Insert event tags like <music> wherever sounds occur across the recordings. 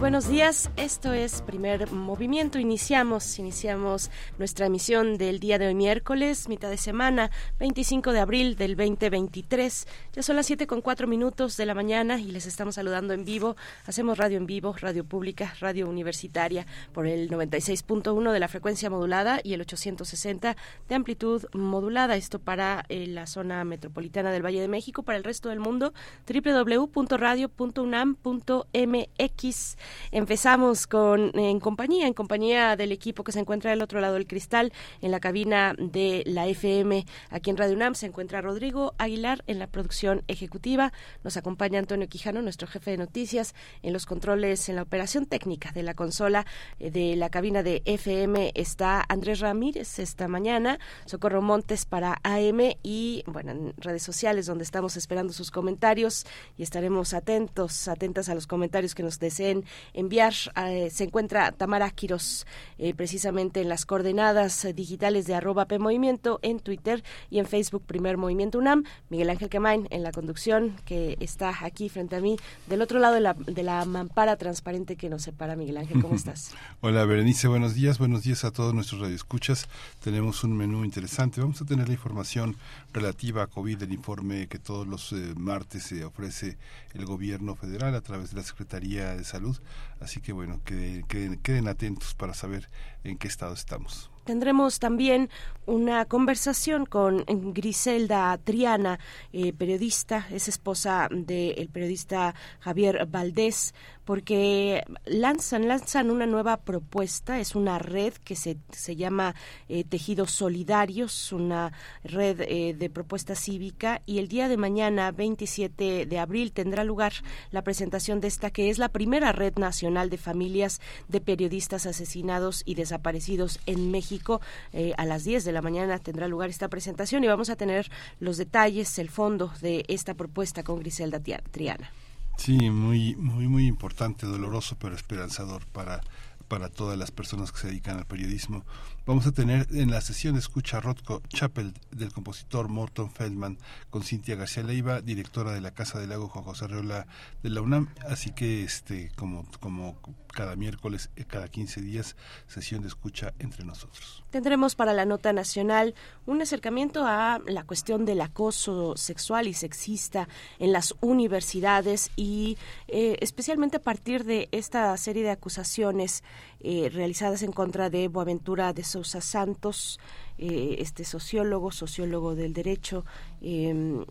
Buenos días, esto es Primer Movimiento. Iniciamos, iniciamos nuestra emisión del día de hoy miércoles, mitad de semana, 25 de abril del 2023. Ya son las 7 con 4 minutos de la mañana y les estamos saludando en vivo. Hacemos radio en vivo, radio pública, radio universitaria por el 96.1 de la frecuencia modulada y el 860 de amplitud modulada. Esto para eh, la zona metropolitana del Valle de México, para el resto del mundo, www.radio.unam.mx Empezamos con en compañía, en compañía del equipo que se encuentra del otro lado del cristal, en la cabina de la FM aquí en Radio UNAM se encuentra Rodrigo Aguilar en la producción ejecutiva, nos acompaña Antonio Quijano, nuestro jefe de noticias, en los controles, en la operación técnica de la consola eh, de la cabina de FM está Andrés Ramírez esta mañana, Socorro Montes para AM y bueno, en redes sociales donde estamos esperando sus comentarios y estaremos atentos, atentas a los comentarios que nos deseen enviar. Eh, se encuentra Tamara Quiros eh, precisamente en las coordenadas digitales de arroba P Movimiento en Twitter y en Facebook Primer Movimiento UNAM. Miguel Ángel Quemain en la conducción que está aquí frente a mí del otro lado de la, de la mampara transparente que nos separa. Miguel Ángel, ¿cómo <laughs> estás? Hola Berenice, buenos días. Buenos días a todos nuestros radioescuchas. Tenemos un menú interesante. Vamos a tener la información relativa a COVID, el informe que todos los eh, martes se ofrece el gobierno federal a través de la Secretaría de Salud Así que bueno, queden, atentos para saber en qué estado estamos. Tendremos también una conversación con Griselda Triana, eh, periodista, es esposa del periodista Javier Valdés, porque lanzan, lanzan una nueva propuesta, es una red que se, se llama eh, Tejidos Solidarios, una red eh, de propuesta cívica, y el día de mañana, 27 de abril, tendrá lugar la presentación de esta, que es la primera red nacional de familias de periodistas asesinados y desaparecidos en México. Eh, a las 10 de la mañana tendrá lugar esta presentación y vamos a tener los detalles, el fondo de esta propuesta con Griselda Triana. Sí, muy, muy, muy importante, doloroso, pero esperanzador para, para todas las personas que se dedican al periodismo. Vamos a tener en la sesión de escucha Rotko Chapel del compositor Morton Feldman con Cintia García Leiva, directora de la Casa del Lago Juan José Reola de la UNAM. Así que, este, como, como cada miércoles, eh, cada 15 días, sesión de escucha entre nosotros. Tendremos para la nota nacional un acercamiento a la cuestión del acoso sexual y sexista en las universidades y eh, especialmente a partir de esta serie de acusaciones eh, realizadas en contra de Boaventura de Sousa Santos, este sociólogo, sociólogo del derecho em,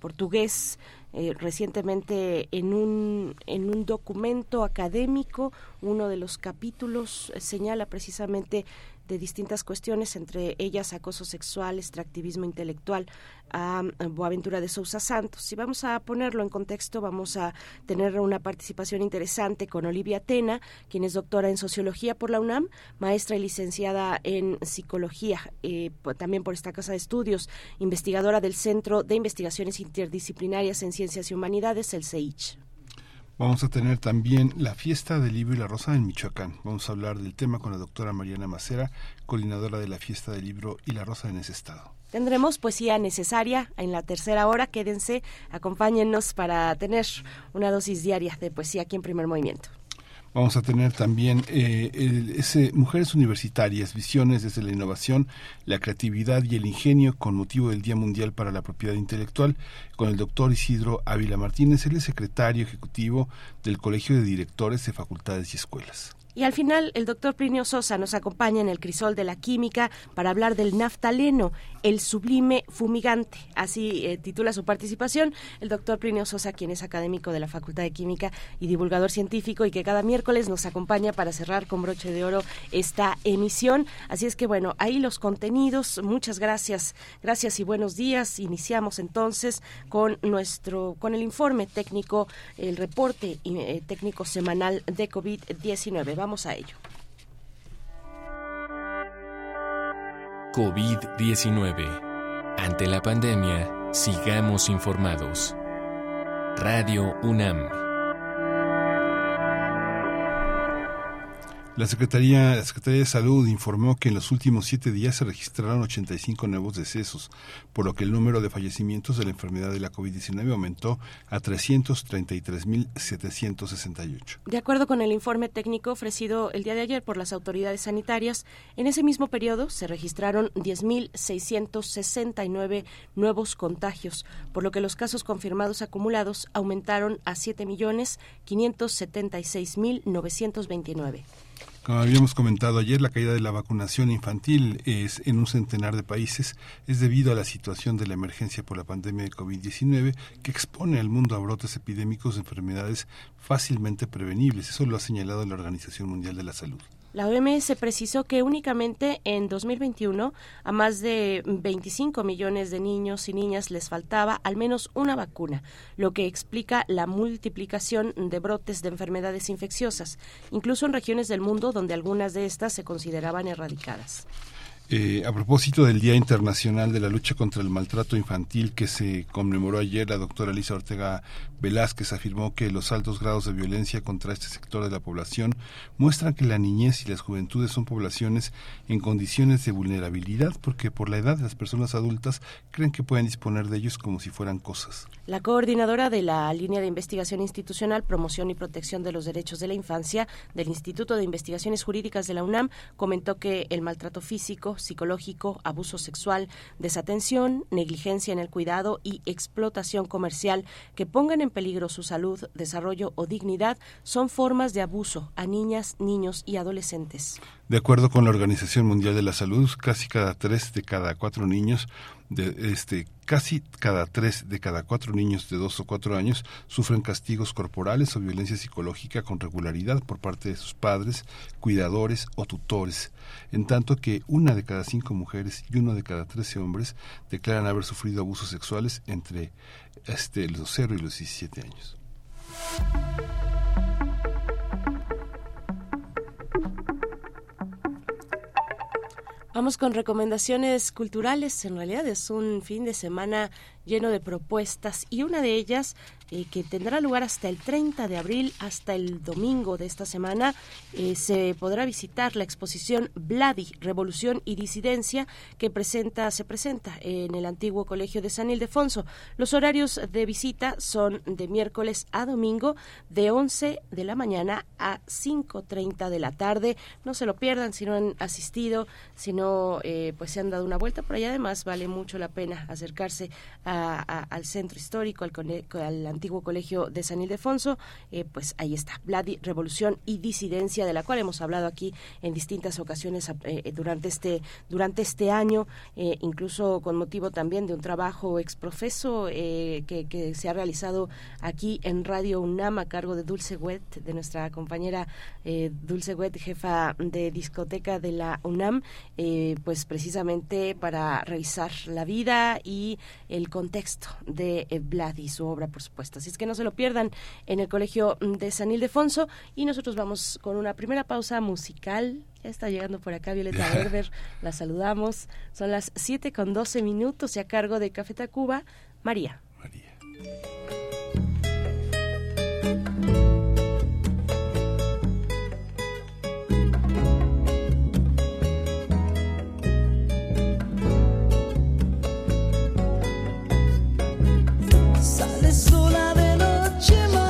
portugués, eh, recientemente en un, en un documento académico, uno de los capítulos señala precisamente de distintas cuestiones, entre ellas acoso sexual, extractivismo intelectual, a Boaventura de Sousa Santos. Y vamos a ponerlo en contexto, vamos a tener una participación interesante con Olivia Tena, quien es doctora en sociología por la UNAM, maestra y licenciada en psicología, eh, también por esta casa de estudios, investigadora del Centro de Investigaciones Interdisciplinarias en Ciencias y Humanidades, el CEICH. Vamos a tener también la fiesta del libro y la rosa en Michoacán. Vamos a hablar del tema con la doctora Mariana Macera, coordinadora de la fiesta del libro y la rosa en ese estado. Tendremos poesía necesaria en la tercera hora. Quédense, acompáñennos para tener una dosis diaria de poesía aquí en Primer Movimiento. Vamos a tener también eh, ese, mujeres universitarias, visiones desde la innovación, la creatividad y el ingenio con motivo del Día Mundial para la Propiedad Intelectual con el doctor Isidro Ávila Martínez, él es secretario ejecutivo del Colegio de Directores de Facultades y Escuelas. Y al final, el doctor Plinio Sosa nos acompaña en el crisol de la química para hablar del naftaleno, el sublime fumigante. Así eh, titula su participación el doctor Plinio Sosa, quien es académico de la Facultad de Química y divulgador científico y que cada miércoles nos acompaña para cerrar con broche de oro esta emisión. Así es que bueno, ahí los contenidos. Muchas gracias. Gracias y buenos días. Iniciamos entonces con nuestro, con el informe técnico, el reporte eh, técnico semanal de COVID-19. Vamos a ello. COVID-19. Ante la pandemia, sigamos informados. Radio UNAM. La Secretaría, la Secretaría de Salud informó que en los últimos siete días se registraron 85 nuevos decesos, por lo que el número de fallecimientos de la enfermedad de la COVID-19 aumentó a 333.768. De acuerdo con el informe técnico ofrecido el día de ayer por las autoridades sanitarias, en ese mismo periodo se registraron 10.669 nuevos contagios, por lo que los casos confirmados acumulados aumentaron a 7.576.929. Como habíamos comentado ayer, la caída de la vacunación infantil es en un centenar de países es debido a la situación de la emergencia por la pandemia de COVID-19 que expone al mundo a brotes epidémicos de enfermedades fácilmente prevenibles. Eso lo ha señalado la Organización Mundial de la Salud. La OMS precisó que únicamente en 2021 a más de 25 millones de niños y niñas les faltaba al menos una vacuna, lo que explica la multiplicación de brotes de enfermedades infecciosas, incluso en regiones del mundo donde algunas de estas se consideraban erradicadas. Eh, a propósito del Día Internacional de la Lucha contra el Maltrato Infantil que se conmemoró ayer, la doctora Elisa Ortega Velázquez afirmó que los altos grados de violencia contra este sector de la población muestran que la niñez y las juventudes son poblaciones en condiciones de vulnerabilidad porque por la edad las personas adultas creen que pueden disponer de ellos como si fueran cosas. La coordinadora de la línea de investigación institucional, promoción y protección de los derechos de la infancia del Instituto de Investigaciones Jurídicas de la UNAM comentó que el maltrato físico, psicológico, abuso sexual, desatención, negligencia en el cuidado y explotación comercial que pongan en peligro su salud, desarrollo o dignidad son formas de abuso a niñas, niños y adolescentes. De acuerdo con la Organización Mundial de la Salud, casi cada tres de cada cuatro niños de este casi cada tres de cada cuatro niños de dos o cuatro años sufren castigos corporales o violencia psicológica con regularidad por parte de sus padres, cuidadores o tutores, en tanto que una de cada cinco mujeres y uno de cada trece hombres declaran haber sufrido abusos sexuales entre este, los 0 y los 17 años. Vamos con recomendaciones culturales. En realidad es un fin de semana lleno de propuestas y una de ellas eh, que tendrá lugar hasta el 30 de abril, hasta el domingo de esta semana, eh, se podrá visitar la exposición Vladi, Revolución y Disidencia, que presenta, se presenta en el antiguo Colegio de San Ildefonso. Los horarios de visita son de miércoles a domingo, de 11 de la mañana a 5.30 de la tarde. No se lo pierdan si no han asistido, si no eh, pues se han dado una vuelta por allá. Además, vale mucho la pena acercarse al centro histórico, al, al antiguo colegio de San Ildefonso, eh, pues ahí está, Vladi, Revolución y Disidencia, de la cual hemos hablado aquí en distintas ocasiones eh, durante este durante este año, eh, incluso con motivo también de un trabajo exprofeso que, que se ha realizado aquí en Radio UNAM a cargo de Dulce Wet, de nuestra compañera Dulce Wet, jefa de discoteca de la UNAM, pues precisamente para revisar la vida y el contexto de Vladi y su obra, por supuesto. Así es que no se lo pierdan en el Colegio de San Ildefonso. Y nosotros vamos con una primera pausa musical. Ya está llegando por acá Violeta <laughs> Berber, la saludamos. Son las 7 con 12 minutos y a cargo de Café Tacuba, María. María. 睫毛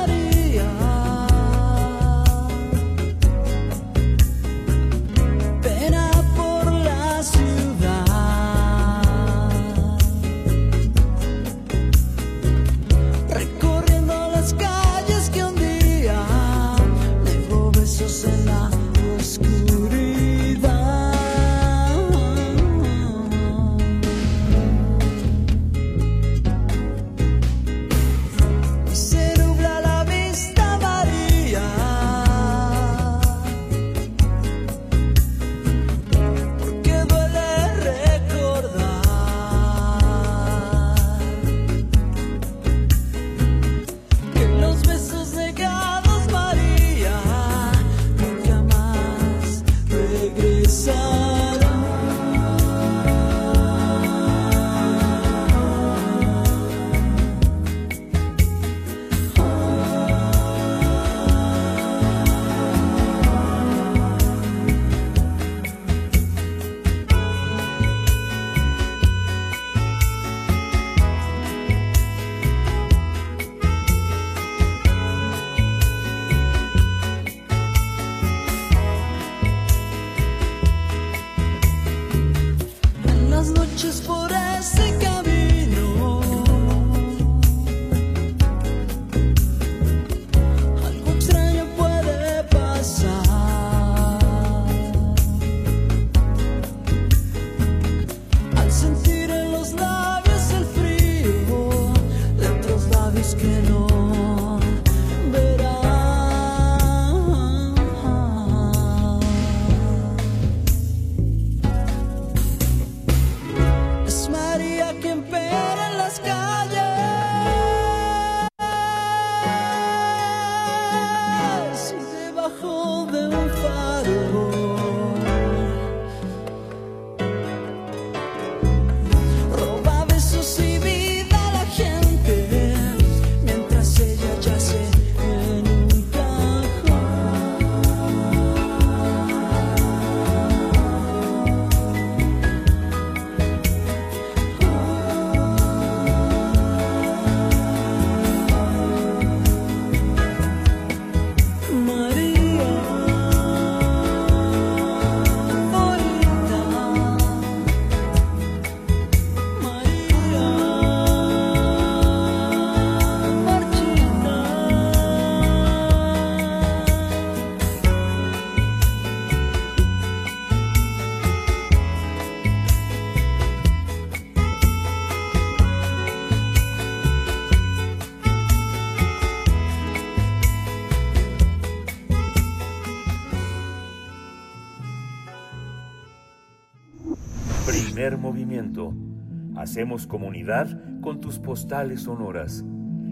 Hacemos comunidad con tus postales sonoras.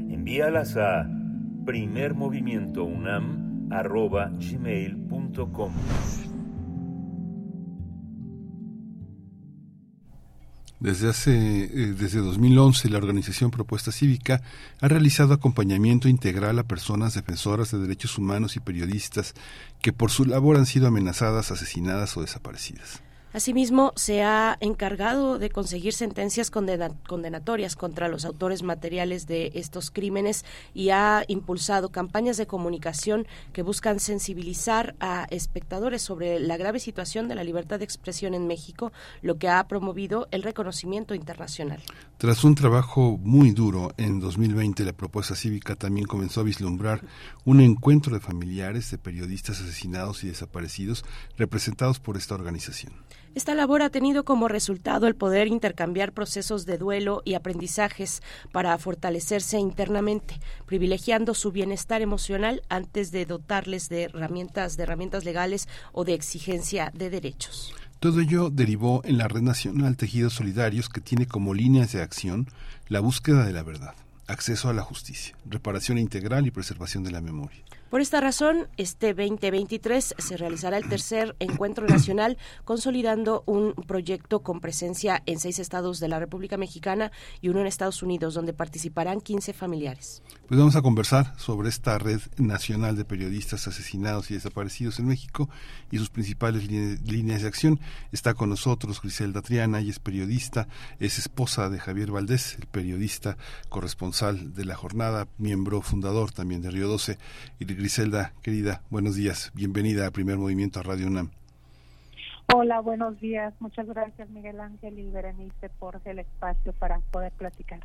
Envíalas a primermovimientounam.gmail.com Desde hace eh, desde 2011 la organización Propuesta Cívica ha realizado acompañamiento integral a personas defensoras de derechos humanos y periodistas que por su labor han sido amenazadas, asesinadas o desaparecidas. Asimismo, se ha encargado de conseguir sentencias condena- condenatorias contra los autores materiales de estos crímenes y ha impulsado campañas de comunicación que buscan sensibilizar a espectadores sobre la grave situación de la libertad de expresión en México, lo que ha promovido el reconocimiento internacional. Tras un trabajo muy duro, en 2020 la propuesta cívica también comenzó a vislumbrar un encuentro de familiares de periodistas asesinados y desaparecidos representados por esta organización. Esta labor ha tenido como resultado el poder intercambiar procesos de duelo y aprendizajes para fortalecerse internamente, privilegiando su bienestar emocional antes de dotarles de herramientas, de herramientas legales o de exigencia de derechos. Todo ello derivó en la Red Nacional Tejidos Solidarios que tiene como líneas de acción la búsqueda de la verdad, acceso a la justicia, reparación integral y preservación de la memoria. Por esta razón, este 2023 se realizará el tercer encuentro nacional consolidando un proyecto con presencia en seis estados de la República Mexicana y uno en Estados Unidos, donde participarán 15 familiares. Pues vamos a conversar sobre esta red nacional de periodistas asesinados y desaparecidos en México y sus principales líneas de acción. Está con nosotros Griselda Triana, ella es periodista, es esposa de Javier Valdés, el periodista corresponsal de la jornada, miembro fundador también de Río 12. Y Griselda, querida, buenos días, bienvenida a Primer Movimiento a Radio UNAM. Hola, buenos días. Muchas gracias Miguel Ángel y Berenice por el espacio para poder platicar.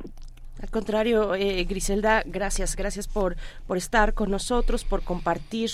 Al contrario, eh, Griselda, gracias, gracias por, por estar con nosotros, por compartir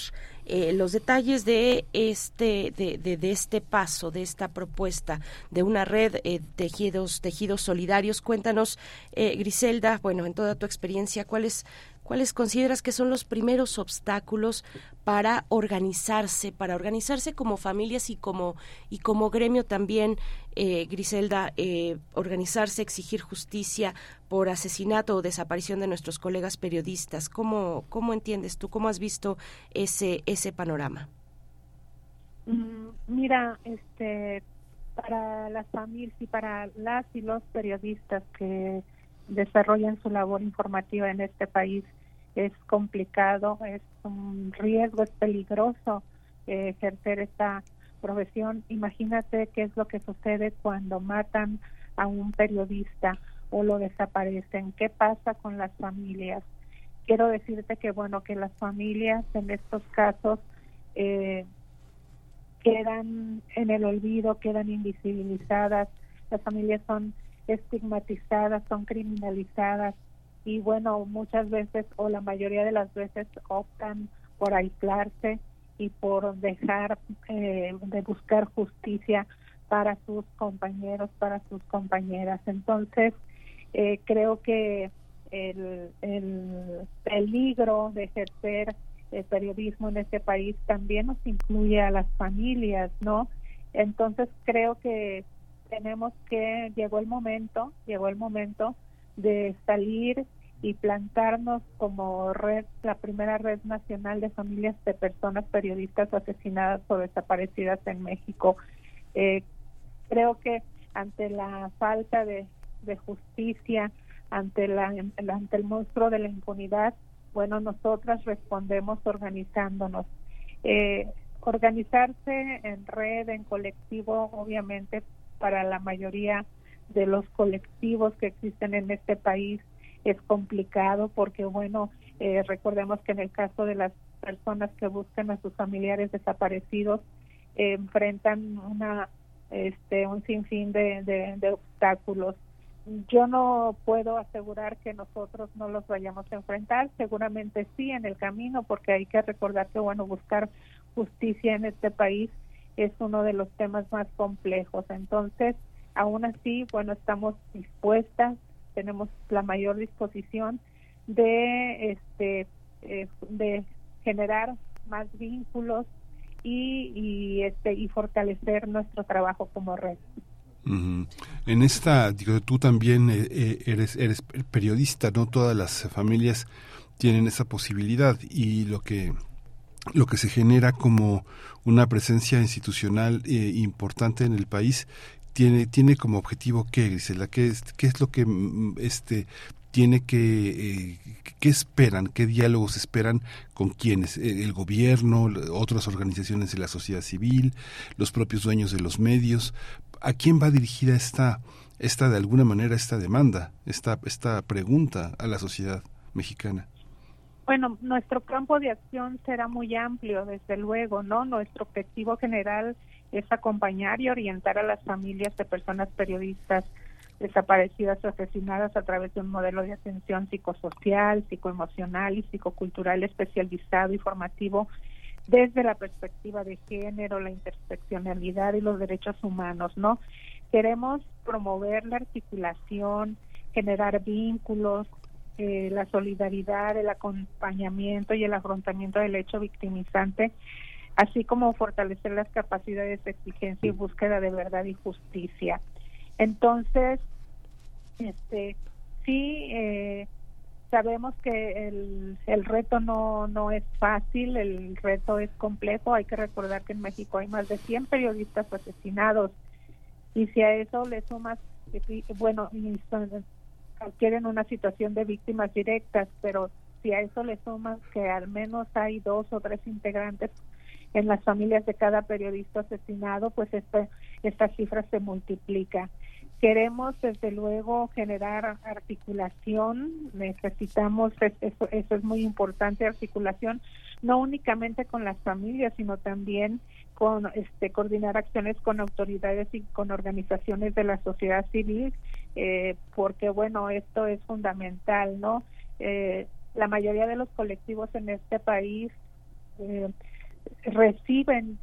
eh, los detalles de este, de, de, de este paso, de esta propuesta de una red eh, tejidos, tejidos solidarios. Cuéntanos, eh, Griselda, bueno, en toda tu experiencia, ¿cuáles ¿Cuáles consideras que son los primeros obstáculos para organizarse, para organizarse como familias y como y como gremio también, eh, Griselda, eh, organizarse, exigir justicia por asesinato o desaparición de nuestros colegas periodistas? ¿Cómo cómo entiendes tú, cómo has visto ese ese panorama? Mm, Mira, este, para las familias y para las y los periodistas que desarrollan su labor informativa en este país es complicado, es un riesgo, es peligroso eh, ejercer esta profesión. Imagínate qué es lo que sucede cuando matan a un periodista o lo desaparecen, qué pasa con las familias. Quiero decirte que bueno, que las familias en estos casos eh, quedan en el olvido, quedan invisibilizadas, las familias son estigmatizadas, son criminalizadas y bueno, muchas veces o la mayoría de las veces optan por aislarse y por dejar eh, de buscar justicia para sus compañeros, para sus compañeras. Entonces, eh, creo que el, el peligro de ejercer el periodismo en este país también nos incluye a las familias, ¿no? Entonces creo que tenemos que, llegó el momento, llegó el momento de salir y plantarnos como red, la primera red nacional de familias de personas periodistas asesinadas o desaparecidas en México. Eh, creo que ante la falta de, justicia, ante, la, ante el monstruo de la impunidad, bueno, nosotras respondemos organizándonos. Eh, organizarse en red, en colectivo, obviamente para la mayoría de los colectivos que existen en este país es complicado porque, bueno, eh, recordemos que en el caso de las personas que buscan a sus familiares desaparecidos, eh, enfrentan una este un sinfín de, de, obstáculos. Yo no puedo asegurar que nosotros no los vayamos a enfrentar, seguramente sí en el camino, porque hay que recordar que bueno buscar justicia en este país es uno de los temas más complejos. Entonces, aún así, bueno, estamos dispuestas, tenemos la mayor disposición de este eh, de generar más vínculos y, este y fortalecer nuestro trabajo como red. En esta, digo, tú también eh, eh, eres, eres periodista, no todas las familias tienen esa posibilidad y lo que lo que se genera como una presencia institucional eh, importante en el país tiene tiene como objetivo qué Grisela qué es, qué es lo que mm, este tiene que, eh, ¿qué esperan? ¿Qué diálogos esperan con quiénes? Eh, ¿El gobierno, otras organizaciones de la sociedad civil, los propios dueños de los medios? ¿A quién va dirigida esta, esta de alguna manera, esta demanda, esta, esta pregunta a la sociedad mexicana? Bueno, nuestro campo de acción será muy amplio, desde luego, ¿no? Nuestro objetivo general es acompañar y orientar a las familias de personas periodistas desaparecidas o asesinadas a través de un modelo de atención psicosocial, psicoemocional y psicocultural especializado y formativo desde la perspectiva de género, la interseccionalidad y los derechos humanos, ¿no? Queremos promover la articulación, generar vínculos, eh, la solidaridad, el acompañamiento y el afrontamiento del hecho victimizante, así como fortalecer las capacidades de exigencia y búsqueda de verdad y justicia. Entonces, este, sí, eh, sabemos que el, el reto no, no es fácil, el reto es complejo. Hay que recordar que en México hay más de 100 periodistas asesinados y si a eso le sumas, bueno, quieren una situación de víctimas directas, pero si a eso le sumas que al menos hay dos o tres integrantes en las familias de cada periodista asesinado, pues esta, esta cifra se multiplica. Queremos, desde luego, generar articulación, necesitamos, eso, eso es muy importante, articulación, no únicamente con las familias, sino también con este, coordinar acciones con autoridades y con organizaciones de la sociedad civil, eh, porque, bueno, esto es fundamental, ¿no? Eh, la mayoría de los colectivos en este país eh, reciben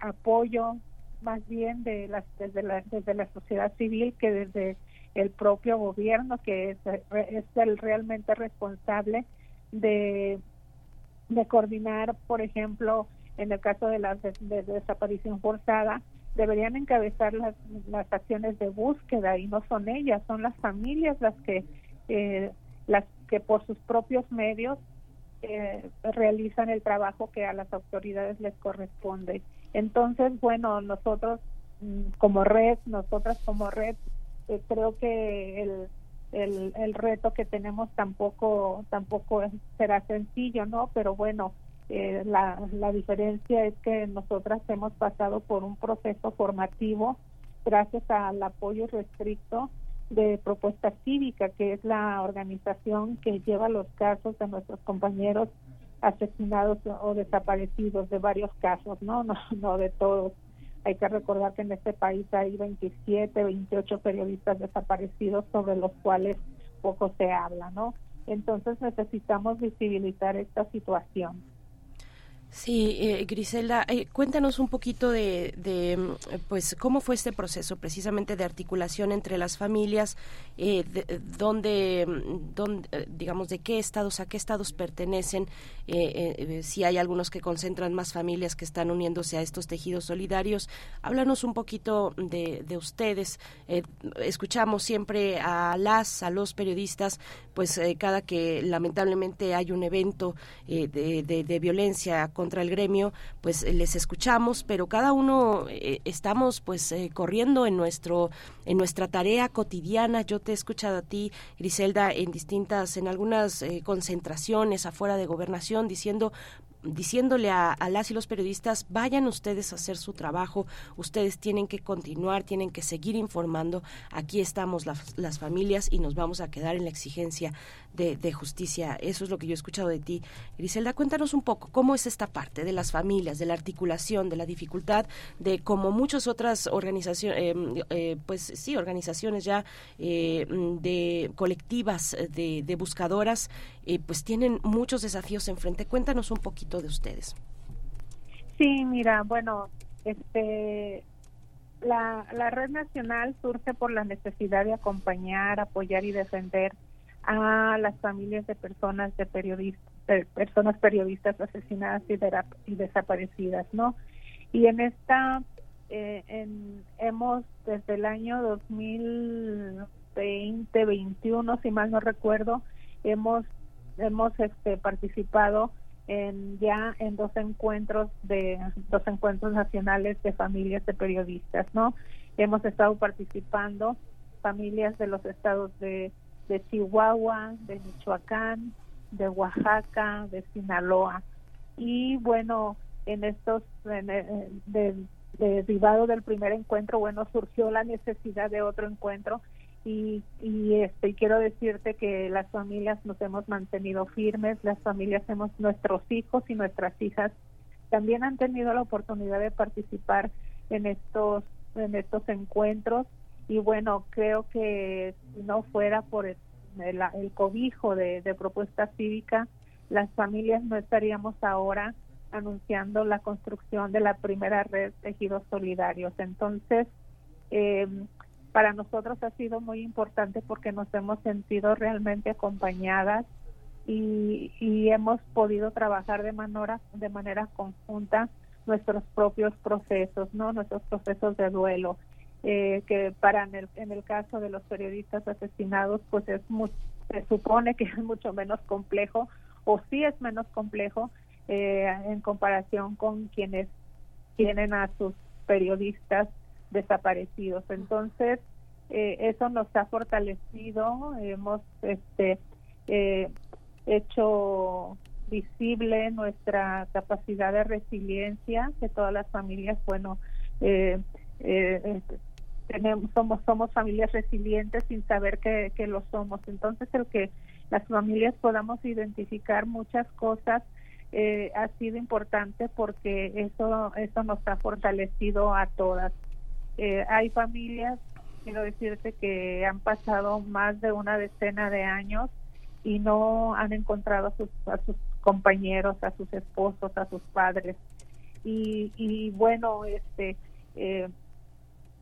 apoyo más bien de las, desde, la, desde la sociedad civil que desde el propio gobierno, que es, es el realmente responsable de, de coordinar, por ejemplo, en el caso de la desaparición forzada, deberían encabezar las, las acciones de búsqueda y no son ellas, son las familias las que eh, las que por sus propios medios eh, realizan el trabajo que a las autoridades les corresponde. Entonces, bueno, nosotros mm, como red, nosotras como red, eh, creo que el, el, el, reto que tenemos tampoco tampoco será sencillo, ¿no? Pero bueno, eh, la, la diferencia es que nosotras hemos pasado por un proceso formativo gracias al apoyo restricto de Propuesta Cívica, que es la organización que lleva los casos de nuestros compañeros asesinados o desaparecidos de varios casos, ¿no? <laughs> No, no de todos. Hay que recordar que en este país hay 27, 28 periodistas desaparecidos sobre los cuales poco se habla, ¿no? Entonces necesitamos visibilizar esta situación. Sí, eh, Griselda, eh, cuéntanos un poquito de, mm, pues, cómo fue este proceso precisamente de articulación entre las familias, eh, de, dónde, mm, dónde, eh, digamos, de qué estados, a qué estados pertenecen, eh, eh, si hay algunos que concentran más familias que están uniéndose a estos tejidos solidarios. Háblanos un poquito de, de ustedes. Eh, escuchamos siempre a las, a los periodistas, pues eh, cada que lamentablemente hay un evento eh, de, de violencia contra el gremio, pues eh, les escuchamos, pero cada uno eh, estamos pues eh, corriendo en nuestro en nuestra tarea cotidiana. Yo te he escuchado a ti, Griselda, en distintas, en algunas concentraciones afuera de gobernación diciendo diciéndole a, a, las y los periodistas, vayan ustedes a hacer su trabajo, ustedes tienen que continuar, tienen que seguir informando, aquí estamos las, las familias y nos vamos a quedar en la exigencia de, de, justicia. Eso es lo que yo he escuchado de ti. Griselda, cuéntanos un poco cómo es esta parte de las familias, de la articulación, de la dificultad, de como muchas otras organizaciones, eh, eh, pues sí, organizaciones ya eh, de colectivas de, de buscadoras, pues tienen muchos desafíos enfrente. Cuéntanos un poquito de ustedes. Sí, mira, bueno, este la, la red nacional surge por la necesidad de acompañar, apoyar y defender a las familias de personas de periodistas, personas periodistas asesinadas y, y desaparecidas, ¿no? Y en esta eh, en, hemos desde el año 2020, 21, si mal no recuerdo, hemos hemos este participado en ya en dos encuentros de dos encuentros nacionales de familias de periodistas, ¿no? Hemos estado participando familias de los estados de, de Chihuahua, de Michoacán, de Oaxaca, de Sinaloa. Y bueno, en estos en, de, de, derivado del primer encuentro, bueno, surgió la necesidad de otro encuentro y, y este y quiero decirte que las familias nos hemos mantenido firmes, las familias hemos nuestros hijos y nuestras hijas también han tenido la oportunidad de participar en estos en estos encuentros y bueno creo que si no fuera por el, el, el cobijo de, de propuesta cívica las familias no estaríamos ahora anunciando la construcción de la primera red de giros solidarios. Entonces eh, para nosotros ha sido muy importante porque nos hemos sentido realmente acompañadas y, y hemos podido trabajar de manera de manera conjunta nuestros propios procesos, no nuestros procesos de duelo, eh, que para en el, en el caso de los periodistas asesinados, pues es muy, se supone que es mucho menos complejo o sí es menos complejo eh, en comparación con quienes tienen a sus periodistas desaparecidos. Entonces, eh, eso nos ha fortalecido, hemos este, eh, hecho visible nuestra capacidad de resiliencia, que todas las familias, bueno, eh, eh, tenemos, somos, somos familias resilientes sin saber que, que lo somos. Entonces, el que las familias podamos identificar muchas cosas eh, ha sido importante porque eso, eso nos ha fortalecido a todas. Eh, hay familias, quiero decirte, que han pasado más de una decena de años y no han encontrado a sus, a sus compañeros, a sus esposos, a sus padres. Y, y bueno, este eh,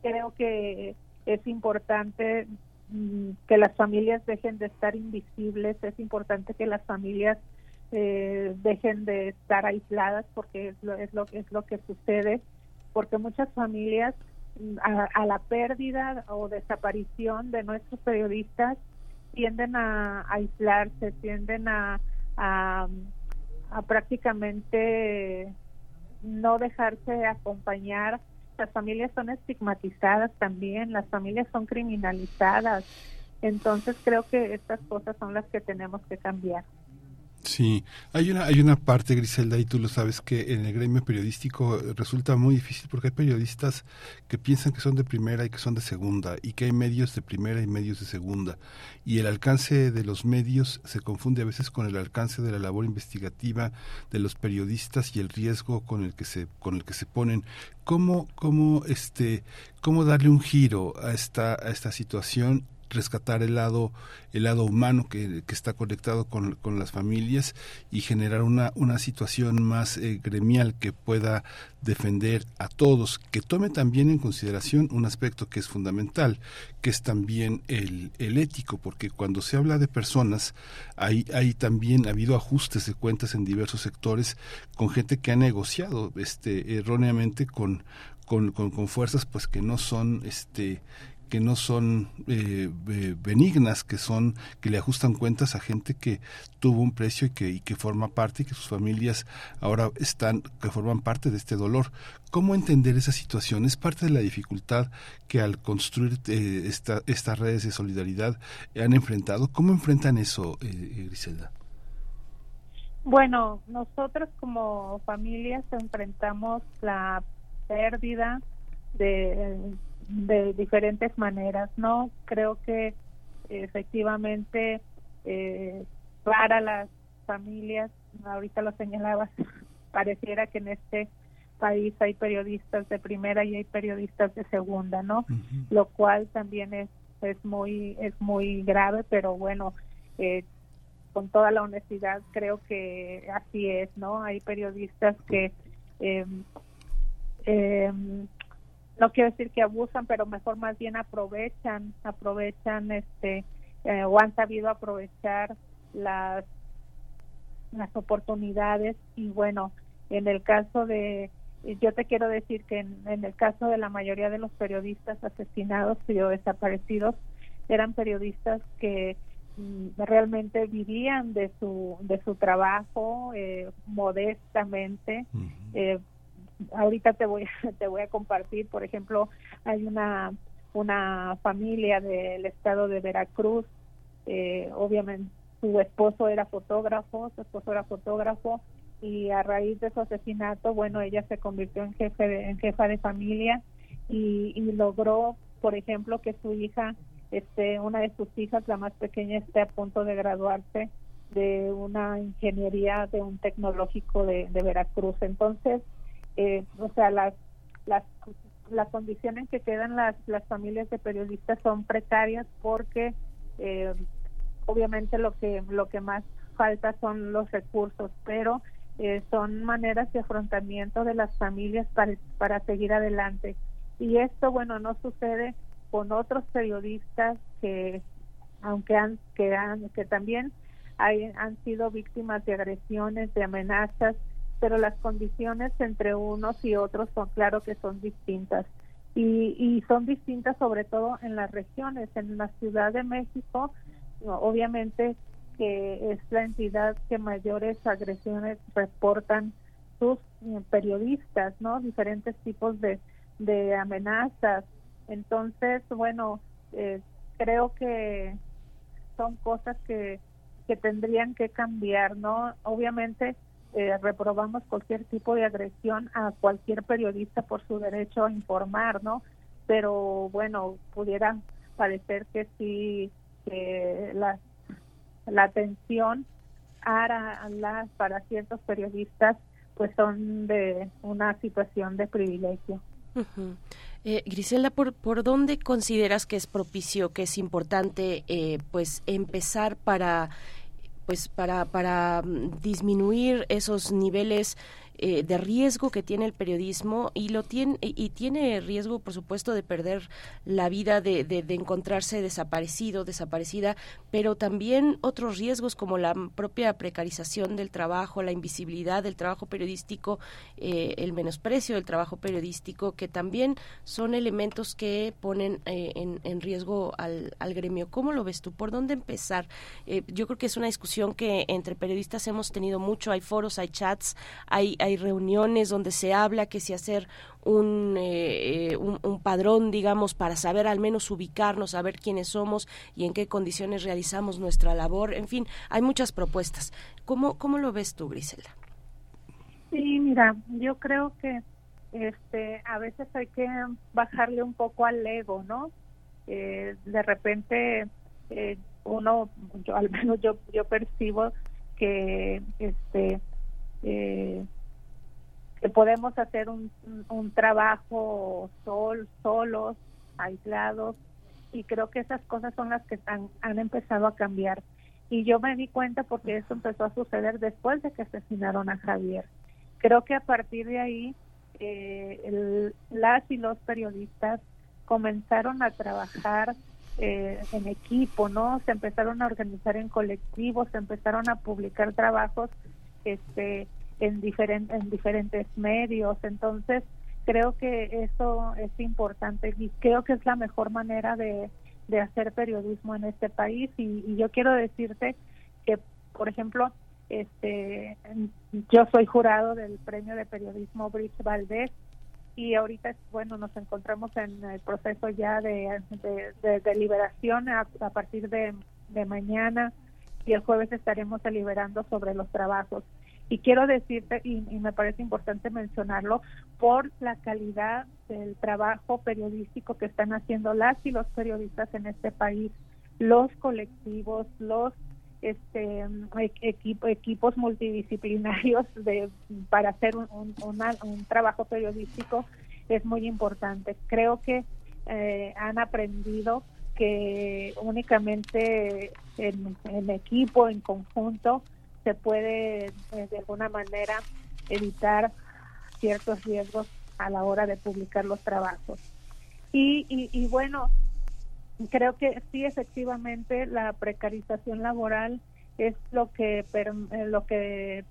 creo que es importante mm, que las familias dejen de estar invisibles, es importante que las familias eh, dejen de estar aisladas porque es lo, es lo es lo que sucede porque muchas familias a, a, la pérdida o desaparición de nuestros periodistas tienden a aislarse, tienden a, a, a prácticamente no dejarse acompañar. Las familias son estigmatizadas también, las familias son criminalizadas. Entonces creo que estas cosas son las que tenemos que cambiar. Sí, hay una, hay una parte, Griselda, y tú lo sabes, que en el gremio periodístico resulta muy difícil porque hay periodistas que piensan que son de primera y que son de segunda, y que hay medios de primera y medios de segunda. Y el alcance de los medios se confunde a veces con el alcance de la labor investigativa de los periodistas y el riesgo con el que se, con el que se ponen. ¿Cómo, cómo, este, cómo darle un giro a esta, a esta situación rescatar el lado el lado humano que, que está conectado con, con, las familias y generar una, una situación más eh, gremial que pueda defender a todos, que tome también en consideración un aspecto que es fundamental, que es también el, el ético, porque cuando se habla de personas, hay, hay también ha habido ajustes de cuentas en diversos sectores con gente que ha negociado este erróneamente con, con, con, fuerzas pues que no son este que no son eh, benignas, que son que le ajustan cuentas a gente que tuvo un precio y que, forma parte y que sus familias ahora están, que forman parte de este dolor. ¿Cómo entender esa situación? Es parte de la dificultad que al construir eh, esta, estas redes de solidaridad han enfrentado. ¿Cómo enfrentan eso, eh, Griselda? Bueno, nosotros como familias enfrentamos la pérdida de de diferentes maneras, ¿no? Creo que efectivamente eh, para las familias, ahorita lo señalabas, <laughs> pareciera que en este país hay periodistas de primera y hay periodistas de segunda, ¿no? Lo cual también es es muy es muy grave, pero bueno, eh, con toda la honestidad creo que así es, ¿no? Hay periodistas que eh, eh, no quiero decir que abusan, pero mejor más bien aprovechan, aprovechan este eh, o han sabido aprovechar las las oportunidades. Y bueno, en el caso de yo te quiero decir que en, en el caso de la mayoría de los periodistas asesinados y o desaparecidos eran periodistas que mm, realmente vivían de su de su trabajo eh, modestamente eh, ahorita te voy <laughs> te voy a compartir por ejemplo hay una una familia del estado de Veracruz eh, obviamente su esposo era fotógrafo su esposo era fotógrafo y a raíz de su asesinato bueno ella se convirtió en jefe de, jefa de familia y, y logró por ejemplo que su hija este una de sus hijas la más pequeña esté a punto de graduarse de una ingeniería de un tecnológico de Veracruz. Entonces eh, o sea, las, las, las condiciones que quedan las, las familias de periodistas son precarias porque eh, obviamente lo que, lo que más falta son los recursos, pero eh, son maneras de afrontamiento de las familias para, para seguir adelante. Y esto, bueno, no sucede con otros periodistas que, aunque han, que, han, que también hay, han sido víctimas de agresiones, de amenazas, pero las condiciones entre unos y otros son claro que son distintas. Y, y son distintas sobre todo en las regiones. En la Ciudad de México obviamente que es la entidad que mayores agresiones reportan sus eh, periodistas no diferentes tipos de, de amenazas. Entonces bueno eh, creo que son cosas que que tendrían que cambiar no obviamente eh, reprobamos cualquier tipo de agresión a cualquier periodista por su derecho a informar, ¿no? Pero bueno, pudiera parecer que sí, que la, la atención para, para ciertos periodistas pues son de una situación de privilegio. eh, Griselda, ¿por, ¿por dónde consideras que es propicio, que es importante eh, pues empezar para pues para, para mm, disminuir esos niveles eh, de riesgo que tiene el periodismo y lo tiene y tiene riesgo por supuesto de perder la vida de, de, encontrarse desaparecido desaparecida pero también otros riesgos como la propia precarización del trabajo la invisibilidad del trabajo periodístico eh, el menosprecio del trabajo periodístico que también son elementos que ponen eh, en, en, riesgo al, al, gremio. Cómo lo ves tú por dónde empezar yo creo que es una discusión que entre periodistas hemos tenido mucho. Hay foros hay chats hay hay reuniones donde se habla que si hacer un, eh, un, un, padrón, digamos, para saber al menos ubicarnos, saber quiénes somos y en qué condiciones realizamos nuestra labor. En fin, hay muchas propuestas. ¿Cómo, cómo lo ves tú, Griselda? Sí, mira, yo creo que este a veces hay que bajarle un poco al ego, ¿no? Eh, de repente eh, uno, yo, al menos yo, yo percibo que este eh, que podemos hacer un, un trabajo sol, solos, aislados, y creo que esas cosas son las que han, han empezado a cambiar. Y yo me di cuenta porque eso empezó a suceder después de que asesinaron a Javier. Creo que a partir de ahí eh, el, las y los periodistas comenzaron a trabajar eh, en equipo, ¿no? Se empezaron a organizar en colectivos, se empezaron a publicar trabajos este, en, diferentes en diferentes medios. Entonces, creo que eso es importante y creo que es la mejor manera de, de hacer periodismo en este país. Y, y yo quiero decirte que, por ejemplo, este, yo soy jurado del premio de periodismo Bridge Valdés y ahorita, bueno, nos encontramos en el proceso ya de, de, deliberación a, a, partir de, de mañana y el jueves estaremos deliberando sobre los trabajos. Y quiero decirte, y, me parece importante mencionarlo, por la calidad del trabajo periodístico que están haciendo las y los periodistas en este país, los colectivos, los este equipo, equipos multidisciplinarios de para hacer un, un, trabajo periodístico es muy importante. Creo que eh, han aprendido que únicamente en, en, equipo, en conjunto, se puede eh, de alguna manera evitar ciertos riesgos a la hora de publicar los trabajos. Y, y, y bueno, creo que sí efectivamente la precarización laboral es lo que eh, lo que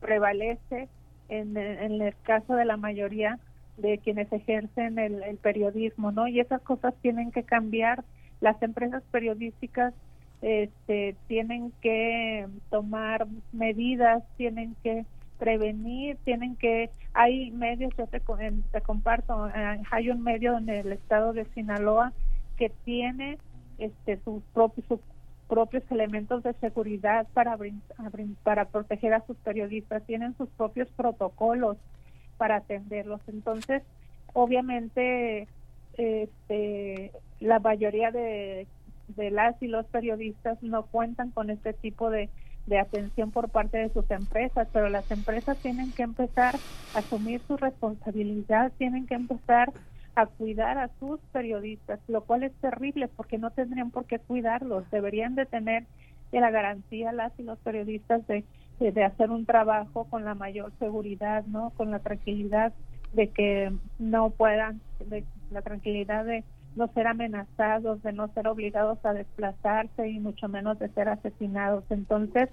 prevalece en, en, el caso de la mayoría de quienes ejercen el, el, periodismo no y esas cosas tienen que cambiar las empresas periodísticas este tienen que tomar medidas tienen que prevenir tienen que hay medios yo te, te comparto eh, hay un medio en el estado de Sinaloa que tiene este, sus propios propios elementos de seguridad para para proteger a sus periodistas tienen sus propios protocolos para atenderlos. Entonces obviamente este la mayoría de, de las y los periodistas no cuentan con este tipo de, de atención por parte de sus empresas, pero las empresas tienen que empezar a asumir su responsabilidad, tienen que empezar a cuidar a sus periodistas, lo cual es terrible porque no tendrían por qué cuidarlos, deberían de tener la garantía las y los periodistas de, de, hacer un trabajo con la mayor seguridad, ¿no? Con la tranquilidad de que no puedan, de la tranquilidad de no ser amenazados, de no ser obligados a desplazarse y mucho menos de ser asesinados. Entonces,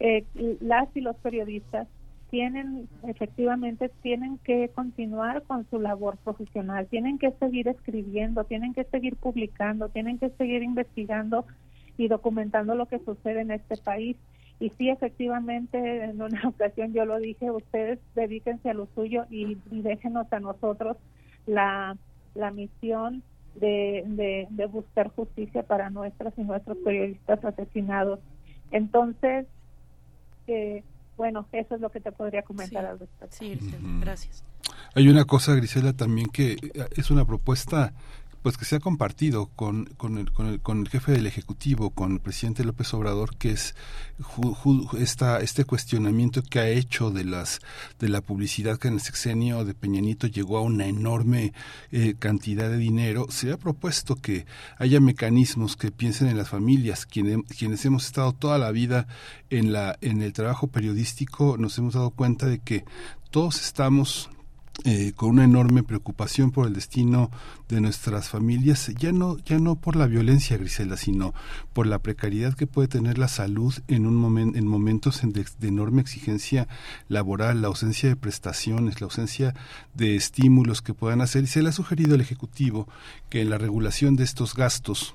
eh, las y los periodistas tienen efectivamente tienen que continuar con su labor profesional, tienen que seguir escribiendo, tienen que seguir publicando, tienen que seguir investigando y documentando lo que sucede en este país. Y sí, efectivamente, en una <laughs> ocasión yo lo dije, ustedes dedíquense a lo suyo y, y déjenos a nosotros la, la misión de, de, de buscar justicia para nuestras y nuestros periodistas asesinados. Entonces, eh, bueno, eso es lo que te podría comentar sí. al respecto. Sí, gracias. Hay una cosa, Grisela, también que eh, es una propuesta pues que se ha compartido con, con, el, con, el, con el jefe del Ejecutivo, con el presidente López Obrador, que es ju, ju, esta, este cuestionamiento que ha hecho de las de la publicidad que en el sexenio de Peñanito llegó a una enorme eh, cantidad de dinero. Se ha propuesto que haya mecanismos que piensen en las familias, quienes, quienes hemos estado toda la vida en, la, en el trabajo periodístico, nos hemos dado cuenta de que todos estamos eh, con una enorme preocupación por el destino de nuestras familias, ya no, ya no por la violencia, Grisela, sino por la precariedad que puede tener la salud en un momento, en momentos de, de, enorme exigencia laboral, la ausencia de prestaciones, la ausencia de estímulos que puedan hacer. Y se le ha sugerido al Ejecutivo que en la regulación de estos gastos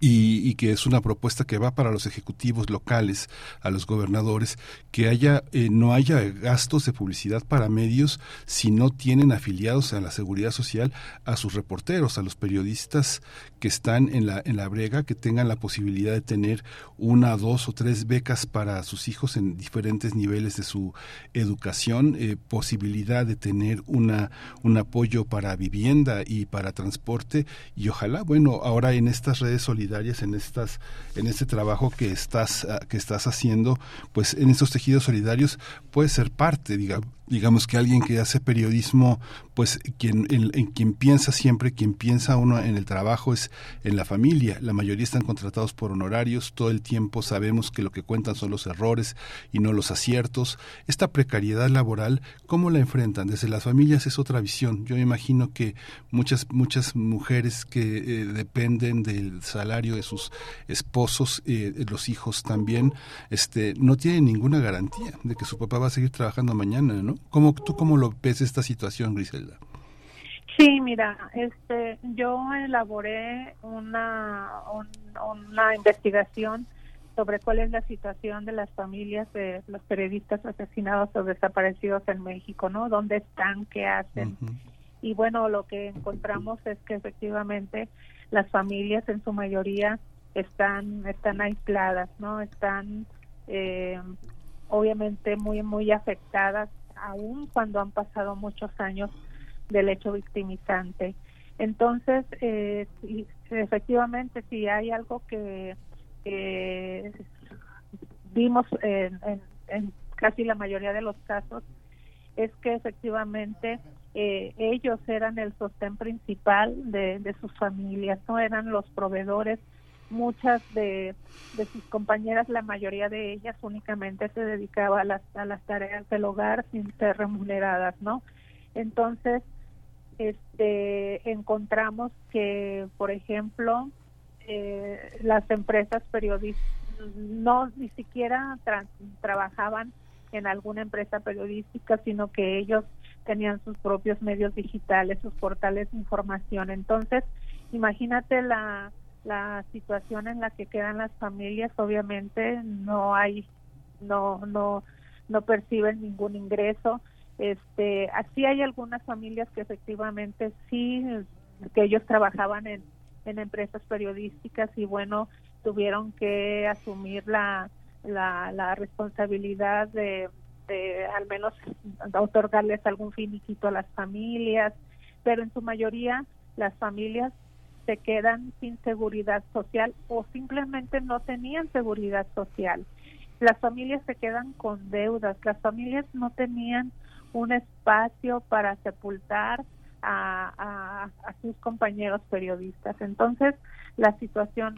y, que es una propuesta que va para los ejecutivos locales, a los gobernadores, que haya eh, no haya gastos de publicidad para medios si no tienen afiliados a la seguridad social a sus reporteros, a los periodistas que están en la en la brega, que tengan la posibilidad de tener una, dos o tres becas para sus hijos en diferentes niveles de su educación, eh, posibilidad de tener una un apoyo para vivienda y para transporte y ojalá, bueno, ahora en estas redes solidarias en estas en este trabajo que estás ah, que estás haciendo pues en estos tejidos solidarios puede ser parte digamos digamos que alguien que hace periodismo, pues quien, en, quien piensa siempre, quien piensa uno en el trabajo es en la familia. La mayoría están contratados por honorarios, todo el tiempo sabemos que lo que cuentan son los errores y no los aciertos. Esta precariedad laboral, ¿cómo la enfrentan? Desde las familias es otra visión. Yo me imagino que muchas, muchas mujeres que eh, dependen del salario de sus esposos, eh, los hijos también, este, no tienen ninguna garantía de que su papá va a seguir trabajando mañana, ¿no? ¿Cómo, ¿Tú cómo lo ves esta situación, Griselda? Sí, mira, este, yo elaboré una, una investigación sobre cuál es la situación de las familias de los periodistas asesinados o desaparecidos en México, ¿no? ¿Dónde están? ¿Qué hacen? Y bueno, lo que encontramos es que efectivamente las familias en su mayoría están están aisladas, ¿no? Están eh, obviamente muy muy afectadas aún cuando han pasado muchos años del hecho victimizante. Entonces, eh, efectivamente, si hay algo que, vimos en, casi la mayoría de los casos, es que efectivamente eh, ellos eran el sostén principal de, de, sus familias, no eran los proveedores muchas de, sus compañeras, la mayoría de ellas únicamente se dedicaba a las, a las tareas del hogar sin ser remuneradas, ¿no? Entonces, este, encontramos que, por ejemplo, eh, las empresas periodísticas no ni siquiera trabajaban en alguna empresa periodística, sino que ellos tenían sus propios medios digitales, sus portales de información. Entonces, imagínate la la situación en la que quedan las familias obviamente no hay no no no perciben ningún ingreso. Este así hay algunas familias que efectivamente sí que ellos trabajaban en, en empresas periodísticas y bueno tuvieron que asumir la la, la responsabilidad de, de al menos otorgarles algún finiquito a las familias pero en su mayoría las familias se quedan sin seguridad social o simplemente no tenían seguridad social. Las familias se quedan con deudas, las familias no tenían un espacio para sepultar a, sus compañeros periodistas. Entonces, la situación,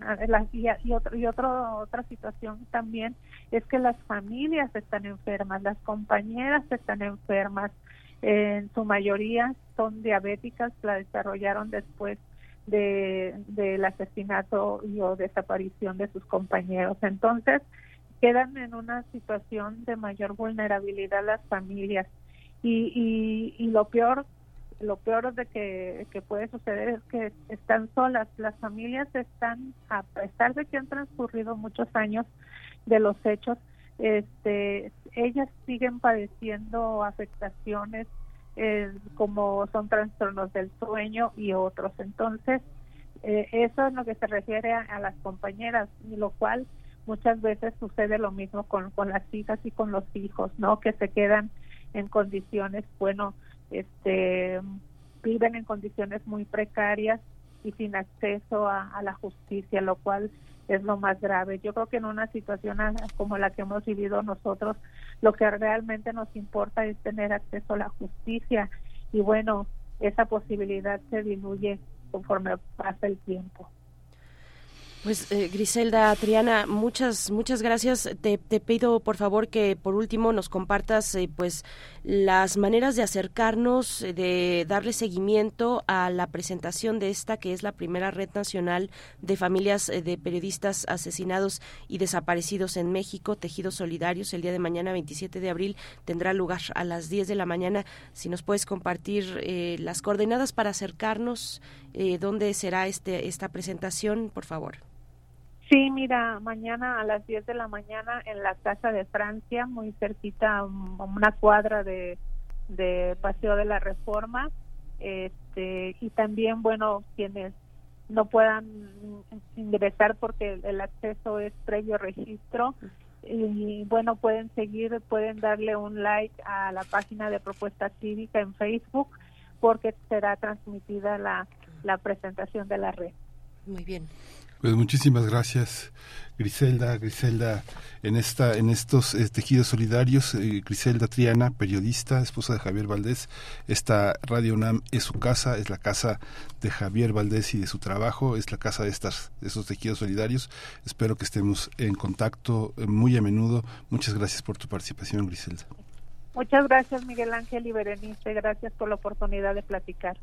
y, y, otra situación también es que las familias están enfermas, las compañeras están enfermas, en su mayoría son diabéticas, la desarrollaron después de, del asesinato y o desaparición de sus compañeros. Entonces, quedan en una situación de mayor vulnerabilidad las familias y, y, lo peor lo peor de que, que puede suceder es que están solas las familias están a pesar de que han transcurrido muchos años de los hechos este ellas siguen padeciendo afectaciones eh, como son trastornos del sueño y otros. Entonces, eh, eso es lo que se refiere a, las compañeras, y lo cual muchas veces sucede lo mismo con, con las hijas y con los hijos, ¿no? Que se quedan en condiciones, bueno, este, viven en condiciones muy precarias y sin acceso a la justicia, lo cual es lo más grave. Yo creo que en una situación como la que hemos vivido nosotros, lo que realmente nos importa es tener acceso a la justicia y bueno, esa posibilidad se diluye conforme pasa el tiempo. Pues eh, Griselda, Triana, muchas muchas gracias. Te, pido por favor que por último nos compartas eh, pues las maneras de acercarnos, eh, de darle seguimiento a la presentación de esta que es la primera red nacional de familias de periodistas asesinados y desaparecidos en México, Tejidos Solidarios. El día de mañana, 27 de abril, tendrá lugar a las 10 de la mañana. Si nos puedes compartir las coordenadas para acercarnos, dónde será este esta presentación, por favor. Sí, mira, mañana a las 10 de la mañana en la Casa de Francia, muy cerquita, um, una cuadra de, de Paseo de la Reforma. Este, y también, bueno, quienes no puedan ingresar porque el acceso es previo registro, y bueno, pueden seguir, pueden darle un like a la página de Propuesta Cívica en Facebook porque será transmitida la, la presentación de la red. Muy bien. Pues muchísimas gracias, Griselda, Griselda, en esta, en estos eh, tejidos solidarios, eh, Griselda Triana, periodista, esposa de Javier Valdés. Esta Radio UNAM es su casa, es la casa de Javier Valdés y de su trabajo, es la casa de estas, de esos tejidos solidarios. Espero que estemos en contacto eh, muy a menudo. Muchas gracias por tu participación, Griselda. Muchas gracias, Miguel Ángel y Berenice. Gracias por la oportunidad de platicar.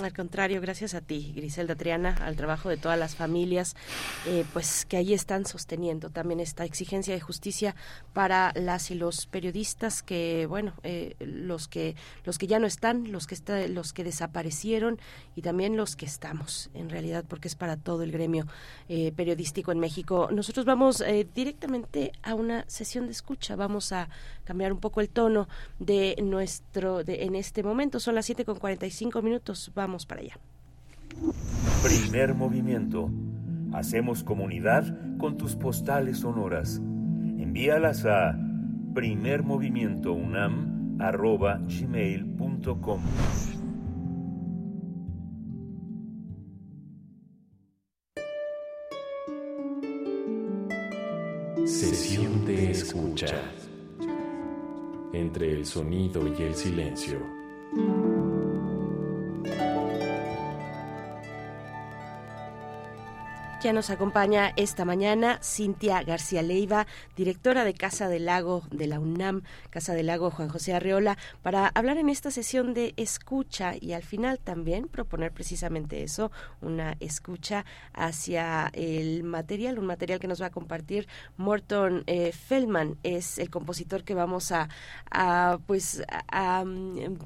Al contrario, gracias a ti, Griselda Triana, al trabajo de todas las familias, eh, pues que ahí están sosteniendo también esta exigencia de justicia para las y los periodistas que, bueno, eh, los que los que ya no están, los que está, los que desaparecieron y también los que estamos, en realidad, porque es para todo el gremio eh, periodístico en México. Nosotros vamos directamente a una sesión de escucha, vamos a cambiar un poco el tono de nuestro, de, en este momento son las siete con 45 minutos. Vamos para allá. Primer movimiento. Hacemos comunidad con tus postales sonoras. Envíalas a primermovimientounam.gmail.com Sesión de escucha. Entre el sonido y el silencio. Ya nos acompaña esta mañana Cintia García Leiva, directora de Casa del Lago de la UNAM, Casa del Lago Juan José Arreola, para hablar en esta sesión de escucha y al final también proponer precisamente eso, una escucha hacia el material, un material que nos va a compartir Morton eh, Feldman, es el compositor que vamos a, pues, a,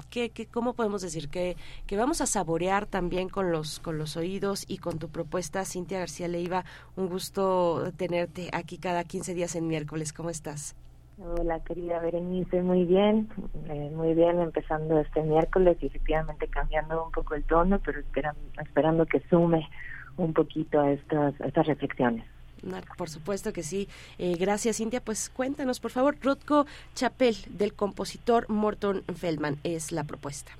¿qué, ¿cómo podemos decir? Que, que vamos a saborear también con los, con los oídos y con tu propuesta, Cintia García Leiva, un gusto tenerte aquí cada 15 días en miércoles. ¿Cómo estás? Hola, querida Berenice, muy bien, eh, muy bien, empezando este miércoles y efectivamente cambiando un poco el tono, pero esperando, esperando que sume un poquito a estas, estas reflexiones. Por supuesto que sí. Eh, gracias, Cintia. Pues cuéntanos, por favor, Rotko Chapel, del compositor Morton Feldman, es la propuesta.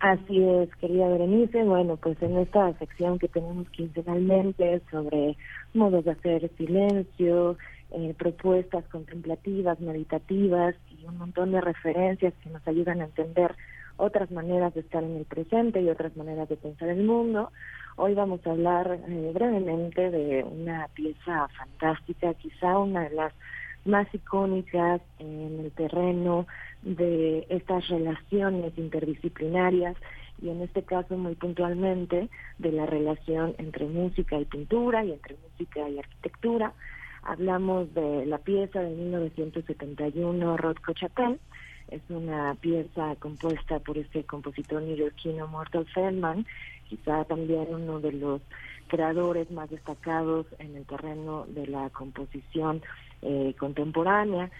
Así es, querida Berenice. Bueno, pues en esta sección que tenemos quincenalmente sobre modos de hacer silencio, eh, propuestas contemplativas, meditativas y un montón de referencias que nos ayudan a entender otras maneras de estar en el presente y otras maneras de pensar el mundo. Hoy vamos a hablar eh, brevemente de una pieza fantástica, quizá una de las más icónicas en el terreno de estas relaciones interdisciplinarias y en este caso muy puntualmente de la relación entre música y pintura y entre música y arquitectura. Hablamos de la pieza de 1971 Rodko Chapel. Es una pieza compuesta por este compositor neoyorquino Mortal Feldman, quizá también uno de los creadores más destacados en el terreno de la composición eh, contemporánea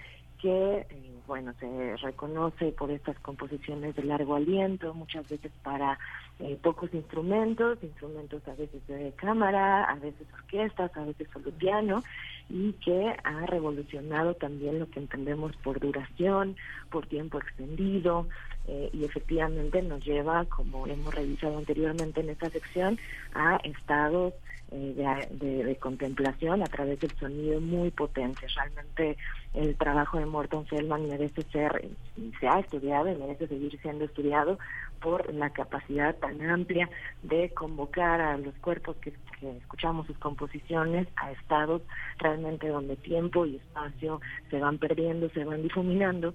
que eh, bueno se reconoce por estas composiciones de largo aliento muchas veces para eh, pocos instrumentos instrumentos a veces de cámara a veces orquestas a veces solo piano y que ha revolucionado también lo que entendemos por duración por tiempo extendido eh, y efectivamente nos lleva como hemos revisado anteriormente en esta sección a estados eh, de, contemplación a través del sonido muy potente. Realmente el trabajo de Morton Feldman merece ser, se ha estudiado y merece seguir siendo estudiado por la capacidad tan amplia de convocar a los cuerpos que, escuchamos sus composiciones a estados realmente donde tiempo y espacio se van perdiendo, se van difuminando.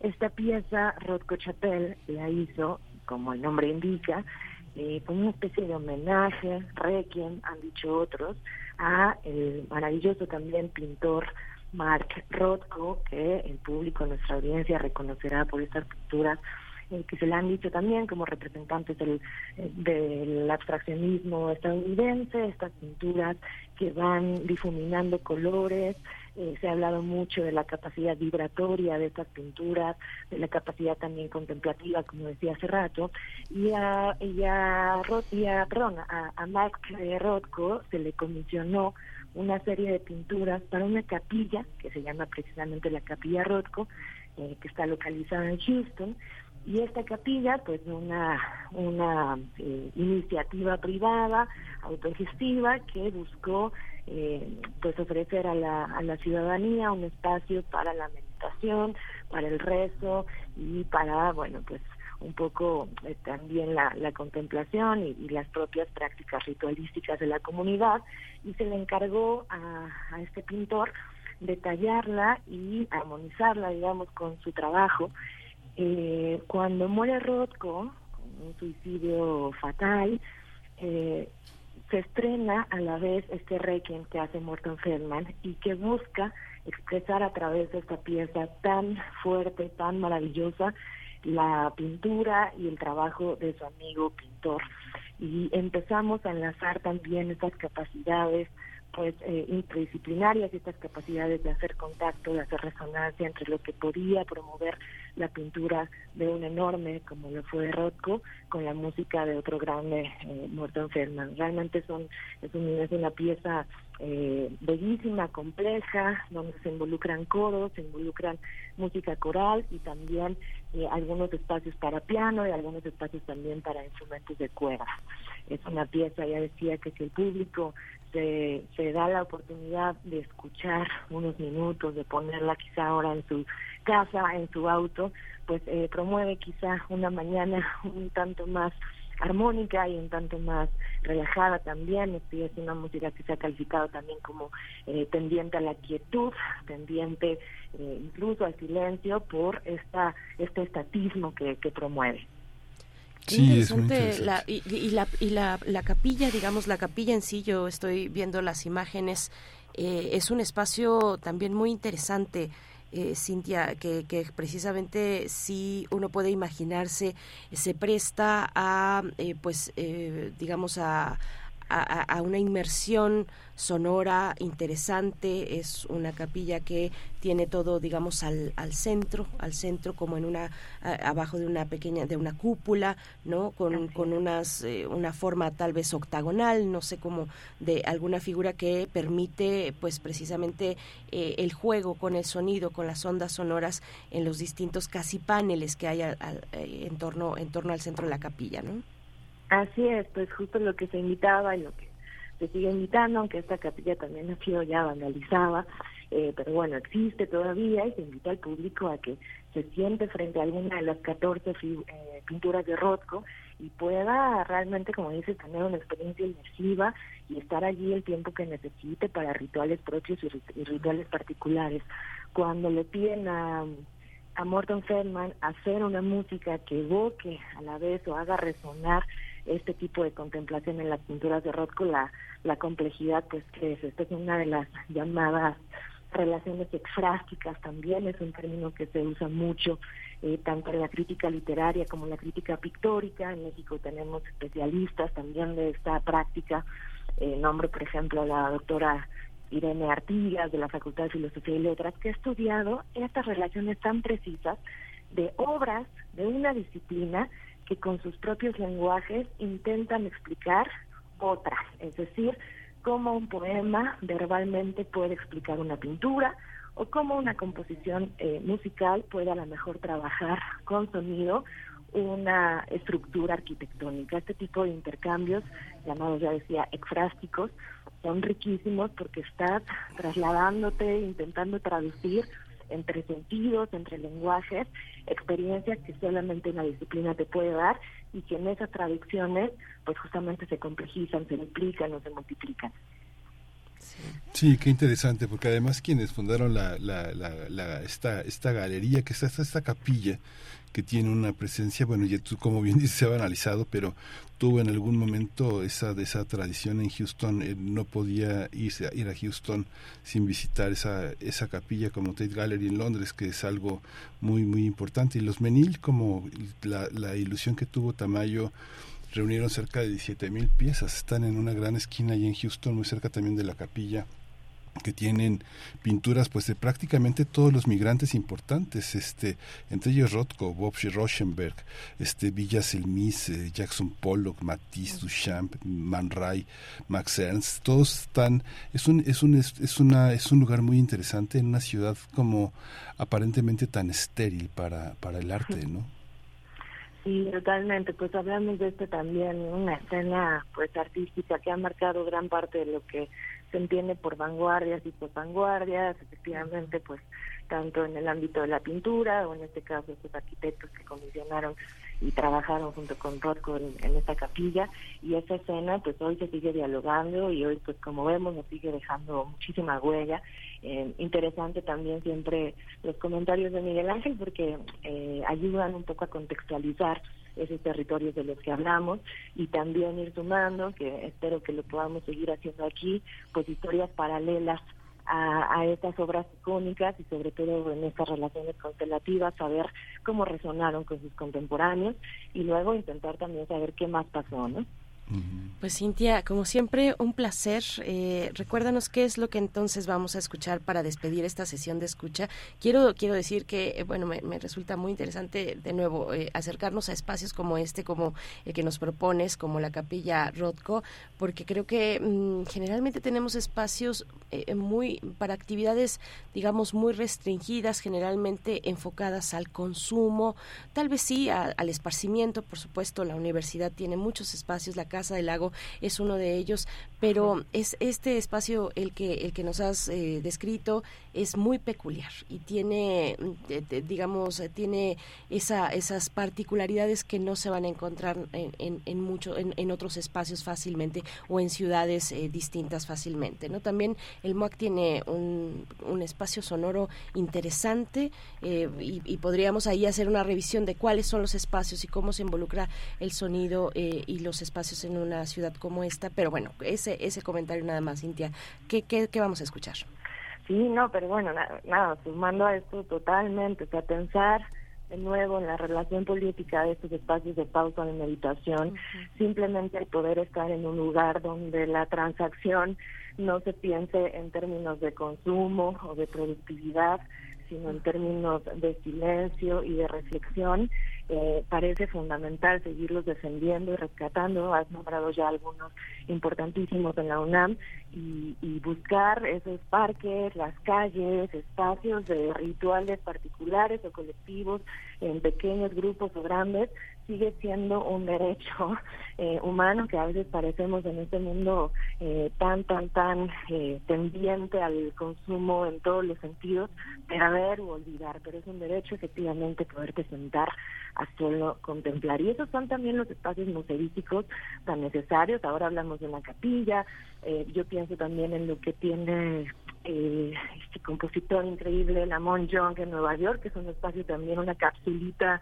Esta pieza Rodko Chapel la hizo, como el nombre indica, eh, como una especie de homenaje, requiem, han dicho otros, a el maravilloso también pintor Mark Rothko, que el público, nuestra audiencia reconocerá por estas pinturas eh, que se le han dicho también como representantes del, eh, del abstraccionismo estadounidense, estas pinturas que van difuminando colores, eh, se ha hablado mucho de la capacidad vibratoria de estas pinturas, de la capacidad también contemplativa, como decía hace rato, y a, y a, y a, perdón, a, eh, Rothko se le comisionó una serie de pinturas para una capilla que se llama precisamente la Capilla Rothko, eh, que está localizada en Houston, y esta capilla, pues una, una eh, iniciativa privada, autogestiva, que buscó eh, pues ofrecer a la, a la ciudadanía un espacio para la meditación, para el rezo y para, bueno, pues un poco eh, también la, la contemplación y, y las propias prácticas ritualísticas de la comunidad y se le encargó a, a este pintor detallarla y armonizarla, digamos, con su trabajo. Eh, cuando muere Rothko, un suicidio fatal, eh, se estrena a la vez este Requiem que hace Morton Feldman y que busca expresar a través de esta pieza tan fuerte, tan maravillosa, la pintura y el trabajo de su amigo pintor. Y empezamos a enlazar también estas capacidades pues eh, interdisciplinarias estas capacidades de hacer contacto, de hacer resonancia entre lo que podía promover la pintura de un enorme como lo fue Rothko con la música de otro grande eh, Morton Feldman. Realmente son es, un- es una pieza eh, bellísima, compleja, donde se involucran coros, se involucran música coral y también eh, algunos espacios para piano y algunos espacios también para instrumentos de cuerda. Es una pieza, ya decía, que si el público se, se da la oportunidad de escuchar unos minutos, de ponerla quizá ahora en su casa, en su auto, pues eh, promueve quizá una mañana un tanto más armónica y un tanto más relajada también. Sí, es una música que se ha calificado también como eh, tendiente a la quietud, tendiente eh, incluso al silencio por esta este estatismo que, que promueve. Qué Sí, es muy interesante, la- y, y la, y la, la capilla, digamos, la capilla en sí, yo estoy viendo las imágenes, eh, es un espacio también muy interesante, eh, Cintia, que, que precisamente sí uno puede imaginarse, se presta a, eh, pues, eh, digamos, a, a, a una inmersión sonora interesante, es una capilla que tiene todo, digamos, al, al centro, al centro como en una, a- abajo de una pequeña, de una cúpula, ¿no? Con, con unas, eh, una forma tal vez octagonal, no sé cómo, de alguna figura que permite, pues, precisamente eh, el juego con el sonido, con las ondas sonoras en los distintos casi paneles que hay al- al- eh, en torno, en torno al centro de la capilla, ¿no? Así es, pues justo lo que se invitaba y lo que se sigue invitando, aunque esta capilla también ha sido ya vandalizada, eh, pero bueno, existe todavía y se invita al público a que se siente frente a alguna de las 14 fi- eh, pinturas de Rothko y pueda realmente, como dices, tener una experiencia inmersiva y estar allí el tiempo que necesite para rituales propios y, rit- y rituales particulares. Cuando le piden a, a Morton Feldman hacer una música que evoque a la vez o haga resonar este tipo de contemplación en las pinturas de Rothko, la, la complejidad pues crece. Esta es una de las llamadas relaciones exfrásticas también, es un término que se usa mucho eh, tanto en la crítica literaria como en la crítica pictórica. En México tenemos especialistas también de esta práctica. Eh, nombro, por ejemplo, la doctora Irene Artigas de la Facultad de Filosofía y Letras, que ha estudiado estas relaciones tan precisas de obras de una disciplina que con sus propios lenguajes intentan explicar otras, es decir, cómo un poema verbalmente puede explicar una pintura o cómo una composición eh, musical puede a lo mejor trabajar con sonido una estructura arquitectónica. Este tipo de intercambios, llamados ya decía exfrásticos, son riquísimos porque estás trasladándote, intentando traducir entre sentidos, entre lenguajes, experiencias que solamente una disciplina te puede dar y que en esas traducciones pues justamente se complejizan, se duplican o se multiplican. Sí, qué interesante, porque además quienes fundaron la, la, la, la- esta, esta galería, que está esta, esta capilla, que tiene una presencia, bueno, ya tú como bien <laughs> dices, se ha banalizado, pero tuvo en algún momento esa de esa tradición en Houston, eh, no podía irse ir a Houston sin visitar esa, esa capilla como Tate Gallery en Londres, que es algo muy, muy importante. Y los Menil, como la, la ilusión que tuvo Tamayo, reunieron cerca de 17 mil piezas, están en una gran esquina ahí en Houston, muy cerca también de la capilla que tienen pinturas pues de prácticamente todos los migrantes importantes este entre ellos Rothko, Bob Rauschenberg, este Villa Selmis, eh, Jackson Pollock, Matisse, Duchamp, Man Ray, Max Ernst, todos están es un es un es una es un lugar muy interesante en una ciudad como aparentemente tan estéril para para el arte, ¿no? Sí, totalmente. Pues hablamos de esto también, una escena pues artística que ha marcado gran parte de lo que se entiende por vanguardias y por vanguardias, efectivamente, pues tanto en el ámbito de la pintura o en este caso estos arquitectos que comisionaron y trabajaron junto con Rothko en, en esta capilla y esa escena pues hoy se sigue dialogando y hoy pues como vemos nos sigue dejando muchísima huella. Eh, interesante también siempre los comentarios de Miguel Ángel porque eh, ayudan un poco a contextualizar esos territorios de los que hablamos y también ir sumando, que espero que lo podamos seguir haciendo aquí, pues historias paralelas a, a estas obras icónicas y sobre todo en estas relaciones constelativas, saber cómo resonaron con sus contemporáneos y luego intentar también saber qué más pasó, ¿no? Pues Cintia, como siempre, un placer. Eh, recuérdanos qué es lo que entonces vamos a escuchar para despedir esta sesión de escucha. Quiero quiero decir que eh, bueno me, resulta muy interesante de nuevo eh, acercarnos a espacios como este, como el que nos propones, como la Capilla Rothko, porque creo que mm, generalmente tenemos espacios eh, muy para actividades, digamos, muy restringidas, generalmente enfocadas al consumo, tal vez sí al esparcimiento, por supuesto. La universidad tiene muchos espacios, la Casa del Lago es uno de ellos, pero es este espacio el que el que nos has eh, descrito es muy peculiar y tiene, de- digamos, eh, tiene esa, esas particularidades que no se van a encontrar en, en, en mucho, en, en otros espacios fácilmente o en ciudades eh, distintas fácilmente. ¿no? También el MOAC tiene un, un espacio sonoro interesante eh, y, y podríamos ahí hacer una revisión de cuáles son los espacios y cómo se involucra el sonido eh, y los espacios en una ciudad como esta. Pero bueno, ese, ese comentario nada más, Cintia. ¿Qué, qué, qué vamos a escuchar? Sí, no, pero bueno, na- nada, sumando a esto totalmente, o sea, pensar de nuevo en la relación política de estos espacios de pausa de meditación, simplemente el poder estar en un lugar donde la transacción no se piense en términos de consumo o de productividad, sino en términos de silencio y de reflexión, eh, parece fundamental seguirlos defendiendo y rescatando. Has nombrado ya algunos importantísimos en la UNAM y, y buscar esos parques, las calles, espacios de rituales particulares o colectivos en pequeños grupos o grandes sigue siendo un derecho <laughs> eh, humano que a veces parecemos en este mundo eh, tan, tan, tan eh, tendiente al consumo en todos los sentidos, perder u olvidar, pero es un derecho efectivamente poderte sentar a solo contemplar. Y esos son también los espacios museísticos tan necesarios. Ahora hablamos de una capilla, eh, yo pienso también en lo que tiene eh, este compositor increíble, Lamont Young en Nueva York, que es un espacio también, una capsulita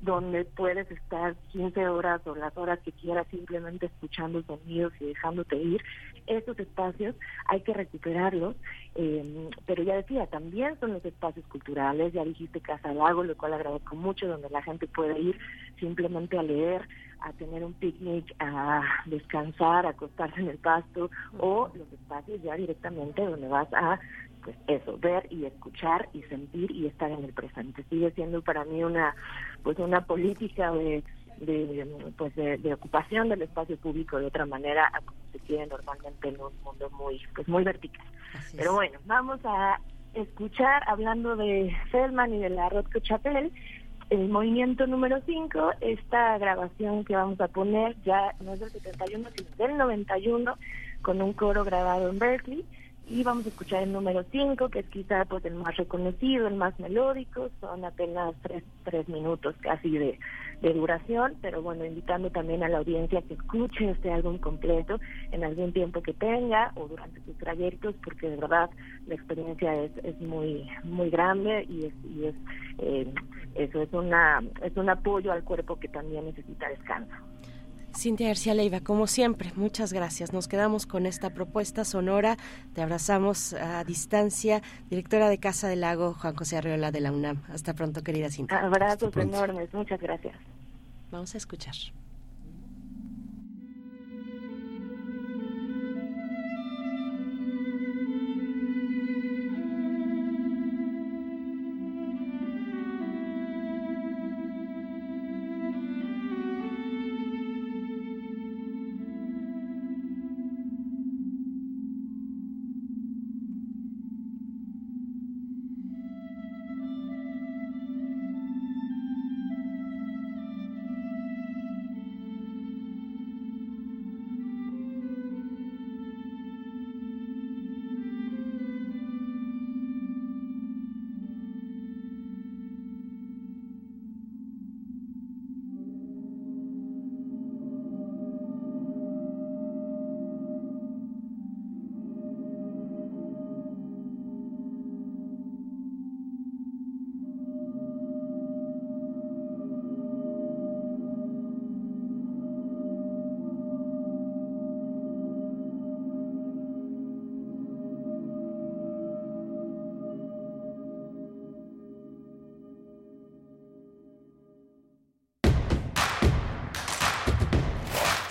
donde puedes estar 15 horas o las horas que quieras simplemente escuchando sonidos y dejándote ir. Esos espacios hay que recuperarlos, eh, pero ya decía, también son los espacios culturales, ya dijiste Casa Lago, lo cual agradezco mucho, donde la gente puede ir simplemente a leer, a tener un picnic, a descansar, a acostarse en el pasto, o los espacios ya directamente donde vas a pues eso, ver y escuchar y sentir y estar en el presente. Sigue siendo para mí una pues una política de de pues de, de ocupación del espacio público de otra manera a como se quiere normalmente en un mundo muy pues muy vertical. Pero bueno, vamos a escuchar hablando de Feldman y de la Rothko Chapel el movimiento número 5, esta grabación que vamos a poner ya no es del 71, sino del 91, con un coro grabado en Berkeley, y vamos a escuchar el número 5, que es quizá pues el más reconocido, el más melódico, son apenas tres, tres minutos casi de, de duración, pero bueno, invitando también a la audiencia que escuche este álbum completo en algún tiempo que tenga o durante sus trayectos, porque de verdad la experiencia es, es muy muy grande y es, y es eh, eso es una es un apoyo al cuerpo que también necesita descanso. Cintia García Leiva, como siempre, muchas gracias. Nos quedamos con esta propuesta sonora. Te abrazamos a distancia. Directora de Casa del Lago, Juan José Arreola de la UNAM. Hasta pronto, querida Cintia. Abrazos enormes. Muchas gracias. Vamos a escuchar.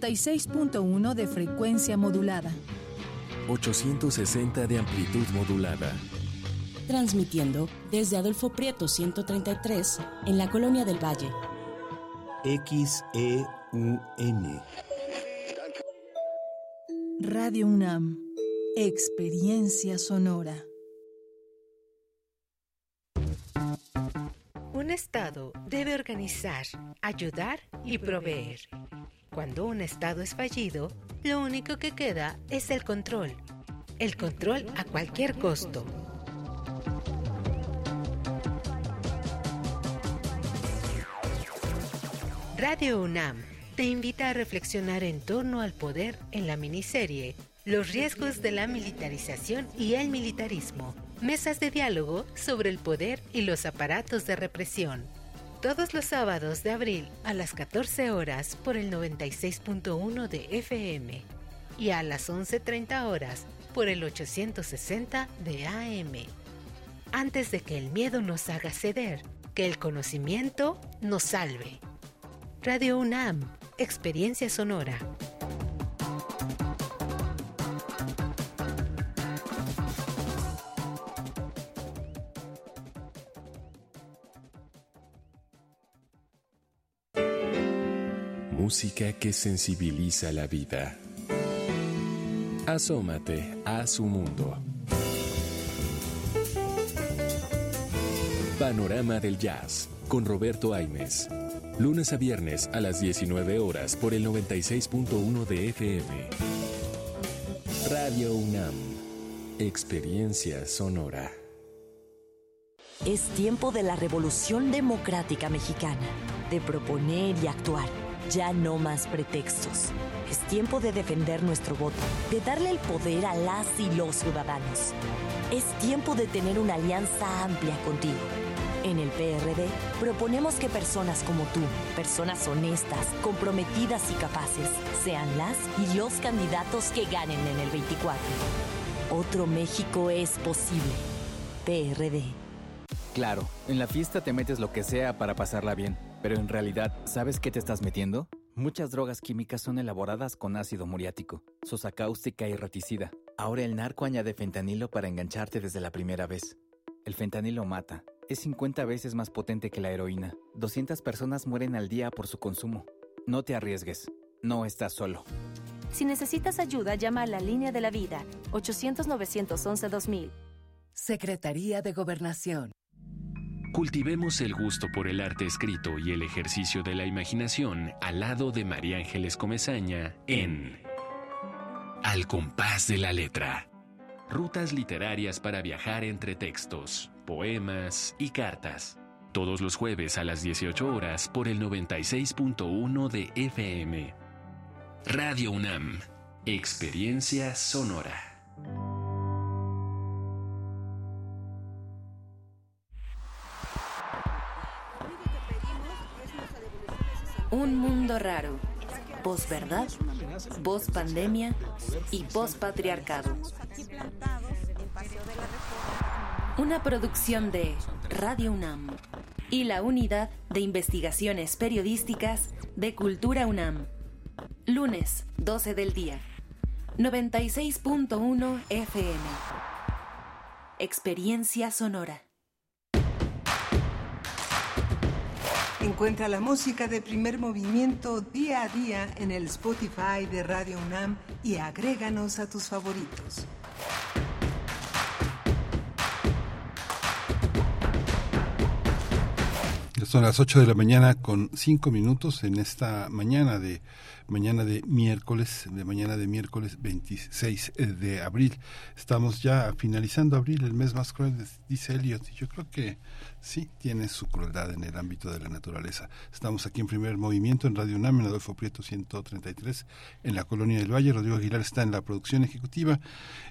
96.1 de frecuencia modulada. 860 de amplitud modulada. Transmitiendo desde Adolfo Prieto 133 en la Colonia del Valle. XEUN. Radio UNAM. Experiencia sonora. Un Estado debe organizar, ayudar y proveer. Cuando un Estado es fallido, lo único que queda es el control. El control a cualquier costo. Radio UNAM te invita a reflexionar en torno al poder en la miniserie Los riesgos de la militarización y el militarismo. Mesas de diálogo sobre el poder y los aparatos de represión. Todos los sábados de abril a las 14 horas por el 96.1 de FM y a las 11.30 horas por el 860 de AM. Antes de que el miedo nos haga ceder, que el conocimiento nos salve. Radio UNAM, Experiencia Sonora. Música que sensibiliza la vida. Asómate a su mundo. Panorama del Jazz con Roberto Aimes. Lunes a viernes a las 19 horas por el 96.1 de FM. Radio UNAM. Experiencia sonora. Es tiempo de la revolución democrática mexicana, de proponer y actuar. Ya no más pretextos. Es tiempo de defender nuestro voto, de darle el poder a las y los ciudadanos. Es tiempo de tener una alianza amplia contigo. En el PRD proponemos que personas como tú, personas honestas, comprometidas y capaces, sean las y los candidatos que ganen en el 24. Otro México es posible. PRD. Claro, en la fiesta te metes lo que sea para pasarla bien, pero en realidad, ¿sabes qué te estás metiendo? Muchas drogas químicas son elaboradas con ácido muriático, sosa cáustica y reticida. Ahora el narco añade fentanilo para engancharte desde la primera vez. El fentanilo mata. Es 50 veces más potente que la heroína. 200 personas mueren al día por su consumo. No te arriesgues. No estás solo. Si necesitas ayuda, llama a la línea de la vida 800-911-2000. Secretaría de Gobernación. Cultivemos el gusto por el arte escrito y el ejercicio de la imaginación al lado de María Ángeles Comezaña en Al compás de la letra. Rutas literarias para viajar entre textos, poemas y cartas. Todos los jueves a las 18 horas por el 96.1 de FM. Radio UNAM. Experiencia sonora. Un mundo raro. Posverdad, pospandemia y pospatriarcado. Una producción de Radio UNAM y la Unidad de Investigaciones Periodísticas de Cultura UNAM. Lunes, 12 del día. 96.1 FM. Experiencia sonora. Encuentra la música de primer movimiento día a día en el Spotify de Radio UNAM y agréganos a tus favoritos. Son las 8 de la mañana con 5 minutos en esta mañana de mañana de miércoles, de mañana de miércoles 26 de abril. Estamos ya finalizando abril, el mes más cruel, dice Elliot. Yo creo que sí tiene su crueldad en el ámbito de la naturaleza. Estamos aquí en primer movimiento en Radio UNAM, en Adolfo Prieto 133, en la Colonia del Valle. Rodrigo Aguilar está en la producción ejecutiva.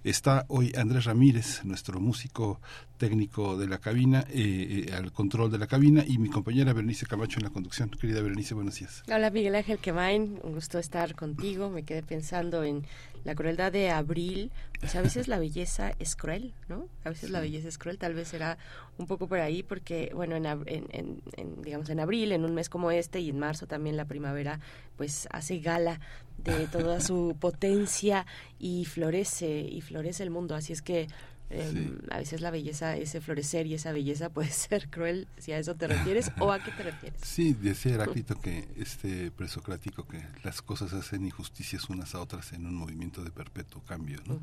Está hoy Andrés Ramírez, nuestro músico técnico de la cabina, eh, eh, al control de la cabina, y mi compañera Berenice Camacho en la conducción. Querida Berenice, buenos días. Hola Miguel Ángel Quemain, un gusto estar contigo. Me quedé pensando en la crueldad de abril. Pues a veces la belleza es cruel, ¿no? A veces la belleza es cruel. Tal vez será un poco por ahí porque, bueno, en, en, en, digamos en abril, en un mes como este y en marzo también la primavera, pues hace gala de toda su <laughs> potencia y florece y florece el mundo. Así es que eh, A veces la belleza, ese florecer y esa belleza <laughs> puede ser cruel, si a eso te refieres o a qué te refieres. Sí, decía Heráclito que este presocrático que las cosas hacen injusticias unas a otras en un movimiento de perpetuo cambio, ¿no?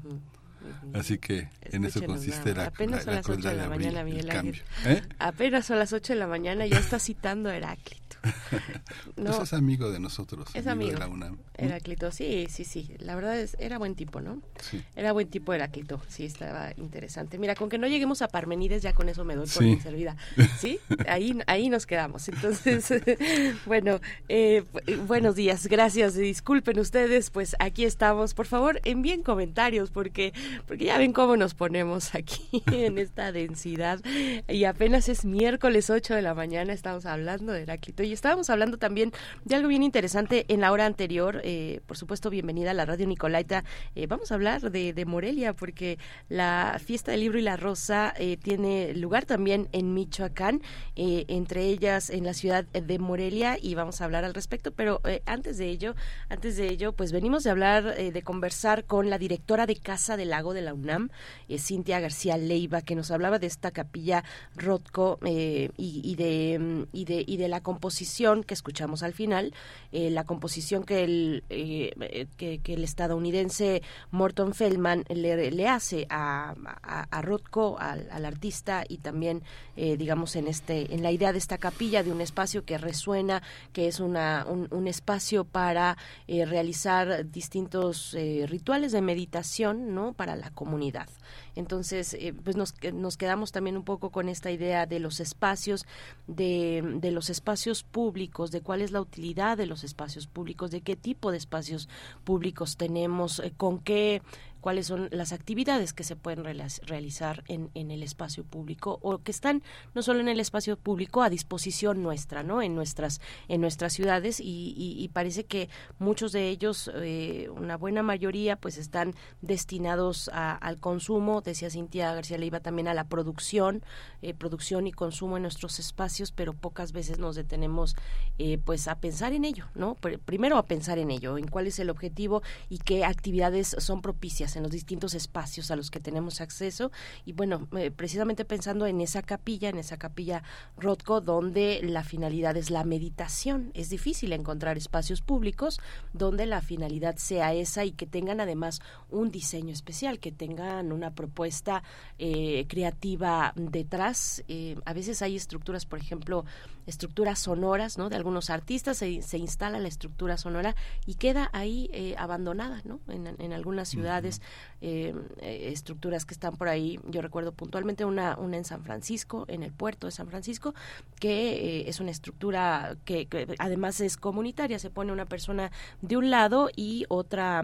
Así que en eso consiste la, Apenas la, son las 8 de la mañana, Miguel Ángel. ¿Eh? Apenas son las 8 de la mañana ya está citando a Heráclito. <laughs> No, pues es amigo de nosotros. Es amigo. De la UNAM. Heráclito, sí, sí, sí. La verdad es, era buen tipo, ¿no? Sí. Era buen tipo Heráclito. Sí, estaba interesante. Mira, con que no lleguemos a Parmenides, ya con eso me doy por sí. servida. ¿Sí? Ahí, ahí nos quedamos. Entonces, <laughs> bueno, eh, buenos días. Gracias. Disculpen ustedes, pues aquí estamos. Por favor, envíen comentarios porque, porque ya ven cómo nos ponemos aquí <laughs> en esta densidad. Y apenas es miércoles 8 de la mañana. Estamos hablando de Heráclito. Y estábamos hablando también de algo bien interesante en la hora anterior. Eh, por supuesto, bienvenida a la radio Nicolaita. Eh, vamos a hablar de, de, Morelia porque la fiesta del libro y la rosa eh, tiene lugar también en Michoacán, entre ellas en la ciudad de Morelia y vamos a hablar al respecto. Pero antes de ello, antes de ello, pues venimos de hablar, de conversar con la directora de Casa del De la UNAM, Cintia García Leiva, que nos hablaba de esta capilla Rothko y, y, de, y, de, y de la composición que escuchamos al final, eh, la composición que el, eh, que, que, el estadounidense Morton Feldman le, le hace a, a, Rothko, al, al, artista, y también, eh, digamos, en, este, en la idea de esta capilla, de un espacio que resuena, que es una, un, un espacio para realizar distintos rituales de meditación ¿no? para la comunidad. Entonces, eh, pues nos, nos quedamos también un poco con esta idea de los espacios, de, de los espacios públicos, de cuál es la utilidad de los espacios públicos, de qué tipo de espacios públicos tenemos, eh, con qué cuáles son las actividades que se pueden realizar en, el espacio público o que están no solo en el espacio público a disposición nuestra, ¿no? En nuestras en nuestras ciudades y, parece que muchos de ellos, eh, una buena mayoría, pues están destinados al consumo. Decía Cintia García Leiva también a la producción, eh, producción y consumo en nuestros espacios, pero pocas veces nos detenemos, eh, pues, a pensar en ello, ¿no? Primero a pensar en ello, en cuál es el objetivo y qué actividades son propicias en los distintos espacios a los que tenemos acceso. Y bueno, precisamente pensando en esa capilla, en esa capilla Rotko, donde la finalidad es la meditación. Es difícil encontrar espacios públicos donde la finalidad sea esa y que tengan además un diseño especial, que tengan una propuesta eh, creativa detrás. Eh, a veces hay estructuras, por ejemplo, estructuras sonoras, ¿no? De algunos artistas se, se instala la estructura sonora y queda ahí eh, abandonada, ¿no? En, en algunas ciudades, eh, estructuras que están por ahí. Yo recuerdo puntualmente una, una en San Francisco, en el puerto de San Francisco, que eh, es una estructura que, además es comunitaria. Se pone una persona de un lado y otra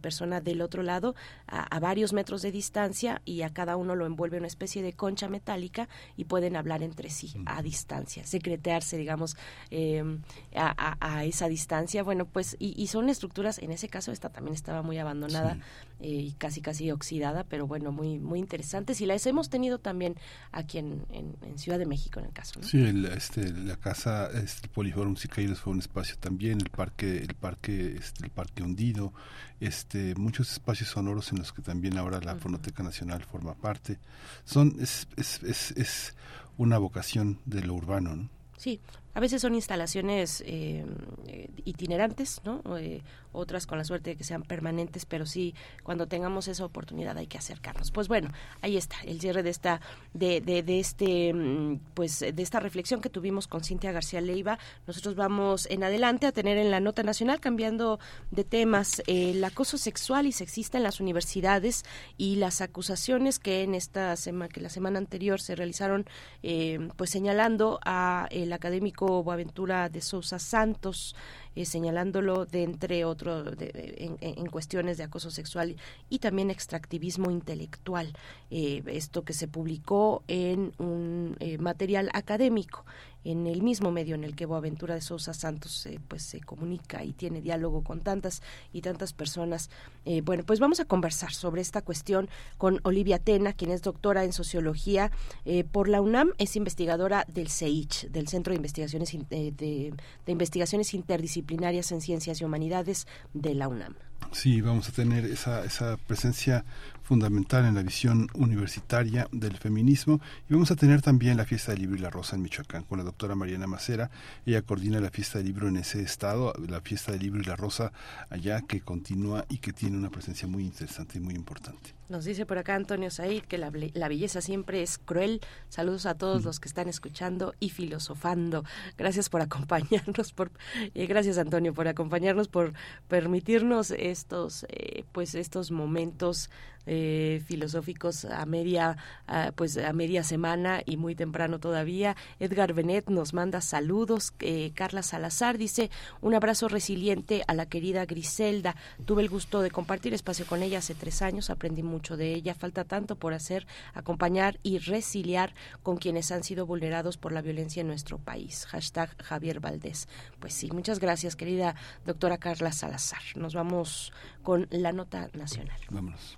persona del otro lado a, varios metros de distancia y a cada uno lo envuelve una especie de concha metálica y pueden hablar entre sí a distancia digamos, eh, a, esa distancia. Bueno, pues, y, son estructuras, en ese caso, esta también estaba muy abandonada eh, y casi, casi oxidada, pero bueno, muy, muy interesantes. Y las hemos tenido también aquí en, Ciudad de México, en el caso. Sí, este, la casa, este, el Poliforum Siqueiros fue un espacio también, el parque, el parque, este, el parque hundido, este, muchos espacios sonoros en los que también ahora la Fonoteca Nacional forma parte. Son, es, es, es, es una vocación de lo urbano, ¿no? Sí, a veces son instalaciones eh, itinerantes, ¿no? Eh, otras con la suerte de que sean permanentes, pero sí, cuando tengamos esa oportunidad hay que acercarnos. Pues bueno, ahí está el cierre de esta, de, de, de este, mm, pues de esta reflexión que tuvimos con Cintia García Leiva. Nosotros vamos en adelante a tener en la nota nacional, cambiando de temas, eh, el acoso sexual y sexista en las universidades y las acusaciones que en esta semana, que la semana anterior se realizaron, pues señalando a el académico Boaventura de Sousa Santos, eh, señalándolo de entre otros en, cuestiones de acoso sexual y también extractivismo intelectual. Eh, esto que se publicó en un eh, material académico en el mismo medio en el que Boaventura de Sousa Santos pues se comunica y tiene diálogo con tantas y tantas personas. Bueno, pues vamos a conversar sobre esta cuestión con Olivia Tena, quien es doctora en sociología por la UNAM, es investigadora del CEICH, del Centro de Investigaciones de Investigaciones Interdisciplinarias en Ciencias y Humanidades de la UNAM. Sí, vamos a tener esa, esa presencia fundamental en la visión universitaria del feminismo y vamos a tener también la fiesta del libro y la rosa en Michoacán con la doctora Mariana Macera. Ella coordina la fiesta del libro en ese estado, la fiesta del libro y la rosa allá que continúa y que tiene una presencia muy interesante y muy importante. Nos dice por acá Antonio Said que la, belleza siempre es cruel. Saludos a todos los que están escuchando y filosofando. Gracias por acompañarnos, por eh, gracias Antonio por acompañarnos, por permitirnos estos, eh, pues estos momentos eh, filosóficos a media, pues a media semana y muy temprano todavía. Edgar Benet nos manda saludos. Eh, Carla Salazar dice un abrazo resiliente a la querida Griselda. Tuve el gusto de compartir espacio con ella hace tres años. Aprendí mucho de ella. Falta tanto por hacer, acompañar y resiliar con quienes han sido vulnerados por la violencia en nuestro país. Hashtag Javier Valdés. Pues sí, muchas gracias, querida doctora Carla Salazar. Nos vamos con la nota nacional. Vámonos.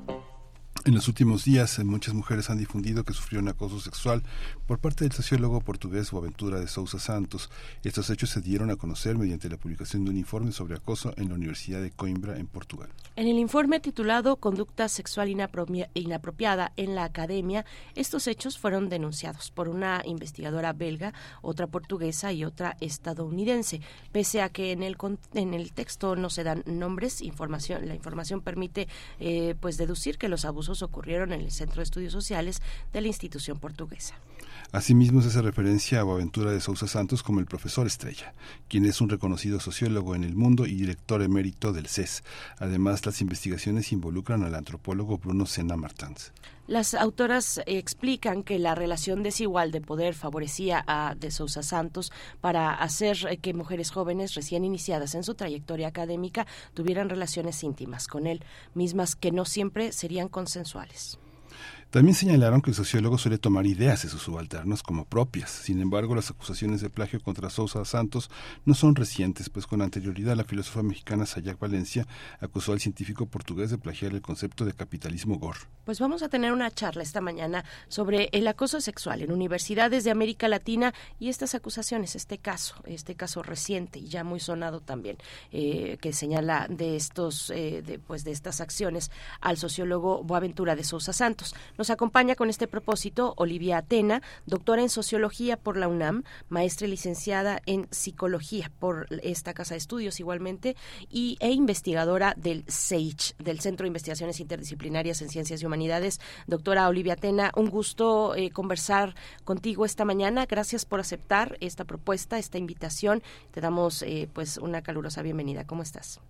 En los últimos días, muchas mujeres han difundido que sufrieron acoso sexual por parte del sociólogo portugués Boaventura de Sousa Santos. Estos hechos se dieron a conocer mediante la publicación de un informe sobre acoso en la Universidad de Coimbra, en Portugal. En el informe titulado Conducta sexual inapropiada en la academia, estos hechos fueron denunciados por una investigadora belga, otra portuguesa y otra estadounidense. Pese a que en el, en el texto no se dan nombres, información, la información permite eh, pues deducir que los abusos ocurrieron en el Centro de Estudios Sociales de la institución portuguesa. Asimismo, se hace referencia a Boaventura de Sousa Santos como el profesor estrella, quien es un reconocido sociólogo en el mundo y director emérito del CES. Además, las investigaciones involucran al antropólogo Bruno Sena Martins. Las autoras explican que la relación desigual de poder favorecía a De Sousa Santos para hacer que mujeres jóvenes recién iniciadas en su trayectoria académica tuvieran relaciones íntimas con él, mismas que no siempre serían consensuales. También señalaron que el sociólogo suele tomar ideas de sus subalternos como propias. Sin embargo, las acusaciones de plagio contra Sousa Santos no son recientes, pues con anterioridad la filósofa mexicana Sayak Valencia acusó al científico portugués de plagiar el concepto de capitalismo gore. Pues vamos a tener una charla esta mañana sobre el acoso sexual en universidades de América Latina y estas acusaciones, este caso, este caso reciente y ya muy sonado también, eh, que señala de estos, eh, pues de estas acciones al sociólogo Boaventura de Sousa Santos. Nos acompaña con este propósito Olivia Atena, doctora en sociología por la UNAM, maestra y licenciada en psicología por esta casa de estudios igualmente y e investigadora del SAGE, del Centro de Investigaciones Interdisciplinarias en Ciencias y Humanidades. Doctora Olivia Atena, un gusto eh, conversar contigo esta mañana. Gracias por aceptar esta propuesta, esta invitación. Te damos eh, pues una calurosa bienvenida. ¿Cómo estás?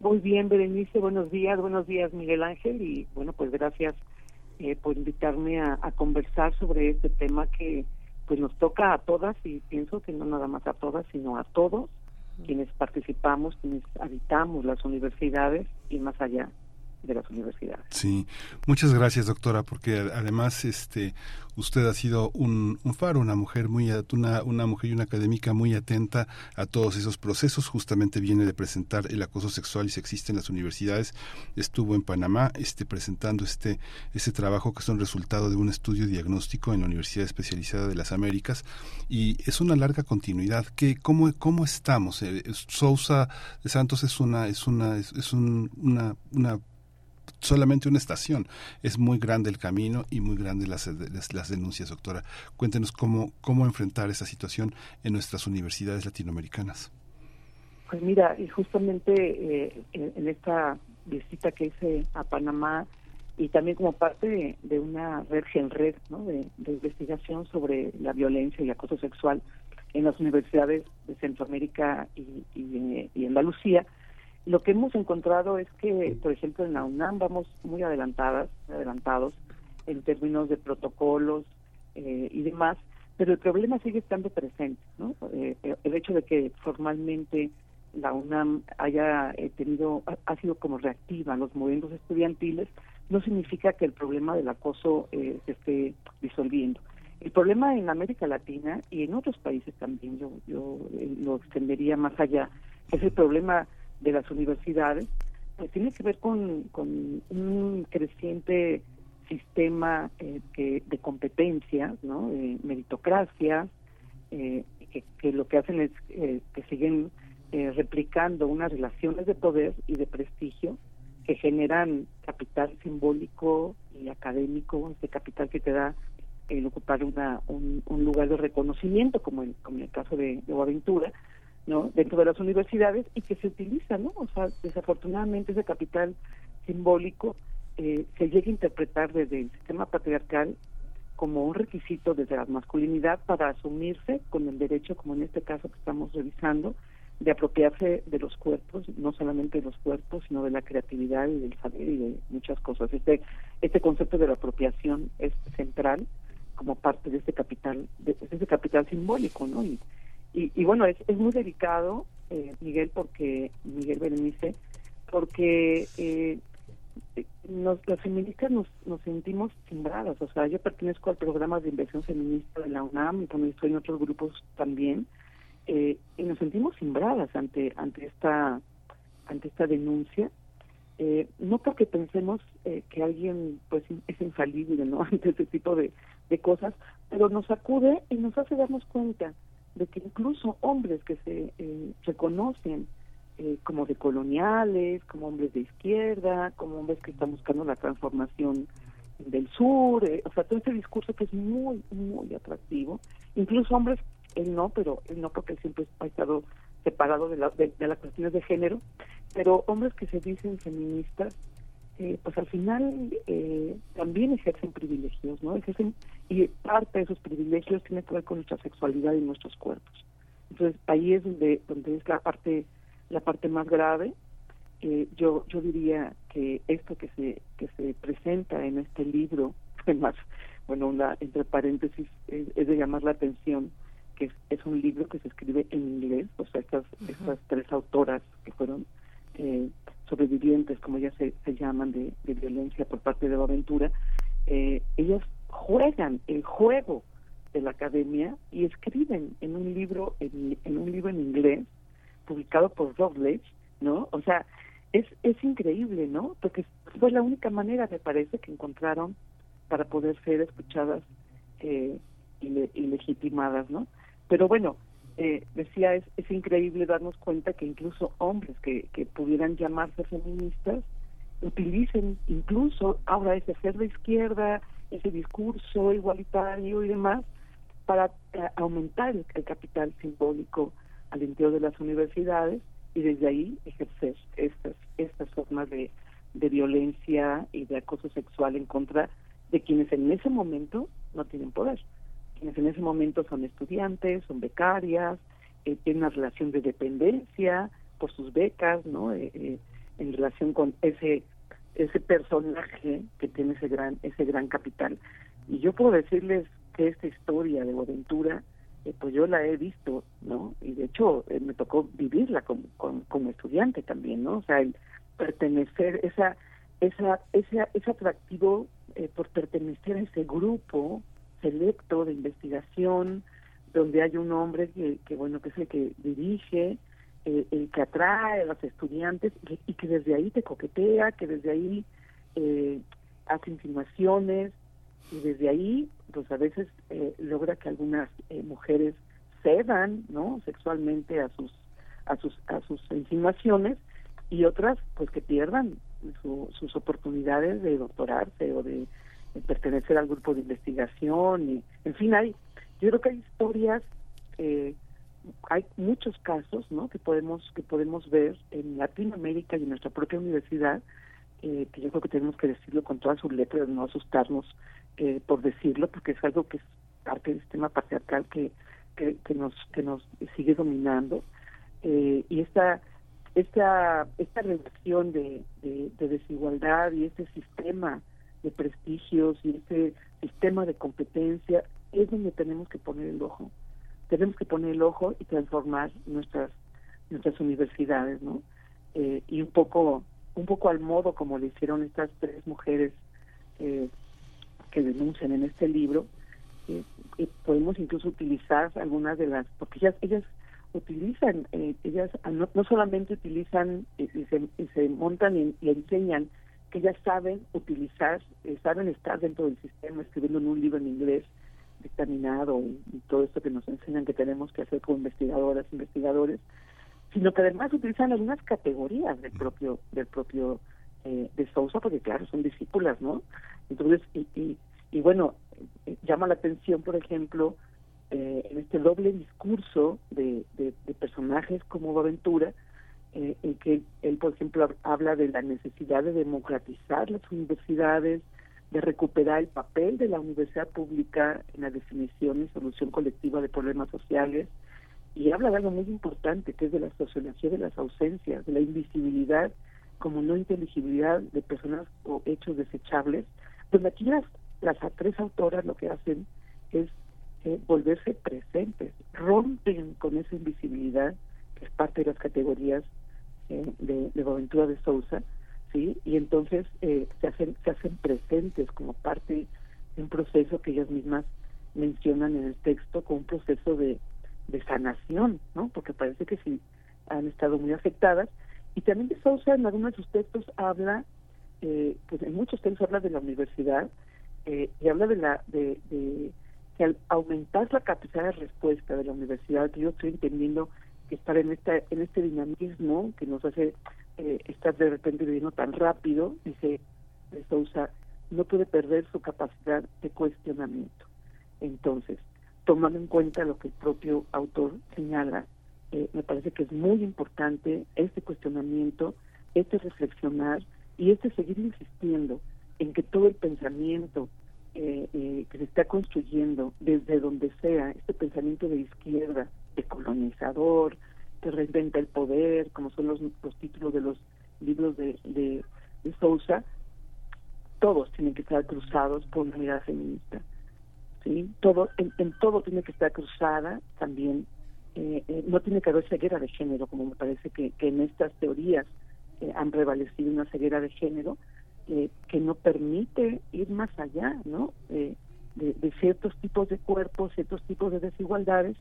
Muy bien, Berenice. Buenos días, buenos días, Miguel Ángel. Y bueno, pues gracias eh, por invitarme a, a, conversar sobre este tema que pues nos toca a todas y pienso que no nada más a todas sino a todos quienes participamos quienes habitamos las universidades y más allá de las universidades. Sí, muchas gracias doctora, porque además este usted ha sido un, faro, una mujer muy una, una mujer y una académica muy atenta a todos esos procesos. Justamente viene de presentar el acoso sexual y sexista en las universidades. Estuvo en Panamá este presentando este este trabajo que es un resultado de un estudio diagnóstico en la Universidad Especializada de las Américas y es una larga continuidad. que cómo cómo estamos? Eh, Sousa de Santos es una es una una una solamente una estación. Es muy grande el camino y muy grande las, las, las, denuncias, doctora. Cuéntenos cómo, cómo enfrentar esa situación en nuestras universidades latinoamericanas. Pues mira, y justamente eh, en, esta visita que hice a Panamá y también como parte de, una red Genred, ¿no? de, investigación sobre la violencia y acoso sexual en las universidades de Centroamérica y, y, y Andalucía, lo que hemos encontrado es que, por ejemplo, en la UNAM vamos muy adelantadas, adelantados en términos de protocolos eh, y demás, pero el problema sigue estando presente, ¿no? Eh, el hecho de que formalmente la UNAM haya eh, tenido, ha sido como reactiva a los movimientos estudiantiles, no significa que el problema del acoso eh, se esté disolviendo. El problema en América Latina y en otros países también, yo, yo lo extendería más allá, es el problema de las universidades, pues tiene que ver con, con un creciente sistema eh, que, de competencias, ¿no? de meritocracia, eh, que, que, lo que hacen es eh, que siguen replicando unas relaciones de poder y de prestigio que generan capital simbólico y académico, este capital que te da el ocupar una, un, un lugar de reconocimiento, como en, como en el caso de, de Boaventura, ¿no? dentro de las universidades y que se utiliza, ¿no? O sea, desafortunadamente ese capital simbólico eh, se llega a interpretar desde el sistema patriarcal como un requisito desde la masculinidad para asumirse con el derecho, como en este caso que estamos revisando, de apropiarse de los cuerpos, no solamente de los cuerpos, sino de la creatividad y del saber y de muchas cosas. Este, este concepto de la apropiación es central como parte de este capital, de, de este capital simbólico, ¿no? Y, y, y bueno, es, es muy delicado, eh, Miguel, porque Miguel Berenice, porque eh, nos, las feministas nos, nos sentimos timbradas. O sea, yo pertenezco al programa de inversión feminista de la UNAM y también estoy en otros grupos también. Eh, y nos sentimos timbradas ante ante esta ante esta denuncia eh, no porque pensemos eh, que alguien pues es infalible no <laughs> ante este tipo de, de cosas pero nos acude y nos hace darnos cuenta de que incluso hombres que se eh, reconocen eh, como decoloniales, como hombres de izquierda, como hombres que están buscando la transformación del sur, eh, o sea, todo ese discurso que es muy, muy atractivo, incluso hombres, él no, pero él no porque él siempre ha estado separado de, la, de, de las cuestiones de género, pero hombres que se dicen feministas eh, pues al final eh, también ejercen privilegios, ¿no? Ejercen, y parte de esos privilegios tiene que ver con nuestra sexualidad y nuestros cuerpos. Entonces ahí es donde, donde es la parte, la parte más grave. Eh, yo, yo diría que esto que se, que se presenta en este libro, <laughs> además, bueno, una, entre paréntesis, es, de llamar la atención que es, un libro que se escribe en inglés, o sea, estas, estas tres autoras que fueron eh, sobrevivientes, como ya se, se llaman, de, violencia por parte de la aventura, eh, ellas juegan el juego de la academia y escriben en un libro en, un libro en inglés publicado por Routledge, ¿no? O sea, es es increíble, ¿no? Porque fue la única manera, me parece, que encontraron para poder ser escuchadas eh, y, y legitimadas, ¿no? Pero bueno, eh, decía, es, es increíble darnos cuenta que incluso hombres que, que pudieran llamarse feministas utilicen incluso ahora ese ser de izquierda, ese discurso igualitario y demás, para eh, aumentar el, capital simbólico al interior de las universidades y desde ahí ejercer estas, estas formas de, de violencia y de acoso sexual en contra de quienes en ese momento no tienen poder quienes en ese momento son estudiantes, son becarias, eh, tienen una relación de dependencia por sus becas, ¿no? Eh, eh, en relación con ese ese personaje que tiene ese gran ese gran capital. Y yo puedo decirles que esta historia de Boaventura, pues yo la he visto, ¿no? Y de hecho me tocó vivirla como, como, estudiante también, ¿no? O sea, el pertenecer, esa esa ese, ese atractivo por pertenecer a ese grupo selecto de investigación, donde hay un hombre que, que bueno, que es el que dirige, eh, el que atrae a los estudiantes y, que desde ahí te coquetea, que desde ahí eh, hace insinuaciones y desde ahí, pues a veces eh, logra que algunas eh, mujeres cedan, ¿no? Sexualmente a sus a sus a sus insinuaciones y otras, pues que pierdan sus oportunidades de doctorarse o de pertenecer al grupo de investigación y en fin hay yo creo que hay historias eh, hay muchos casos no que podemos que podemos ver en Latinoamérica y en nuestra propia universidad eh, que yo creo que tenemos que decirlo con todas sus letras no asustarnos eh, por decirlo porque es algo que es parte del sistema patriarcal que que, que nos que nos sigue dominando. Eh, y esta esta esta relación de, de, de desigualdad y este sistema de prestigios y ese sistema de competencia es donde tenemos que poner el ojo. Tenemos que poner el ojo y transformar nuestras nuestras universidades, ¿no? Eh, y un poco un poco al modo como le hicieron estas tres mujeres eh, que denuncian en este libro, eh, podemos incluso utilizar algunas de las, porque ellas ellas utilizan, ellas no, no, solamente utilizan y, se, y se montan y, y enseñan que ellas saben utilizar, eh, saben estar dentro del sistema, escribiendo en un libro en inglés dictaminado y, todo esto que nos enseñan que tenemos que hacer como investigadoras, investigadores, sino que además utilizan algunas categorías del propio, del propio eh, de Sousa, porque claro, son discípulas, ¿no? Entonces, y, y, y bueno, eh, llama la atención, por ejemplo, en este doble discurso de, de, personajes como Aventura, eh, en que él, por ejemplo, habla de la necesidad de democratizar las universidades, de recuperar el papel de la universidad pública en la definición y solución colectiva de problemas sociales, y habla de algo muy importante, que es de la sociología de las ausencias, de la invisibilidad como no inteligibilidad de personas o hechos desechables, donde aquí las, las tres autoras lo que hacen es eh, volverse presentes, rompen con esa invisibilidad, que es parte de las categorías eh, de, de Boaventura de Sousa, ¿sí? Y entonces eh, se, hacen, se hacen presentes como parte de un proceso que ellas mismas mencionan en el texto como un proceso de, de sanación, ¿no? Porque parece que sí han estado muy afectadas. Y también de Sousa en algunos de sus textos habla, eh, pues en muchos textos habla de la universidad eh, y habla de la de, de que al aumentar la capacidad de respuesta de la universidad, que yo estoy entendiendo estar en esta en este dinamismo que nos hace eh, estar de repente viviendo tan rápido, dice Sousa, no puede perder su capacidad de cuestionamiento. Entonces, tomando en cuenta lo que el propio autor señala, eh, me parece que es muy importante este cuestionamiento, este reflexionar Y este seguir insistiendo en que todo el pensamiento eh, eh, que se está construyendo desde donde sea, este pensamiento de izquierda, de colonizador, que reinventa el poder, como son los, los títulos de los libros de, de, Sousa, todos tienen que estar cruzados por una mirada feminista. ¿sí? Todo, en, en todo tiene que estar cruzada también. eh, eh, no tiene que haber ceguera de género, como me parece que, que en estas teorías eh, han prevalecido una ceguera de género eh, que no permite ir más allá, ¿no? De, de ciertos tipos de cuerpos, ciertos tipos de desigualdades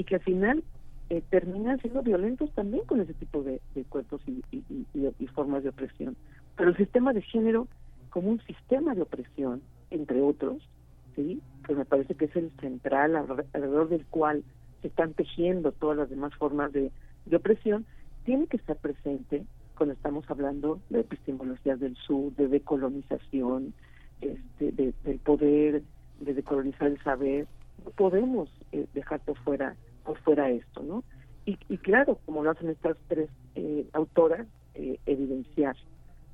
y que al final eh, terminan siendo violentos también con ese tipo de, cuerpos y, y- formas de opresión. Pero el sistema de género como un sistema de opresión, entre otros, sí, pues me parece que es el central alre- alrededor del cual se están tejiendo todas las demás formas de, de opresión, tiene que estar presente cuando estamos hablando de epistemologías del sur, de decolonización, este, de, del poder, de decolonizar el saber. No podemos eh, dejar por fuera, por fuera esto, ¿no? Y, y claro, como lo hacen estas tres eh, autoras, eh, evidenciar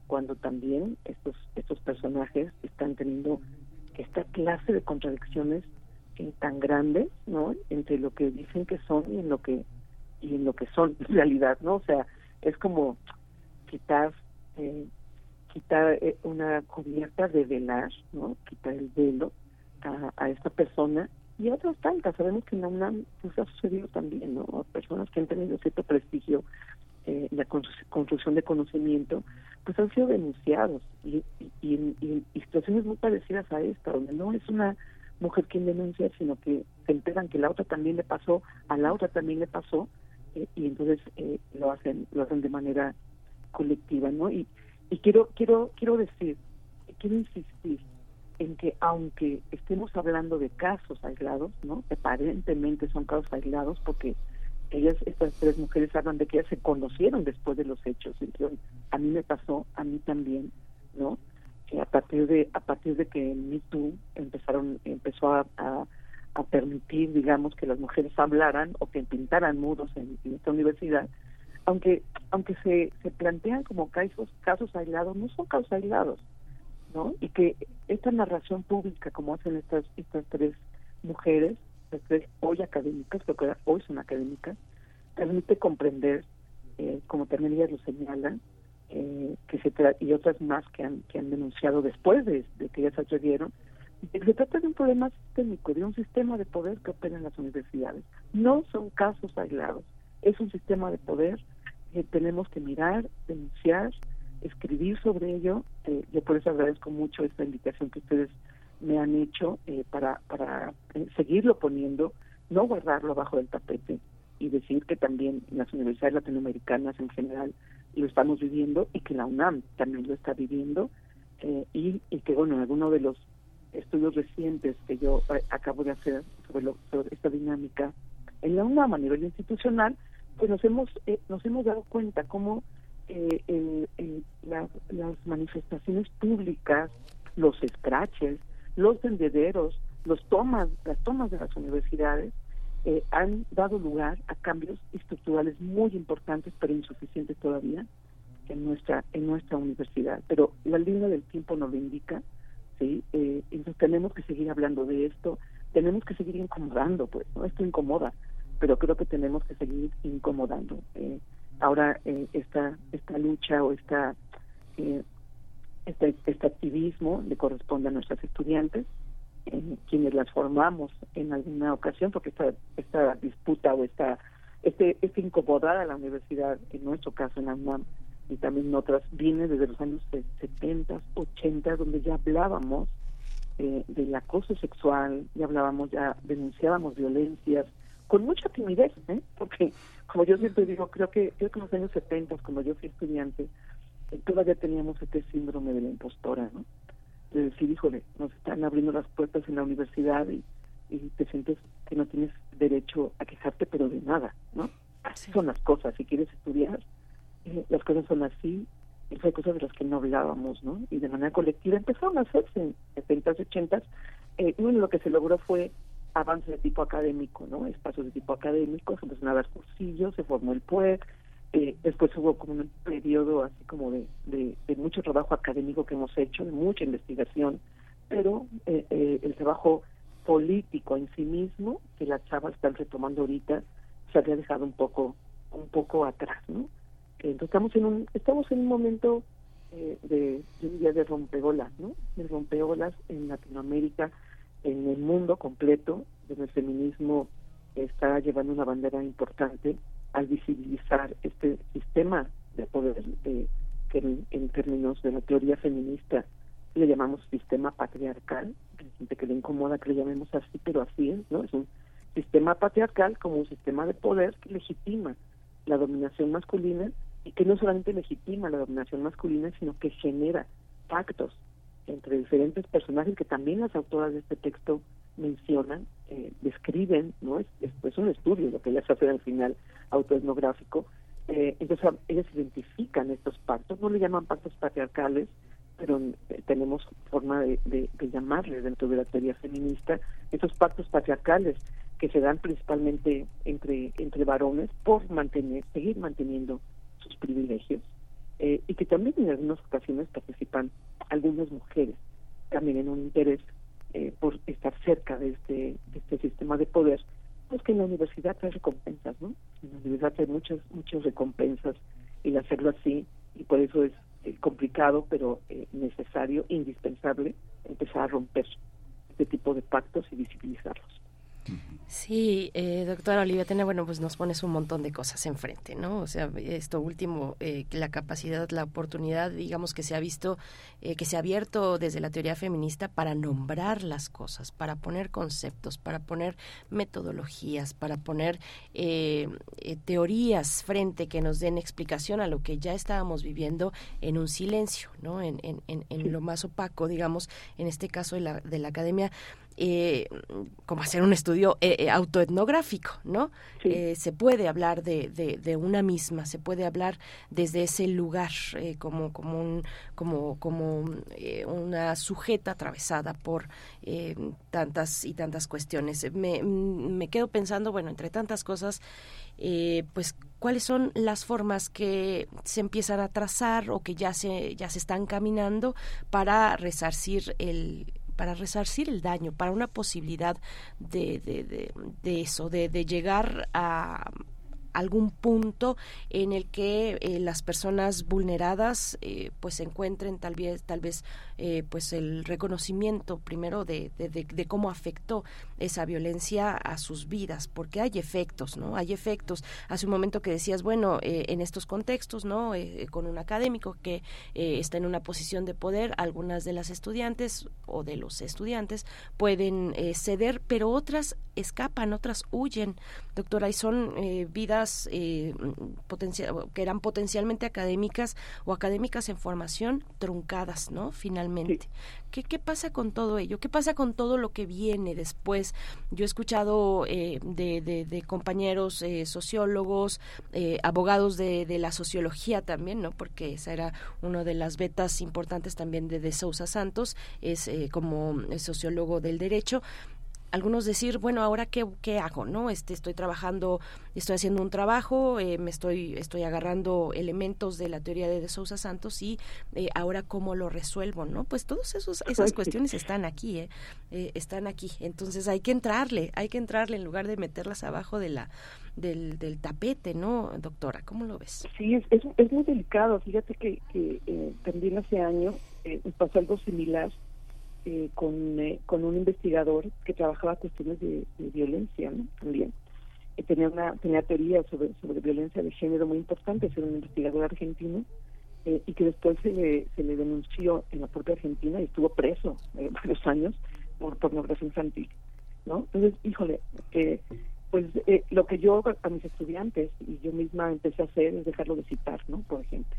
cuando también estos estos personajes están teniendo esta clase de contradicciones tan grandes no entre lo que dicen que son y en lo que y en lo que son en realidad no o sea es como quitar eh, quitar eh, una cubierta de velar no quitar el velo a, a esta persona y otras tantas. Sabemos que en la UNAM pues, ha sucedido también no personas que han tenido cierto prestigio eh, la constru- construcción de conocimiento, pues han sido denunciados. Y, y, y en- y situaciones muy parecidas a esta, donde no es una mujer quien denuncia, sino que se enteran que la otra también le pasó, a la otra también le pasó, eh, y entonces eh, lo hacen lo hacen de manera colectiva, ¿no? Y, y quiero quiero quiero decir, quiero insistir en que aunque estemos hablando de casos aislados, ¿no? Aparentemente son casos aislados porque ellas, estas tres mujeres hablan de que ellas se conocieron después de los hechos, dijeron, a mí me pasó, a mí también, ¿no? Que a partir de, a partir de que Me Too empezaron, empezó a permitir, digamos, que las mujeres hablaran o que pintaran muros en, en esta universidad, aunque, aunque se, se plantean como casos, casos aislados, no son casos aislados, ¿no? Y que esta narración pública, como hacen estas, estas tres mujeres, las tres hoy académicas, porque hoy son académicas, permite comprender, eh, como también ellas lo señalan, eh, que se tra- y otras más que han, que han denunciado después de, que ellas se atrevieron, se trata de un problema sistémico, de un sistema de poder que opera en las universidades. No son casos aislados, es un sistema de poder que tenemos que mirar, denunciar, escribir sobre ello. Eh, yo por eso agradezco mucho esta invitación que ustedes me han hecho eh, para, para eh, seguirlo poniendo, no guardarlo abajo del tapete y decir que también las universidades latinoamericanas en general lo estamos viviendo y que la UNAM también lo está viviendo eh, y, y que bueno, alguno de los estudios recientes que yo eh, acabo de hacer sobre, lo- sobre esta dinámica en la UNAM a nivel institucional, pues nos hemos eh, nos hemos dado cuenta cómo eh, el- la- las manifestaciones públicas, los scratches, los vendederos, los tomas, las tomas de las universidades eh, han dado lugar a cambios estructurales muy importantes, pero insuficientes todavía en nuestra en nuestra universidad. Pero la línea del tiempo nos lo indica, sí. Eh, entonces tenemos que seguir hablando de esto, tenemos que seguir incomodando, pues, no esto incomoda, pero creo que tenemos que seguir incomodando. Eh, ahora eh, esta esta lucha o esta eh, este, este activismo le corresponde a nuestras estudiantes, eh, quienes las formamos en alguna ocasión, porque esta, esta disputa o esta este, este incomodar a la universidad, en nuestro caso en la UNAM y también en otras, viene desde los años 70, 80, donde ya hablábamos eh, del acoso sexual, ya hablábamos, ya denunciábamos violencias, con mucha timidez, ¿eh? porque como yo siempre digo, creo que, creo que en los años 70, cuando yo fui estudiante, eh, todavía teníamos este síndrome de la impostora, ¿no? De decir, híjole, nos están abriendo las puertas en la universidad y, y te sientes que no tienes derecho a quejarte, pero de nada, ¿no? Así son las cosas. Si quieres estudiar, eh, las cosas son así. Y hay cosas de las que no hablábamos, ¿no? Y de manera colectiva empezaron a hacerse en 70, 80. Eh, y bueno, lo que se logró fue avance de tipo académico, ¿no? Espacios de tipo académico, se empezaron a dar cursillos, se formó el PUEC, Eh, después hubo como un periodo así como de, de, mucho trabajo académico que hemos hecho, de mucha investigación, pero eh, eh, el trabajo político en sí mismo, que las chavas están retomando ahorita, se había dejado un poco un poco atrás, ¿no? Entonces estamos en un estamos en un momento de yo diría de rompeolas, ¿no? De rompeolas en Latinoamérica, en el mundo completo, donde el feminismo está llevando una bandera importante al visibilizar este sistema de poder eh, que en, términos de la teoría feminista le llamamos sistema patriarcal, hay gente que le incomoda que le llamemos así, pero así es, ¿no? Es un sistema patriarcal como un sistema de poder que legitima la dominación masculina y que no solamente legitima la dominación masculina, sino que genera pactos entre diferentes personajes que también las autoras de este texto mencionan, eh, describen, ¿no? Es, es, un estudio lo que ellas hacen al final autoetnográfico. Eh, entonces ellas identifican estos pactos, no le llaman pactos patriarcales, pero eh, tenemos forma de, de, llamarle dentro de la teoría feminista estos pactos patriarcales que se dan principalmente entre entre varones por mantener seguir manteniendo sus privilegios eh, y que también en algunas ocasiones participan algunas mujeres también en un interés eh, por estar cerca de este, de este sistema de poder, pues que en la universidad hay recompensas, ¿no? En la universidad hay muchas, muchas recompensas y hacerlo así, y por eso es eh, complicado, pero eh, necesario, indispensable, empezar a romper este tipo de pactos y visibilizarlos. Sí, eh, doctora Olivia Tena, bueno, pues nos pones un montón de cosas enfrente, ¿no? O sea, esto último, eh, la capacidad, la oportunidad, digamos, que se ha visto, eh, que se ha abierto desde la teoría feminista para nombrar las cosas, para poner conceptos, para poner metodologías, para poner eh, teorías frente que nos den explicación a lo que ya estábamos viviendo en un silencio, ¿no? En, en, en, en lo más opaco, digamos, en este caso de la, de la academia eh, como hacer un estudio eh, eh, autoetnográfico, ¿no? Eh, se puede hablar de, de, una misma, se puede hablar desde ese lugar como como un, como como una sujeta atravesada por tantas y tantas cuestiones. Me, me quedo pensando, bueno, entre tantas cosas, pues cuáles son las formas que se empiezan a trazar o que ya se ya se están caminando para resarcir el para resarcir el daño, para una posibilidad de, de, de, de eso, de, de llegar a, algún punto en el que eh, las personas vulneradas eh, pues encuentren tal vez tal vez eh, pues el reconocimiento primero de, de, cómo afectó esa violencia a sus vidas porque hay efectos no hay efectos. Hace un momento que decías bueno en estos contextos no con un académico que está en una posición de poder algunas de las estudiantes o de los estudiantes pueden ceder pero otras escapan otras huyen. Doctora y son vidas eh, que eran potencialmente académicas o académicas en formación truncadas, ¿no? Finalmente. ¿Qué, ¿Qué pasa con todo ello? ¿Qué pasa con todo lo que viene después? Yo he escuchado eh, de, de, compañeros eh, sociólogos, eh, abogados de, de, la sociología también, ¿no? Porque esa era una de las vetas importantes también de De Sousa Santos, es como sociólogo del derecho, algunos decir, bueno, ahora qué, qué hago, ¿no? Este, estoy trabajando, estoy haciendo un trabajo, eh, me estoy, estoy agarrando elementos de la teoría de De Sousa Santos y eh, ahora cómo lo resuelvo, ¿no? Pues todas esas cuestiones están aquí, ¿eh? ¿eh? Están aquí. Entonces hay que entrarle, hay que entrarle en lugar de meterlas abajo de la, del, del tapete, ¿no, doctora? ¿Cómo lo ves? Sí, es, es, es muy delicado. Fíjate que, que también hace años pasó algo similar eh, con, eh, con un investigador que trabajaba cuestiones de, violencia ¿no? también. Eh, tenía una tenía teoría sobre, sobre violencia de género muy importante, era un investigador argentino y que después se le, se le denunció en la propia Argentina y estuvo preso <laughs> varios años por pornografía infantil. ¿no? Entonces, híjole, pues lo que yo a mis estudiantes y yo misma empecé a hacer es dejarlo de citar, ¿no? Por ejemplo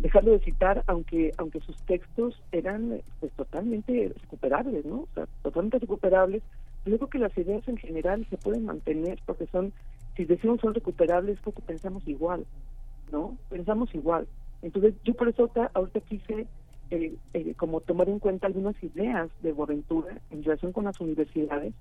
dejarlo de citar aunque aunque sus textos eran pues totalmente recuperables no o sea totalmente recuperables. Yo creo que las ideas en general se pueden mantener porque son si decimos son recuperables porque pensamos igual no pensamos igual. Entonces yo por eso ahorita, quise eh, eh, como tomar en cuenta algunas ideas de Boaventura en relación con las universidades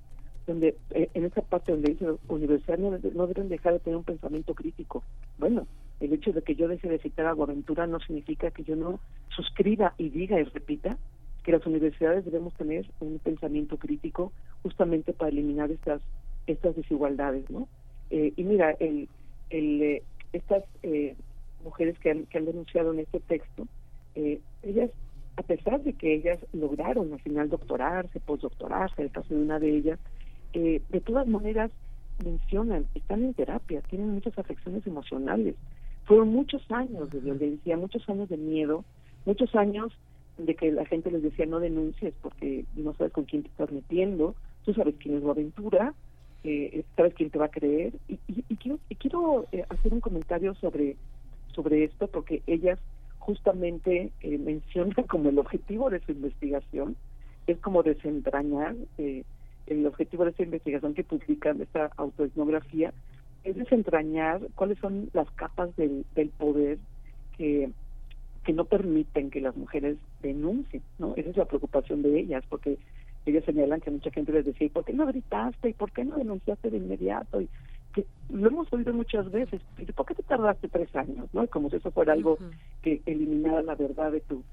donde eh, en esa parte donde dice universidades no, no deben dejar de tener un pensamiento crítico. Bueno El hecho de que yo deje de citar a Boaventura no significa que yo no suscriba y diga y repita que las universidades debemos tener un pensamiento crítico justamente para eliminar estas estas desigualdades, ¿no? Eh, y mira, el, el, eh, estas eh, mujeres que han, que han denunciado en este texto, ellas, a pesar de que ellas lograron al final doctorarse, postdoctorarse, el caso de una de ellas, de todas maneras mencionan, están en terapia, tienen muchas afecciones emocionales. Fueron muchos años de violencia, muchos años de miedo, muchos años de que la gente les decía no denuncies porque no sabes con quién te estás metiendo, tú sabes quién es la aventura, eh, sabes quién te va a creer. Y, quiero, quiero eh, hacer un comentario sobre, sobre esto porque ellas justamente eh, mencionan <laughs> como el objetivo de su investigación es como desentrañar eh, el objetivo de esta investigación que publican, esta autoetnografía, es desentrañar cuáles son las capas del, del poder que, que no permiten que las mujeres denuncien, ¿no? Esa es la preocupación de ellas, porque ellos señalan que mucha gente les decía, ¿y por qué no gritaste? ¿Y por qué no denunciaste de inmediato? Y que lo hemos oído muchas veces, ¿y por qué te tardaste tres años? ¿no? Como si eso fuera algo que eliminara la verdad de tu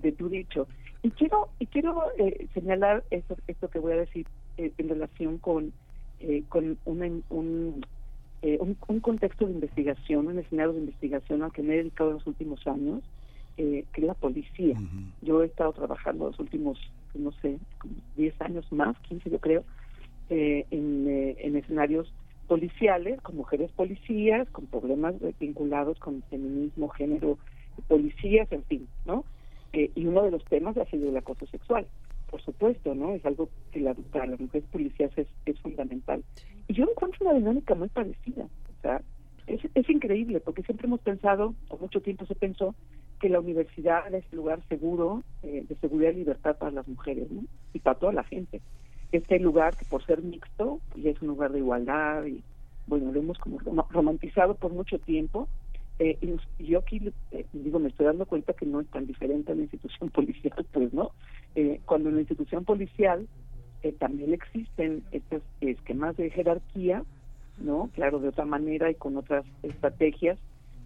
de tu dicho. Y quiero y quiero eh, señalar esto, esto que voy a decir eh, en relación con eh, con una, un, un, un, contexto de investigación, un escenario de investigación al que me he dedicado en los últimos años, que es la policía. Yo he estado trabajando los últimos no sé, 10 años más, 15 yo creo, eh, en, eh, en escenarios policiales, con mujeres policías, con problemas vinculados con feminismo, género, policías, en fin, ¿no? Eh, y uno de los temas ha sido el acoso sexual, por supuesto, ¿no? Es algo que la, para las mujeres policías es, es fundamental. Y yo encuentro una dinámica muy parecida, o sea, es, es increíble, porque siempre hemos pensado, o mucho tiempo se pensó, que la universidad es un lugar seguro, eh, de seguridad y libertad para las mujeres, ¿no? Y para toda la gente. Este lugar que por ser mixto, y es un lugar de igualdad, y bueno, lo hemos como romantizado por mucho tiempo, eh, y yo aquí eh, digo, me estoy dando cuenta que no es tan diferente a la institución <laughs> policial, pues, ¿no? cuando en la institución policial también existen estos esquemas de jerarquía, ¿no? Claro, de otra manera y con otras estrategias,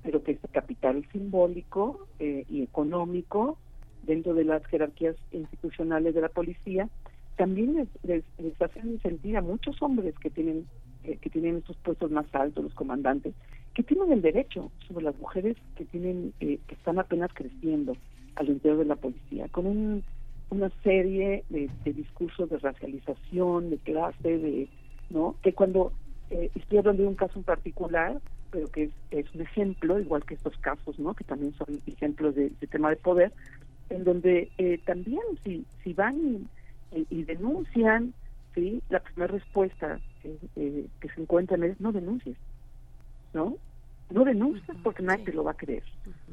pero que este capital simbólico eh, y económico dentro de las jerarquías institucionales de la policía también les, les, hacen sentir a muchos hombres que tienen eh, que tienen estos puestos más altos los comandantes que tienen el derecho sobre las mujeres que tienen eh, que están apenas creciendo al interior de la policía con un, una serie de, de, discursos de racialización de clase de no que cuando estoy hablando de un caso en particular pero que es, un ejemplo, igual que estos casos, ¿no? que también son ejemplos de, tema de poder, en donde eh, también si, si van y, denuncian, ¿sí? la primera respuesta eh, que se encuentran es no denuncies, ¿no? No denuncies porque nadie te lo va a creer,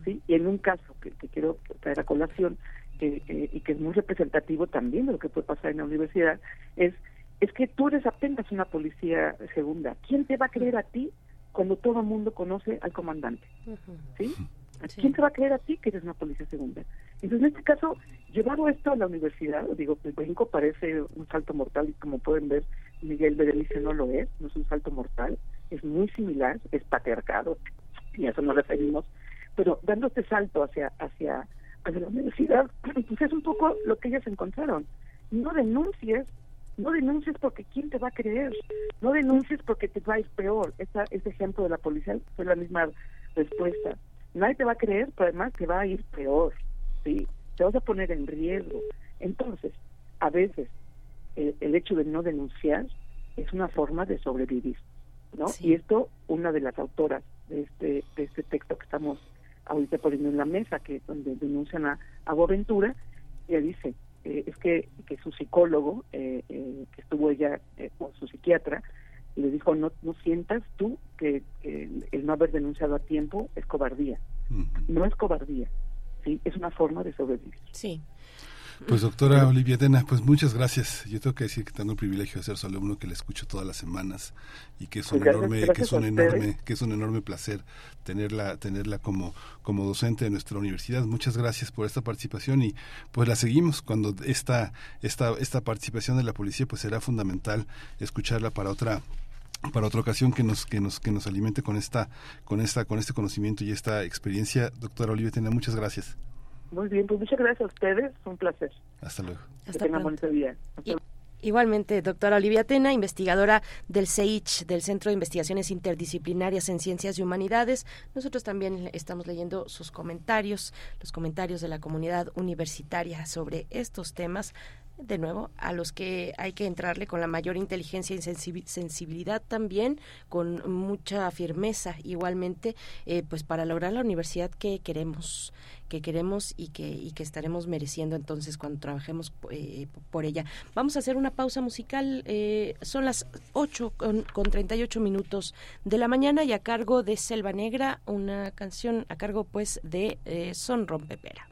¿sí? Y en un caso que, quiero traer a colación, eh, y que es muy representativo también de lo que puede pasar en la universidad, es es que tú eres apenas una policía segunda. ¿Quién te va a creer a ti cuando todo el mundo conoce al comandante. ¿Sí? ¿Quién te va a creer a ti que eres una policía segunda? Entonces, en este caso, llevado esto a la universidad, digo, el brinco parece un salto mortal y como pueden ver, Miguel Berenice no lo es, no es un salto mortal, es muy similar, es patriarcado, y a eso nos referimos, pero dando este salto hacia, hacia, hacia la universidad, <clears throat> pues es un poco lo que ellas encontraron. No denuncies no denuncies porque ¿quién te va a creer? No denuncies porque te va a ir peor. Esa, ese ejemplo de la policía fue la misma respuesta. Nadie te va a creer, pero además te va a ir peor. ¿sí? Te vas a poner en riesgo. Entonces, a veces, el, hecho de no denunciar es una forma de sobrevivir. ¿No? Y esto, una de las autoras de este, de este texto que estamos ahorita poniendo en la mesa, que donde denuncian a, a Boaventura, ella dice, eh, es que, que su psicólogo, eh, eh, que estuvo ella con su psiquiatra, le dijo, no, no sientas tú que el no haber denunciado a tiempo es cobardía. No es cobardía, ¿sí? Es una forma de sobrevivir. Sí. Pues doctora Olivia Tena, pues muchas gracias. Yo tengo que decir que tengo el privilegio de ser su alumno que le escucho todas las semanas y que es un enorme, que es un enorme, que es un enorme placer tenerla, tenerla como, como docente de nuestra universidad. Muchas gracias por esta participación y pues la seguimos cuando esta, esta, esta participación de la policía pues será fundamental escucharla para otra para otra ocasión que nos que nos que nos alimente con esta con esta con este conocimiento y esta experiencia doctora Olivia Tena muchas gracias muy bien pues muchas gracias a ustedes un placer. Hasta luego. Que tengan bonito día. Igualmente, doctora Olivia Tena, investigadora del CEICH, del Centro de Investigaciones Interdisciplinarias en Ciencias y Humanidades. Nosotros también estamos leyendo sus comentarios, los comentarios de la comunidad universitaria sobre estos temas de nuevo, a los que hay que entrarle con la mayor inteligencia y sensibilidad también, con mucha firmeza igualmente, eh, pues para lograr la universidad que queremos que queremos y que, estaremos mereciendo entonces cuando trabajemos eh, por ella. Vamos a hacer una pausa musical, eh, son las 8 con, con 38 minutos de la mañana y a cargo de Selva Negra, una canción a cargo pues de Son Rompepera.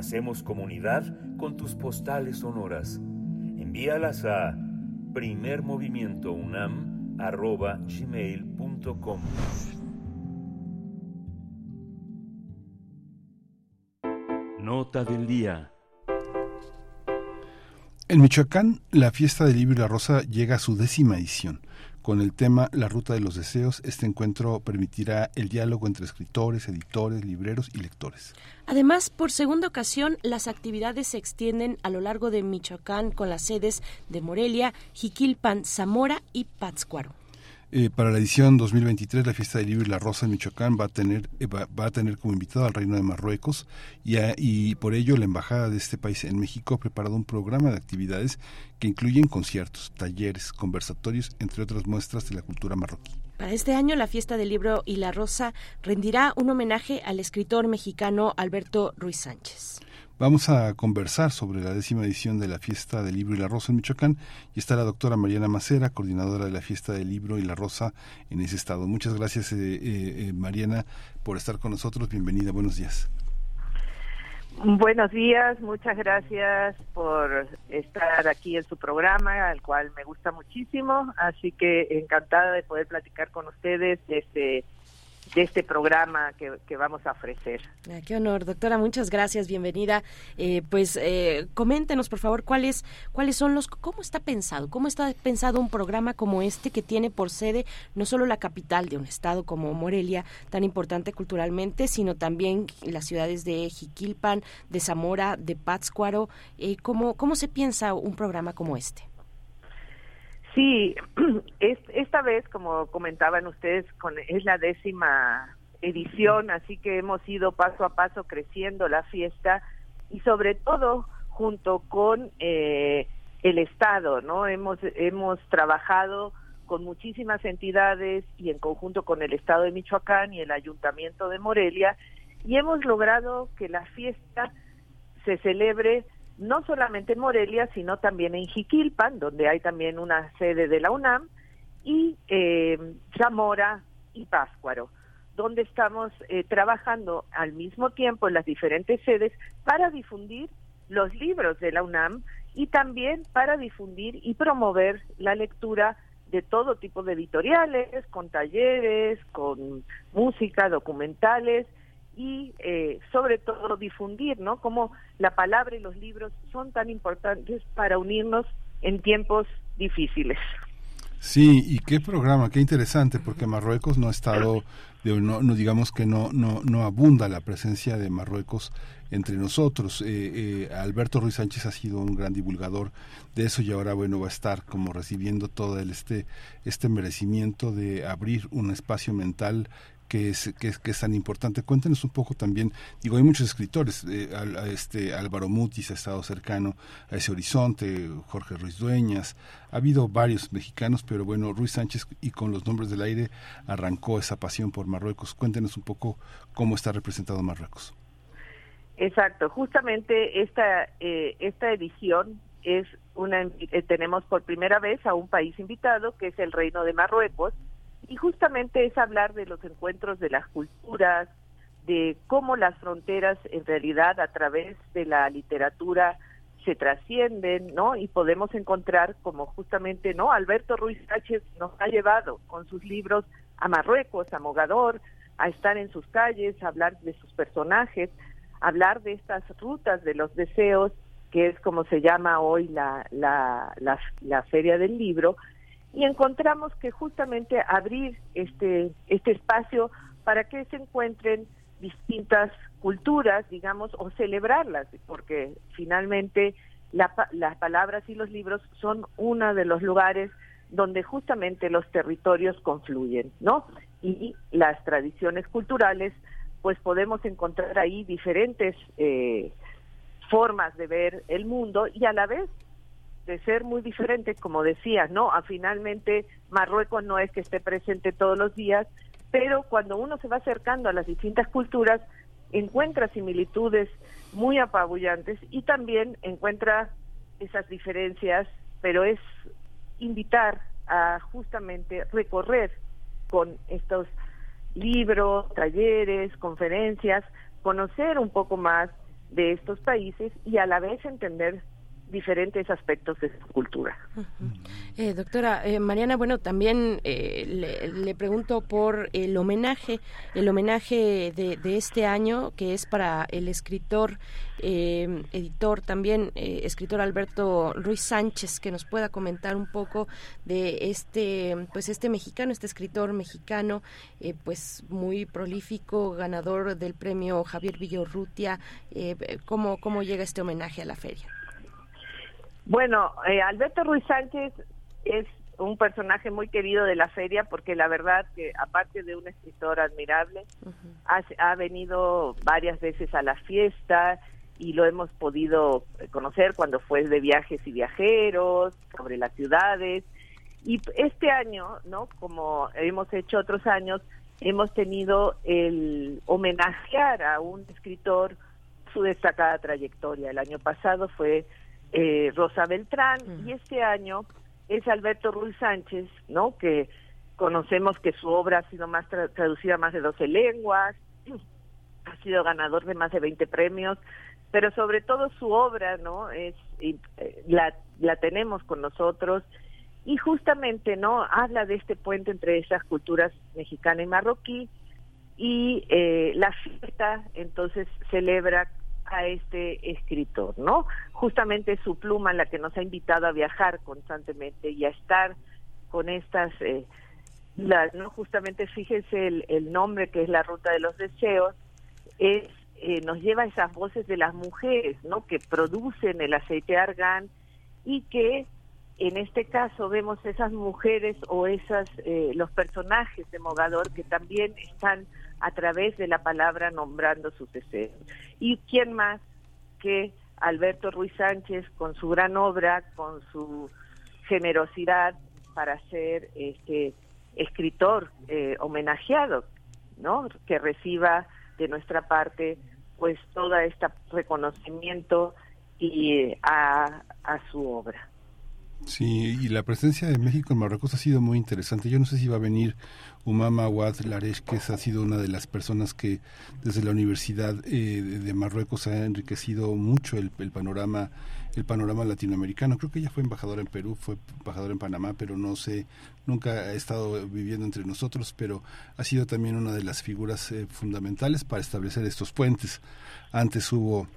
Hacemos comunidad con tus postales sonoras. Envíalas a primermovimientounam.gmail.com Nota del día. En Michoacán, la fiesta del libro y la rosa llega a su décima edición. Con el tema La Ruta de los Deseos, este encuentro permitirá el diálogo entre escritores, editores, libreros y lectores. Además, por segunda ocasión, las actividades se extienden a lo largo de Michoacán con las sedes de Morelia, Jiquilpan, Zamora y Pátzcuaro. Eh, para la edición 2023, la fiesta del libro y la rosa en Michoacán va a tener eh, va, a tener como invitado al Reino de Marruecos y, a, y por ello la embajada de este país en México ha preparado un programa de actividades que incluyen conciertos, talleres, conversatorios, entre otras muestras de la cultura marroquí. Para este año, la fiesta del libro y la rosa rendirá un homenaje al escritor mexicano Alberto Ruiz Sánchez. Vamos a conversar sobre la décima edición de la Fiesta del Libro y la Rosa en Michoacán y está la doctora Mariana Macera, coordinadora de la Fiesta del Libro y la Rosa en ese estado. Muchas gracias, eh, eh, Mariana, por estar con nosotros. Bienvenida, buenos días. Buenos días, muchas gracias por estar aquí en su programa, al cual me gusta muchísimo, así que encantada de poder platicar con ustedes de este de este programa que, que vamos a ofrecer. Ah, qué honor, doctora, muchas gracias, bienvenida. Eh, pues eh, coméntenos, por favor, cuáles cuáles son los, cómo está pensado, cómo está pensado un programa como este que tiene por sede no solo la capital de un estado como Morelia, tan importante culturalmente, sino también las ciudades de Jiquilpan, de Zamora, de Pátzcuaro. Eh, ¿cómo, ¿Cómo se piensa un programa como este? Sí, <clears throat> esta vez, como comentaban ustedes, con, es la décima edición, así que hemos ido paso a paso creciendo la fiesta y sobre todo junto con eh, el Estado, ¿no? Hemos, hemos trabajado con muchísimas entidades y en conjunto con el Estado de Michoacán y el Ayuntamiento de Morelia y hemos logrado que la fiesta se celebre no solamente en Morelia, sino también en Jiquilpan, donde hay también una sede de la UNAM, y eh, Zamora y Páscuaro, donde estamos eh, trabajando al mismo tiempo en las diferentes sedes para difundir los libros de la UNAM y también para difundir y promover la lectura de todo tipo de editoriales, con talleres, con música, documentales, y eh, sobre todo difundir, ¿no? Cómo la palabra y los libros son tan importantes para unirnos en tiempos difíciles. Sí, y qué programa, qué interesante, porque Marruecos no ha estado, no, no digamos que no, no, no abunda la presencia de Marruecos entre nosotros. Eh, eh, Alberto Ruiz Sánchez ha sido un gran divulgador de eso y ahora bueno va a estar como recibiendo todo el, este este merecimiento de abrir un espacio mental que es, que es, que es tan importante. Cuéntenos un poco también, digo, hay muchos escritores, eh, este Álvaro Mutis ha estado cercano a ese horizonte, Jorge Ruiz Dueñas, ha habido varios mexicanos, pero bueno, Ruiz Sánchez y con los nombres del aire arrancó esa pasión por Marruecos. Cuéntenos un poco cómo está representado Marruecos. Exacto, justamente esta, eh, esta edición es una, eh, tenemos por primera vez a un país invitado, que es el Reino de Marruecos, y justamente es hablar de los encuentros de las culturas, de cómo las fronteras en realidad a través de la literatura se trascienden, ¿no? Y podemos encontrar como justamente, ¿no? Alberto Ruiz Sánchez nos ha llevado con sus libros a Marruecos, a Mogador, a estar en sus calles, a hablar de sus personajes, hablar de estas rutas de los deseos, que es como se llama hoy la, la, la, la Feria del Libro, y encontramos que justamente abrir este, este espacio para que se encuentren distintas culturas, digamos, o celebrarlas, porque finalmente las palabras y los libros son uno de los lugares donde justamente los territorios confluyen, ¿no? Y las tradiciones culturales, pues podemos encontrar ahí diferentes eh, formas de ver el mundo y a la vez de ser muy diferente, como decía, ¿no? A finalmente Marruecos no es que esté presente todos los días, pero cuando uno se va acercando a las distintas culturas, encuentra similitudes muy apabullantes y también encuentra esas diferencias, pero es invitar a justamente recorrer con estos libros, talleres, conferencias, conocer un poco más de estos países y a la vez entender diferentes aspectos de su cultura. eh, doctora eh, Mariana, bueno, también eh, le, pregunto por el homenaje, el homenaje de, este año que es para el escritor, eh, editor también, escritor Alberto Ruiz Sánchez, que nos pueda comentar un poco de este, pues este mexicano, este escritor mexicano, pues muy prolífico, ganador del premio Javier Villorrutia, cómo cómo llega este homenaje a la feria. Bueno, eh, Alberto Ruiz Sánchez es un personaje muy querido de la feria porque la verdad que aparte de un escritor admirable, ha, ha venido varias veces a la fiesta y lo hemos podido conocer cuando fue de viajes y viajeros, sobre las ciudades. Y este año, ¿no? Como hemos hecho otros años, hemos tenido el homenajear a un escritor su destacada trayectoria. El año pasado fue eh, Rosa Beltrán y este año es Alberto Ruiz Sánchez, ¿no? Que conocemos que su obra ha sido más traducida a más de 12 lenguas, <clears throat> ha sido ganador de más de 20 premios, pero sobre todo su obra, ¿no? Es y, eh, la la tenemos con nosotros y justamente, ¿no? Habla de este puente entre esas culturas mexicana y marroquí y eh, la fiesta entonces celebra a este escritor, ¿no? Justamente su pluma la que nos ha invitado a viajar constantemente y a estar con estas, eh, la, ¿no? Justamente fíjense el, nombre que es la ruta de los deseos, es, eh, nos lleva a esas voces de las mujeres, ¿no? Que producen el aceite argán y que en este caso vemos esas mujeres o esas eh, los personajes de Mogador que también están a través de la palabra nombrando sus deseos. ¿Y quién más que Alberto Ruiz Sánchez con su gran obra, con su generosidad para ser este escritor eh, homenajeado, ¿no? Que reciba de nuestra parte pues todo este reconocimiento y eh, a, a su obra. Sí, y la presencia de México en Marruecos ha sido muy interesante. Yo no sé si va a venir Umama Ouad Laresh, que ha sido una de las personas que desde la Universidad eh, de Marruecos ha enriquecido mucho el, el, panorama el panorama latinoamericano. Creo que ella fue embajadora en Perú, fue embajadora en Panamá, pero no sé, nunca ha estado viviendo entre nosotros, pero ha sido también una de las figuras eh, fundamentales para establecer estos puentes. Antes hubo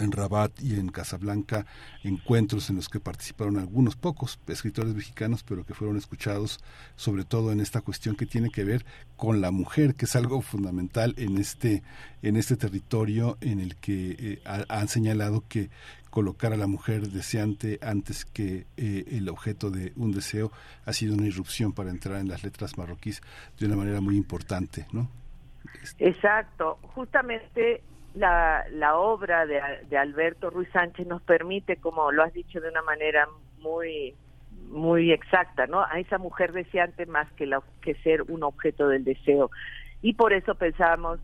en Rabat y en Casablanca encuentros en los que participaron algunos pocos escritores mexicanos, pero que fueron escuchados sobre todo en esta cuestión que tiene que ver con la mujer, que es algo fundamental en este en este territorio en el que eh, ha, han señalado que colocar a la mujer deseante antes que eh, el objeto de un deseo ha sido una irrupción para entrar en las letras marroquíes de una manera muy importante, ¿no? Exacto, justamente la, la obra de, de, Alberto Ruiz Sánchez nos permite, como lo has dicho de una manera muy muy exacta, ¿no? A esa mujer deseante más que, la, que ser un objeto del deseo. Y por eso pensamos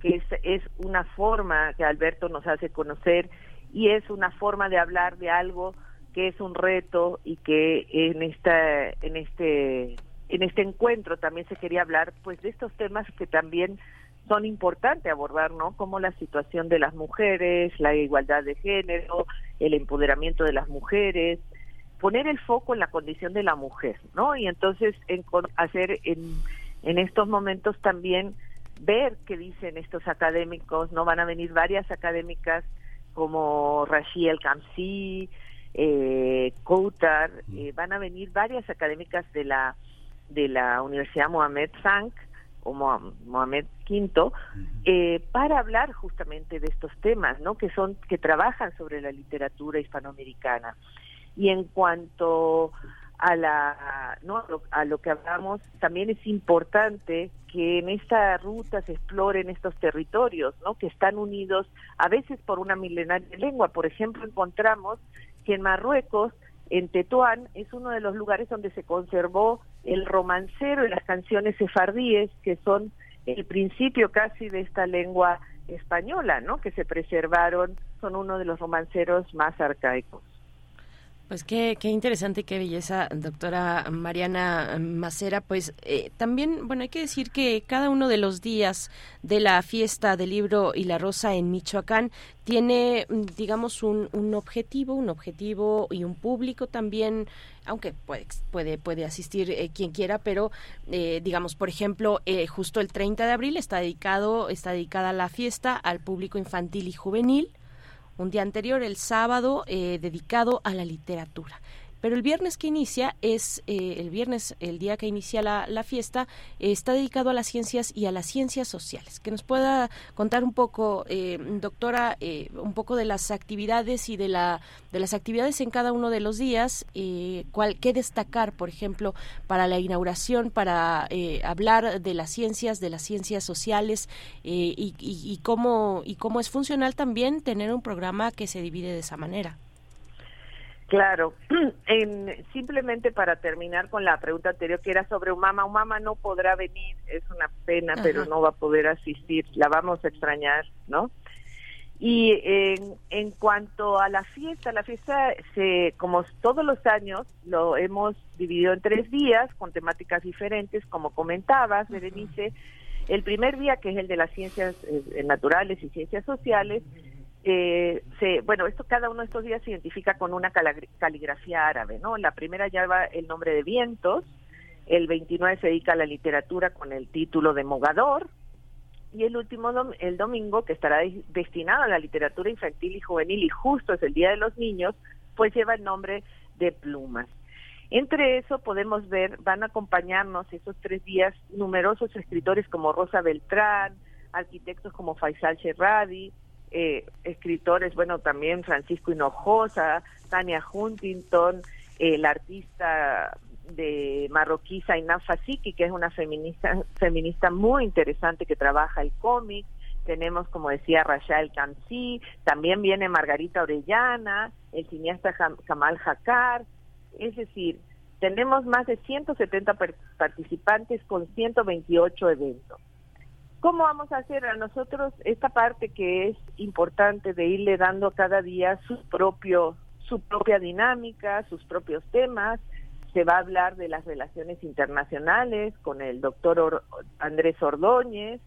que es, es una forma que Alberto nos hace conocer y es una forma de hablar de algo que es un reto y que en esta en este en este encuentro también se quería hablar pues de estos temas que también son importantes abordar, ¿no? Como la situación de las mujeres, la igualdad de género, el empoderamiento de las mujeres, poner el foco en la condición de la mujer, ¿no? Y entonces en, hacer en, en estos momentos también ver qué dicen estos académicos, ¿no? Van a venir varias académicas como Rachel Kamsi, eh, Koutar, eh, van a venir varias académicas de la de la Universidad Mohamed Zank, o Mohamed V eh, para hablar justamente de estos temas, ¿no? Que son que trabajan sobre la literatura hispanoamericana. Y en cuanto a la no a lo, a lo, que hablamos, también es importante que en esta ruta se exploren estos territorios, ¿no? Que están unidos a veces por una milenaria lengua. Por ejemplo, encontramos que en Marruecos en Tetuán es uno de los lugares donde se conservó el romancero y las canciones sefardíes, que son el principio casi de esta lengua española, ¿no? Que se preservaron, son uno de los romanceros más arcaicos. Pues qué, qué interesante qué belleza, doctora Mariana Macera. Pues eh, también, bueno, hay que decir que cada uno de los días de la fiesta del libro y la rosa en Michoacán tiene, digamos, un, un objetivo, un objetivo y un público también, aunque puede, puede, puede asistir eh, quien quiera, pero eh, digamos, por ejemplo, eh, justo el 30 de abril está dedicado, está dedicada la fiesta al público infantil y juvenil un día anterior, el sábado, eh, dedicado a la literatura. Pero el viernes que inicia es eh, el viernes, el día que inicia la, fiesta, eh, está dedicado a las ciencias y a las ciencias sociales. Que nos pueda contar un poco, eh, doctora, un poco de las actividades y de la de las actividades en cada uno de los días, cuál, qué destacar, por ejemplo, para la inauguración, para hablar de las ciencias, de las ciencias sociales y cómo y cómo es funcional también tener un programa que se divide de esa manera. Claro, <clears throat> en, simplemente para terminar con la pregunta anterior que era sobre Umama, Umama no podrá venir, es una pena, pero no va a poder asistir, la vamos a extrañar, ¿no? Y en, en cuanto a la fiesta, la fiesta, se, como todos los años, lo hemos dividido en tres días con temáticas diferentes, como comentabas, Berenice. El primer día, que es el de las ciencias eh, naturales y ciencias sociales, eh, se, bueno, esto cada uno de estos días se identifica con una caligrafía árabe, ¿no? La primera lleva el nombre de Vientos, el 29 se dedica a la literatura con el título de Mogador, y el último, el domingo, que estará destinado a la literatura infantil y juvenil, y justo es el Día de los Niños, pues lleva el nombre de Plumas. Entre eso podemos ver, van a acompañarnos esos tres días numerosos escritores como Rosa Beltrán, arquitectos como Faisal Sherradi, eh, escritores, bueno, también Francisco Hinojosa, Tania Huntington, el artista de marroquí Zainab Fasiki, que es una feminista, feminista muy interesante que trabaja el cómic. Tenemos, como decía, Rachel Kansi, también viene Margarita Orellana, el cineasta Kamal Hakar. Es decir, tenemos más de 170 participantes con 128 eventos. ¿Cómo vamos a hacer a nosotros esta parte que es importante de irle dando cada día su propio su propia dinámica, sus propios temas? Se va a hablar de las relaciones internacionales con el doctor Andrés Ordóñez.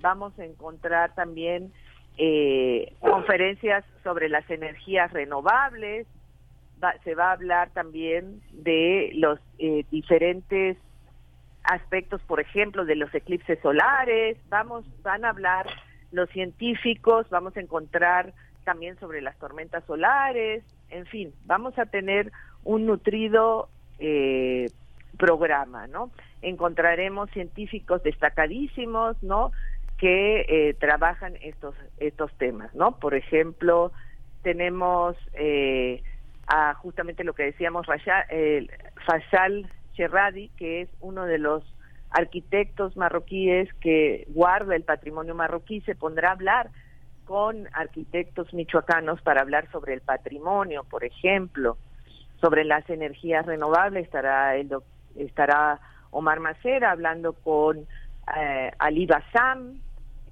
Vamos a encontrar también eh, conferencias sobre las energías renovables. se va a hablar también de los eh, diferentes aspectos, por ejemplo, de los eclipses solares, vamos, van a hablar los científicos, vamos a encontrar también sobre las tormentas solares, en fin, vamos a tener un nutrido eh, programa, ¿no? Encontraremos científicos destacadísimos, ¿no? Que eh, trabajan estos estos temas, ¿no? Por ejemplo, tenemos eh, a justamente lo que decíamos, Fashal Cherradi, que es uno de los arquitectos marroquíes que guarda el patrimonio marroquí, se pondrá a hablar con arquitectos michoacanos para hablar sobre el patrimonio, por ejemplo, sobre las energías renovables, estará, el, estará Omar Macera hablando con eh, Ali Bassam,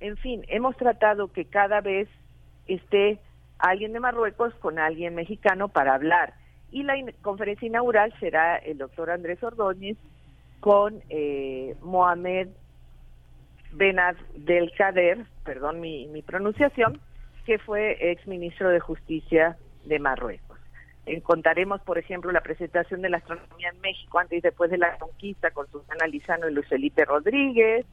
en fin, hemos tratado que cada vez esté alguien de Marruecos con alguien mexicano para hablar y la conferencia inaugural será el doctor Andrés Ordóñez con eh, Mohamed Benad del Kader, perdón mi, mi pronunciación, que fue ex ministro de Justicia de Marruecos. Encontraremos, por ejemplo, la presentación de la astronomía en México antes y después de la conquista con Susana Lizano y Luis Felipe Rodríguez,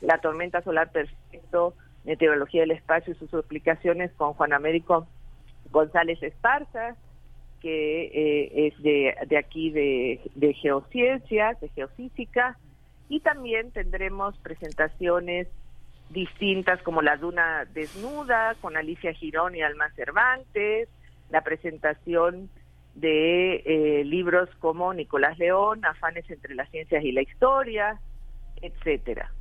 la tormenta solar perfecto, meteorología del espacio y sus aplicaciones con Juan Américo González Esparza, que eh, es de, de aquí de, de geociencias, de geofísica, y también tendremos presentaciones distintas como la Duna Desnuda con Alicia Girón y Alma Cervantes, la presentación de eh, libros como Nicolás León, Afanes entre las ciencias y la historia, etcétera.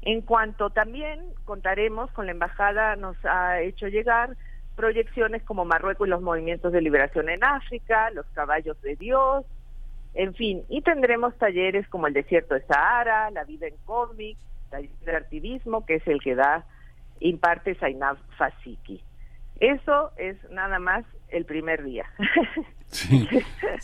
En cuanto también contaremos con la embajada nos ha hecho llegar proyecciones como Marruecos y los movimientos de liberación en África, los caballos de Dios, en fin, y tendremos talleres como el desierto de Sahara, la vida en cómic, taller de que es el que da, imparte Zainab Fasiki. Eso es nada más el primer día. <laughs> Sí,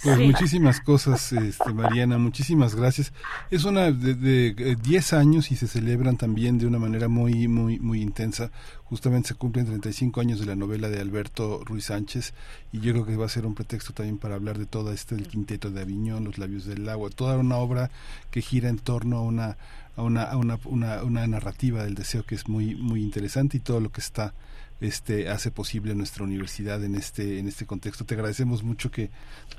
pues muchísimas cosas, este, Mariana, muchísimas gracias. Es una de 10 años y se celebran también de una manera muy, muy, muy intensa. Justamente se cumplen 35 años de la novela de Alberto Ruiz Sánchez y yo creo que va a ser un pretexto también para hablar de todo este, el quinteto de Aviñón, Los labios del agua, toda una obra que gira en torno a una, a una, a una, una, una narrativa del deseo que es muy, muy interesante y todo lo que está este hace posible nuestra universidad en este en este contexto. Te agradecemos mucho que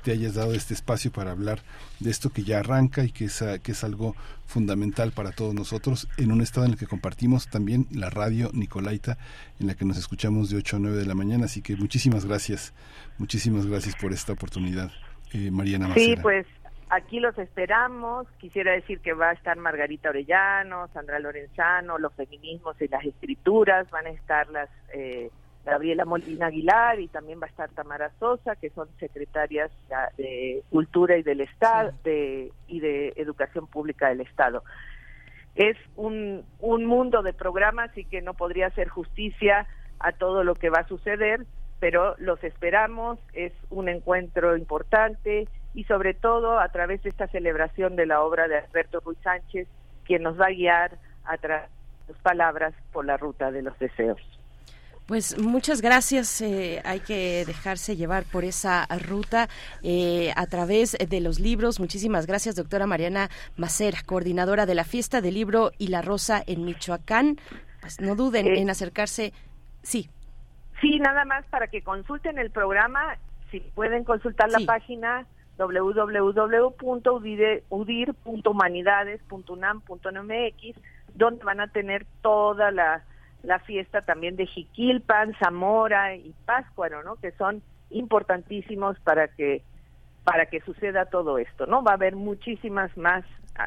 te hayas dado este espacio para hablar de esto que ya arranca y que es, que es algo fundamental para todos nosotros en un estado en el que compartimos también la radio Nicolaita en la que nos escuchamos de 8 a 9 de la mañana. Así que muchísimas gracias, muchísimas gracias por esta oportunidad, eh, Mariana Macera. Sí, pues aquí los esperamos. Quisiera decir que va a estar Margarita Orellano, Sandra Lorenzano, los feminismos y las escrituras, van a estar las eh, Gabriela Molina Aguilar y también va a estar Tamara Sosa, que son secretarias de Cultura y del Estado de, y de Educación Pública del Estado. Es un, un mundo de programas y que no podría hacer justicia a todo lo que va a suceder, pero los esperamos, es un encuentro importante y sobre todo a través de esta celebración de la obra de Alberto Ruiz Sánchez, quien nos va a guiar a través de sus palabras por la ruta de los deseos. Pues muchas gracias. Eh, hay que dejarse llevar por esa ruta eh, a través de los libros. Muchísimas gracias, doctora Mariana Macera, coordinadora de la Fiesta del Libro y la Rosa en Michoacán. Pues no duden Eh, en acercarse. Sí. Sí, nada más para que consulten el programa, si pueden consultar la página www.udir.humanidades.unam.mx, donde van a tener toda la, la fiesta también de Jiquilpan, Zamora y Páscuaro, ¿no? Que son importantísimos para que para que suceda todo esto, ¿no? Va a haber muchísimas más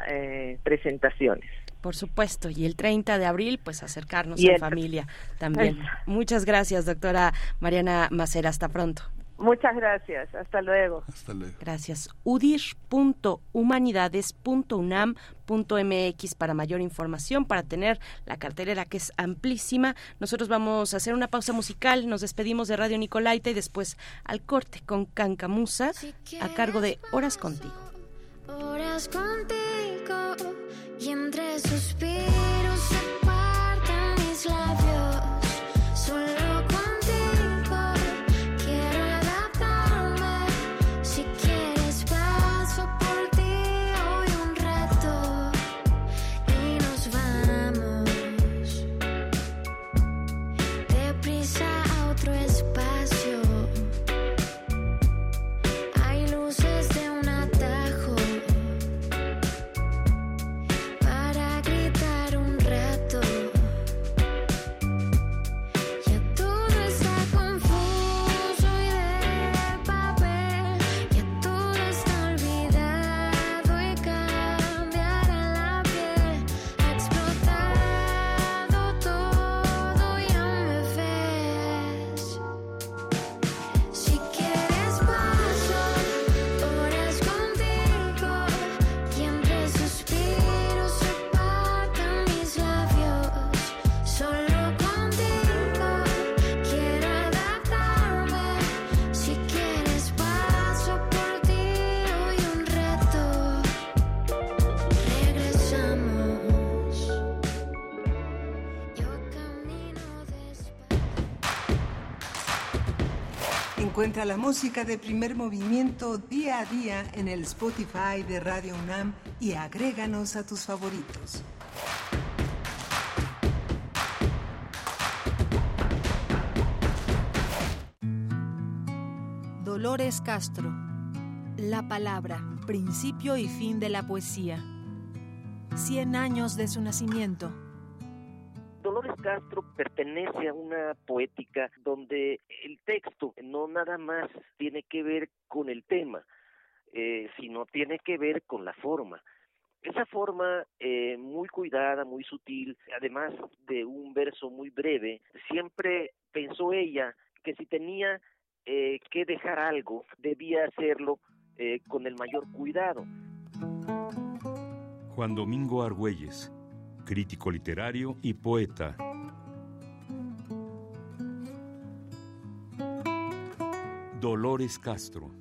eh, presentaciones. Por supuesto, y el 30 de abril, pues acercarnos Y en el- familia también. Muchas gracias, doctora Mariana Macera. Hasta pronto. Muchas gracias. Hasta luego. Hasta luego. Gracias. udir.humanidades.unam.mx para mayor información, para tener la cartelera que es amplísima. Nosotros vamos a hacer una pausa musical, nos despedimos de Radio Nicolaita y después al corte con Cancamusa a cargo de Horas Contigo. Horas contigo y entre suspiros Encuentra la música de primer movimiento día a día en el Spotify de Radio UNAM y agréganos a tus favoritos. Dolores Castro. La palabra, principio y fin de la poesía. Cien años de su nacimiento. Dolores Castro pertenece a una poética donde el texto no nada más tiene que ver con el tema, eh, sino tiene que ver con la forma. Esa forma eh, muy cuidada, muy sutil, además de un verso muy breve, siempre pensó ella que si tenía eh, que dejar algo, debía hacerlo con el mayor cuidado. Juan Domingo Argüelles, crítico literario y poeta. Dolores Castro,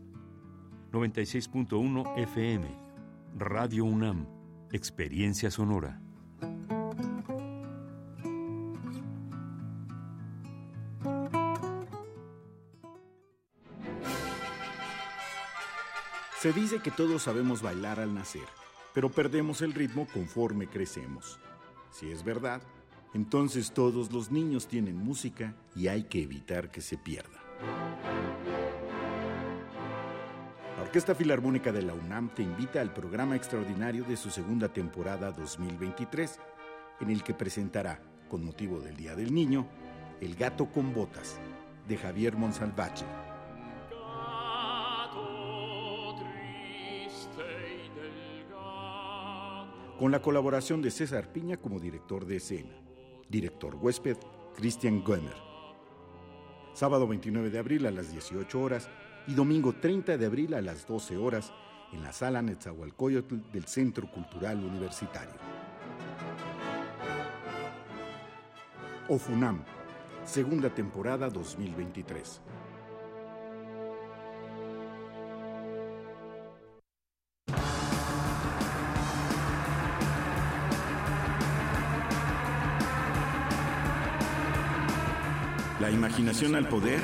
96.1 FM, Radio UNAM, Experiencia Sonora. Se dice que todos sabemos bailar al nacer, pero perdemos el ritmo conforme crecemos. Si es verdad, entonces todos los niños tienen música y hay que evitar que se pierda. La Orquesta Filarmónica de la UNAM te invita al programa extraordinario de su segunda temporada 2023, en el que presentará, con motivo del Día del Niño, El gato con botas, de Javier Monsalvache. Con la colaboración de César Piña como director de escena, director huésped Christian Gömer. Sábado 29 de abril a las 18 horas y domingo 30 de abril a las 12 horas en la sala Netzahualcoyotl del Centro Cultural Universitario. OFUNAM, segunda temporada 2023. La imaginación al poder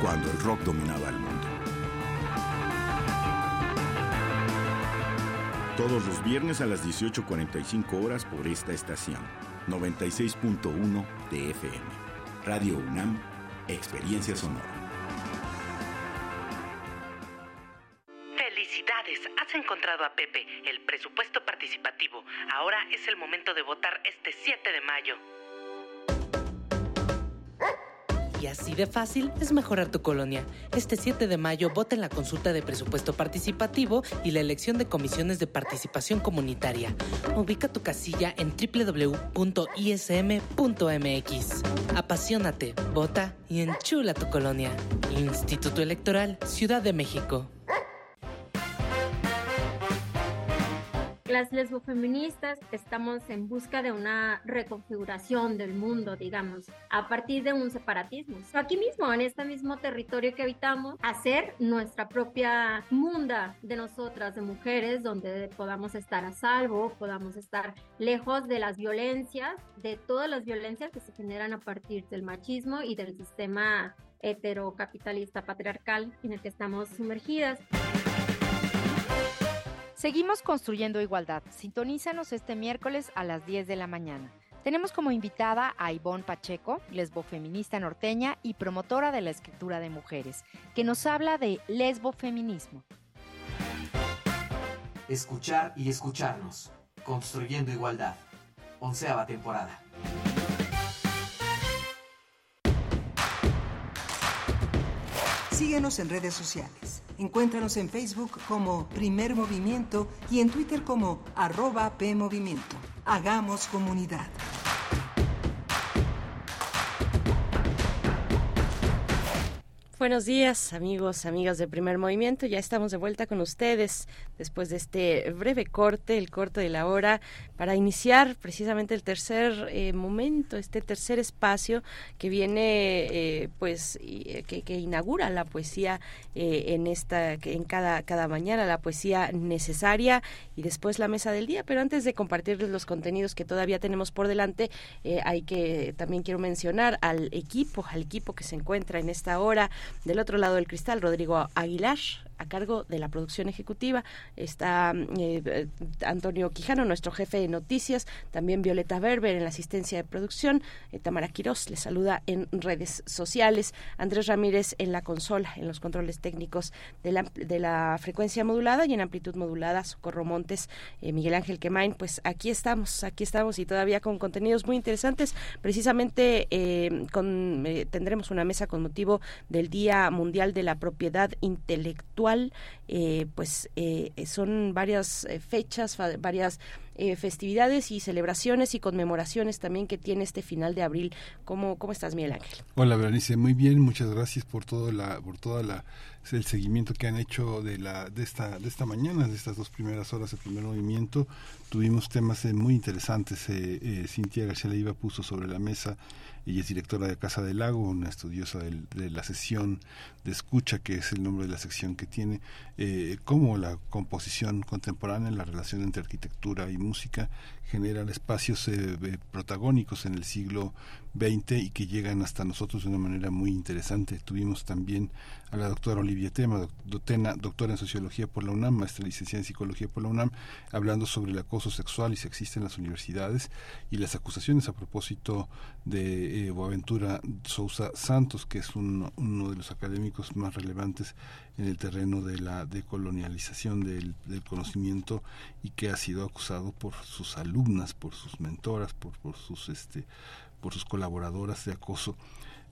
cuando el rock dominaba el mundo. Todos los viernes a las 18.45 horas por esta estación, 96.1 de FM. Radio UNAM, Experiencia Sonora. Felicidades, has encontrado a Pepe, el presupuesto participativo. Ahora es el momento de votar este 7 de mayo. Así de fácil es mejorar tu colonia. Este 7 de mayo vota en la consulta de presupuesto participativo y la elección de comisiones de participación comunitaria. Ubica tu casilla en www.ism.mx. Apasionate, vota y enchula tu colonia. Instituto Electoral, Ciudad de México. Las lesbofeministas estamos en busca de una reconfiguración del mundo, digamos, a partir de un separatismo. Aquí mismo, en este mismo territorio que habitamos, hacer nuestra propia munda de nosotras, de mujeres, donde podamos estar a salvo, podamos estar lejos de las violencias, de todas las violencias que se generan a partir del machismo y del sistema heterocapitalista patriarcal en el que estamos sumergidas. Seguimos construyendo igualdad. Sintonízanos este miércoles a las 10 de la mañana. Tenemos como invitada a Ivonne Pacheco, lesbofeminista norteña y promotora de la escritura de mujeres, que nos habla de lesbofeminismo. Escuchar y escucharnos. Construyendo igualdad. Onceava temporada. Síguenos en redes sociales. Encuéntranos en Facebook como Primer Movimiento y en Twitter como arroba PMovimiento. Hagamos comunidad. Buenos días, amigos, amigas de Primer Movimiento. Ya estamos de vuelta con ustedes después de este breve corte, el corte de la hora, para iniciar precisamente el tercer eh, momento, este tercer espacio que viene, eh, pues, y, eh, que, inaugura la poesía eh, en esta, en cada cada mañana, la poesía necesaria y después la mesa del día. Pero antes de compartirles los contenidos que todavía tenemos por delante, eh, hay que también quiero mencionar al equipo, al equipo que se encuentra en esta hora del otro lado del cristal, Rodrigo Aguilar, a cargo de la producción ejecutiva. Está eh, Antonio Quijano, nuestro jefe de noticias, también Violeta Berber en la asistencia de producción, eh, Tamara Quirós le saluda en redes sociales, Andrés Ramírez en la consola, en los controles técnicos de la, de la frecuencia modulada y en amplitud modulada, Socorro Montes, eh, Miguel Ángel Quemain, pues aquí estamos, aquí estamos y todavía con contenidos muy interesantes, precisamente eh, con, eh, tendremos una mesa con motivo del Día Mundial de la Propiedad Intelectual eh, pues eh, son varias eh, fechas, varias festividades y celebraciones y conmemoraciones también que tiene este final de abril. ¿Cómo, cómo estás, Miguel Ángel? Hola, Berenice, muy bien, muchas gracias por todo la, por toda la el seguimiento que han hecho de la de esta de esta mañana, de estas dos primeras horas del primer movimiento. Tuvimos temas muy interesantes. Cintia García Leiva puso sobre la mesa ella es directora de Casa del Lago, una estudiosa de la sesión de escucha, que es el nombre de la sección que tiene, eh, cómo la composición contemporánea, la relación entre arquitectura y música generan espacios eh, protagónicos en el siglo XX y que llegan hasta nosotros de una manera muy interesante. Tuvimos también a la doctora Olivia Tema, doc- doctena- doctora en Sociología por la UNAM, maestra licenciada en Psicología por la UNAM, hablando sobre el acoso sexual y sexista en las universidades y las acusaciones a propósito de eh, Boaventura Sousa Santos, que es un- uno de los académicos más relevantes en el terreno de la decolonialización del, conocimiento y que ha sido acusado por sus alumnas, por sus mentoras, por, sus este por sus colaboradoras de acoso.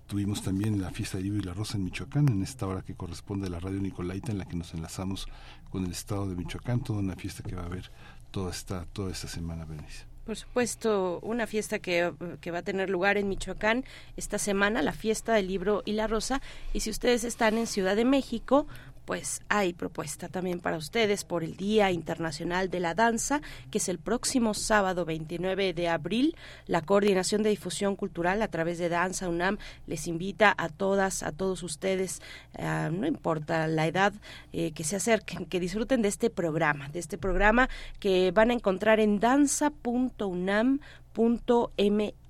Tuvimos también la fiesta de Vivo y la Rosa en Michoacán, en esta hora que corresponde a la radio Nicolaita, en la que nos enlazamos con el estado de Michoacán, toda una fiesta que va a haber toda esta, toda esta semana, Berenice. Por supuesto, una fiesta que, que va a tener lugar en Michoacán esta semana, la fiesta del libro y la rosa. Y si ustedes están en Ciudad de México, pues hay propuesta también para ustedes por el Día Internacional de la Danza, que es el próximo sábado 29 de abril. La Coordinación de Difusión Cultural a través de Danza UNAM les invita a todas, a todos ustedes, eh, no importa la edad, eh, que se acerquen, que disfruten de este programa, de este programa que van a encontrar en danza.unam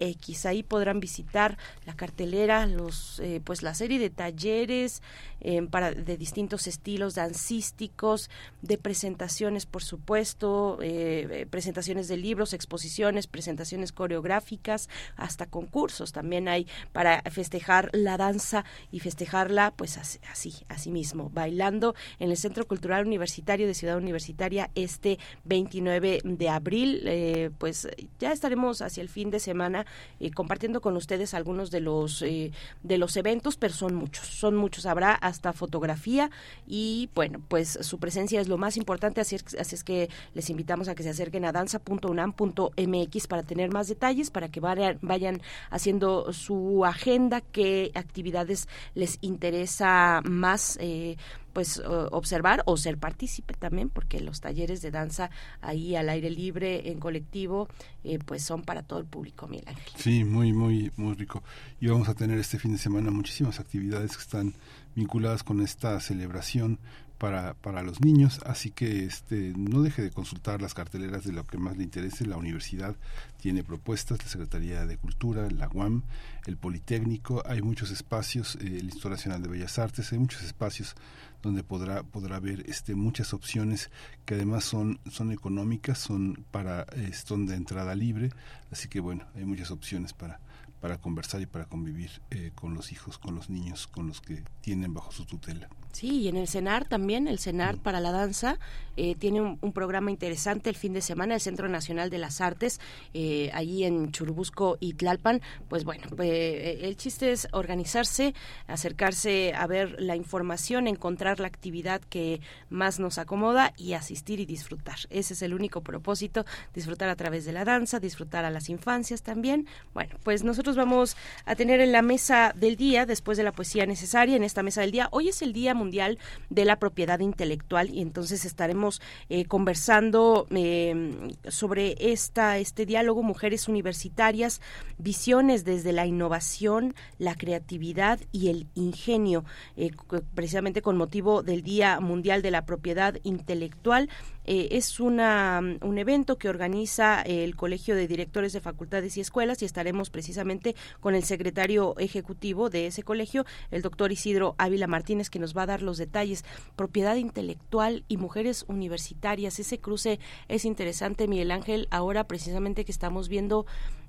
mx ahí podrán visitar la cartelera los eh, pues la serie de talleres eh, para de distintos estilos dancísticos de presentaciones por supuesto eh, eh, presentaciones de libros exposiciones presentaciones coreográficas hasta concursos también hay para festejar la danza y festejarla pues así así, así mismo bailando en el Centro Cultural Universitario de Ciudad Universitaria este 29 de abril. Eh, pues ya estaremos hacia el fin de semana eh, compartiendo con ustedes algunos de los eh, de los eventos, pero son muchos, son muchos. Habrá hasta fotografía y bueno, pues su presencia es lo más importante, así es, que les invitamos a que se acerquen a danza.unam.mx para tener más detalles, para que vayan, vayan haciendo su agenda, qué actividades les interesa más. Eh, pues o- observar o ser partícipe también porque los talleres de danza ahí al aire libre en colectivo eh, pues son para todo el público Miguel Ángel Sí, muy, muy, muy rico. Y vamos a tener este fin de semana muchísimas actividades que están vinculadas con esta celebración para, para los niños, así que este no deje de consultar las carteleras de lo que más le interese. La universidad tiene propuestas, la Secretaría de Cultura, la UAM, el Politécnico, hay muchos espacios, eh, el Instituto Nacional de Bellas Artes, hay muchos espacios donde podrá podrá ver este muchas opciones que además son son económicas, son para son de entrada libre, así que bueno, hay muchas opciones para para conversar y para convivir eh, con los hijos, con los niños, con los que tienen bajo su tutela. Sí, y en el CENAR también, el CENAR para la danza, eh, tiene un, un programa interesante el fin de semana, el Centro Nacional de las Artes, eh, allí en Churubusco y Tlalpan. Pues bueno, eh, el chiste es organizarse, acercarse a ver la información, encontrar la actividad que más nos acomoda y asistir y disfrutar. Ese es el único propósito, disfrutar a través de la danza, disfrutar a las infancias también. Bueno, pues nosotros vamos a tener en la mesa del día, después de la poesía necesaria, en esta mesa del día, hoy es el Día Mundial de la Propiedad Intelectual y entonces estaremos eh, conversando eh, sobre esta, este diálogo Mujeres Universitarias, visiones desde la innovación, la creatividad y el ingenio, eh, precisamente con motivo del Día Mundial de la Propiedad Intelectual. Eh, es una, un evento que organiza el Colegio de Directores de Facultades y Escuelas y estaremos precisamente con el secretario ejecutivo de ese colegio, el doctor Isidro Ávila Martínez, que nos va a dar los detalles. Propiedad intelectual y mujeres universitarias. Ese cruce es interesante, Miguel Ángel, ahora precisamente que estamos viendo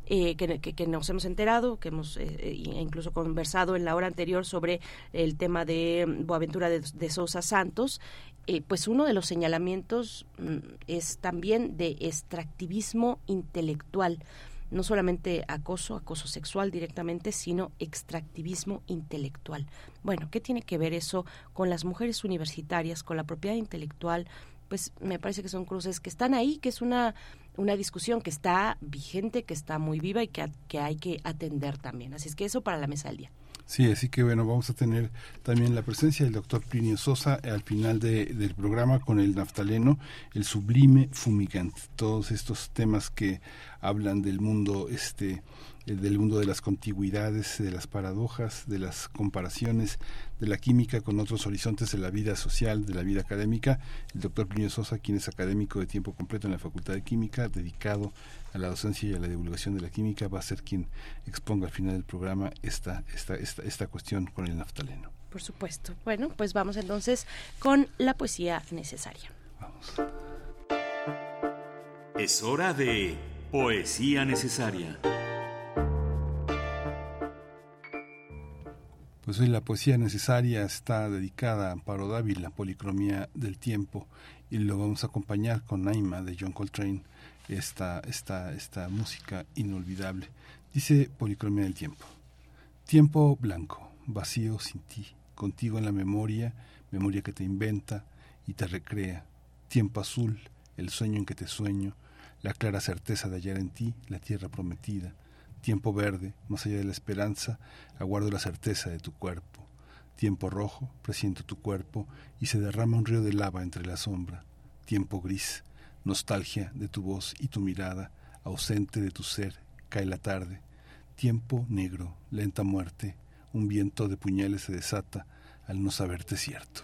eh, que, nos hemos enterado, que hemos eh, eh, incluso conversado en la hora anterior sobre el tema de mm, Boaventura de, de Sousa Santos, eh, pues uno de los señalamientos mm, es también de extractivismo intelectual. No solamente acoso, acoso sexual directamente, sino extractivismo intelectual. Bueno, ¿qué tiene que ver eso con las mujeres universitarias, con la propiedad intelectual? Pues me parece que son cruces que están ahí, que es una, una discusión que está vigente, que está muy viva y que, que hay que atender también. Así es que eso para la mesa del día. Sí, así que bueno, vamos a tener también la presencia del doctor Plinio Sosa al final de- del programa con el naftaleno, el sublime fumigante, todos estos temas que hablan del mundo este eh, del mundo de las contigüidades, de las paradojas, de las comparaciones de la química con otros horizontes de la vida social, de la vida académica. El doctor Plinio Sosa, quien es académico de tiempo completo en la Facultad de Química, dedicado a la docencia y a la divulgación de la química, va a ser quien exponga al final del programa esta, esta, esta, esta cuestión con el naftaleno. Por supuesto. Bueno, pues vamos entonces con la poesía necesaria. Es hora de Poesía Necesaria. Pues hoy la poesía necesaria está dedicada a Amparo Dávila, Policromía del Tiempo, y lo vamos a acompañar con Naima de John Coltrane, esta, esta, esta música inolvidable. Dice Policromía del Tiempo. Tiempo blanco, vacío sin ti, contigo en la memoria, memoria que te inventa y te recrea. Tiempo azul, el sueño en que te sueño, la clara certeza de hallar en ti la tierra prometida. Tiempo verde, más allá de la esperanza, aguardo la certeza de tu cuerpo. Tiempo rojo, presiento tu cuerpo y se derrama un río de lava entre la sombra. Tiempo gris, nostalgia de tu voz y tu mirada, ausente de tu ser, cae la tarde. Tiempo negro, lenta muerte, un viento de puñales se desata al no saberte cierto.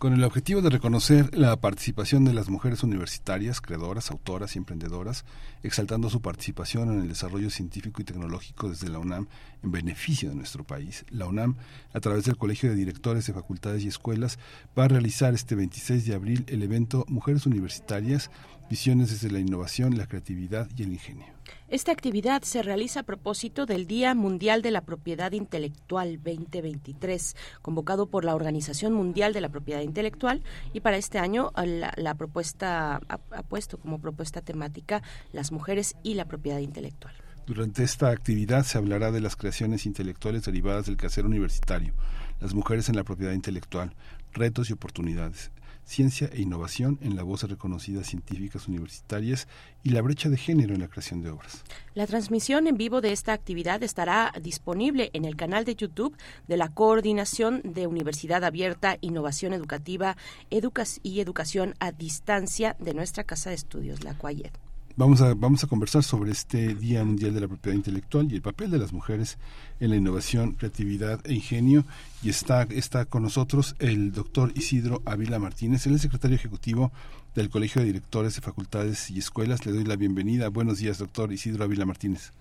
Con el objetivo de reconocer la participación de las mujeres universitarias, creadoras, autoras y emprendedoras, exaltando su participación en el desarrollo científico y tecnológico desde la UNAM en beneficio de nuestro país, la UNAM, a través del Colegio de Directores de Facultades y Escuelas, va a realizar este 26 de abril el evento Mujeres Universitarias, Visiones desde la Innovación, la Creatividad y el Ingenio. Esta actividad se realiza a propósito del Día Mundial de la Propiedad Intelectual 2023, convocado por la Organización Mundial de la Propiedad Intelectual y para este año la, la propuesta ha, ha puesto como propuesta temática las mujeres y la propiedad intelectual. Durante esta actividad se hablará de las creaciones intelectuales derivadas del quehacer universitario, las mujeres en la propiedad intelectual, retos y oportunidades, ciencia e innovación en la voz de reconocidas científicas universitarias y la brecha de género en la creación de obras. La transmisión en vivo de esta actividad estará disponible en el canal de YouTube de la Coordinación de Universidad Abierta, Innovación Educativa Educa y Educación a Distancia de nuestra Casa de Estudios, la CUAYED. Vamos a, vamos a conversar sobre este Día Mundial de la Propiedad Intelectual y el papel de las mujeres en la innovación, creatividad e ingenio. Y está, está con nosotros el doctor Isidro Ávila Martínez, es secretario ejecutivo del Colegio de Directores de Facultades y Escuelas. Le doy la bienvenida. Buenos días, doctor Isidro Ávila Martínez.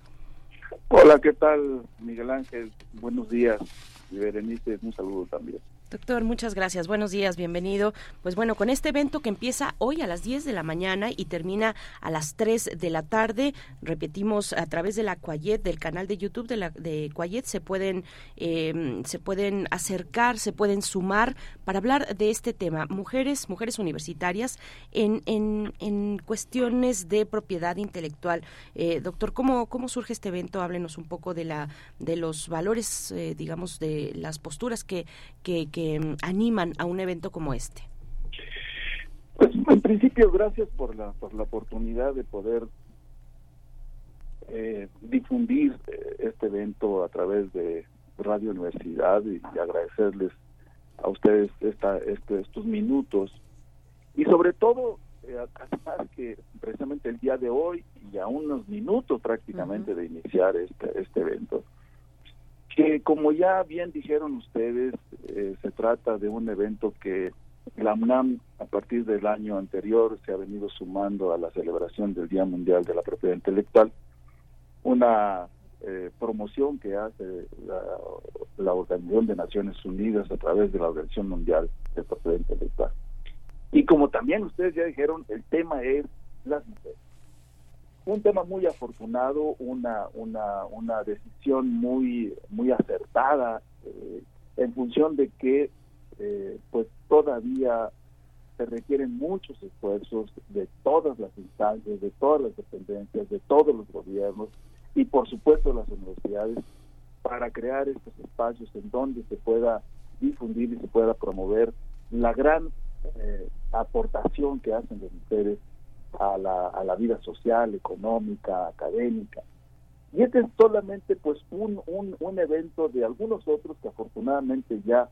Hola, ¿qué tal, Miguel Ángel? Buenos días. Berenice, un saludo también. Doctor, muchas gracias. Buenos días, bienvenido. Pues bueno, con este evento que empieza hoy a las 10 de la mañana y termina a las 3 de la tarde, repetimos a través de la Cuayet, del canal de YouTube de la de Cuayet, se pueden eh, se pueden acercar, se pueden sumar para hablar de este tema, mujeres, mujeres universitarias en, en, en cuestiones de propiedad intelectual. Eh, doctor, ¿cómo, ¿cómo surge este evento? Háblenos un poco de la de los valores, eh, digamos, de las posturas que, que, que que animan a un evento como este? Pues en principio gracias por la por la oportunidad de poder eh, difundir eh, este evento a través de Radio Universidad y, y agradecerles a ustedes esta, este, estos minutos y sobre todo eh, además que precisamente el día de hoy y a unos minutos prácticamente uh -huh. de iniciar este este evento que como ya bien dijeron ustedes, eh, se trata de un evento que la UNAM a partir del año anterior se ha venido sumando a la celebración del Día Mundial de la Propiedad Intelectual, una eh, promoción que hace la, la, Organización de Naciones Unidas a través de la Organización Mundial de Propiedad Intelectual. Y como también ustedes ya dijeron, el tema es las mujeres un tema muy afortunado, una, una, una decisión muy, muy acertada, eh, en función de que eh, pues todavía se requieren muchos esfuerzos de todas las instancias, de todas las dependencias, de todos los gobiernos y por supuesto las universidades para crear estos espacios en donde se pueda difundir y se pueda promover la gran eh, aportación que hacen las mujeres a la, a la vida social, económica, académica. Y este es solamente pues un, un, un evento de algunos otros que afortunadamente ya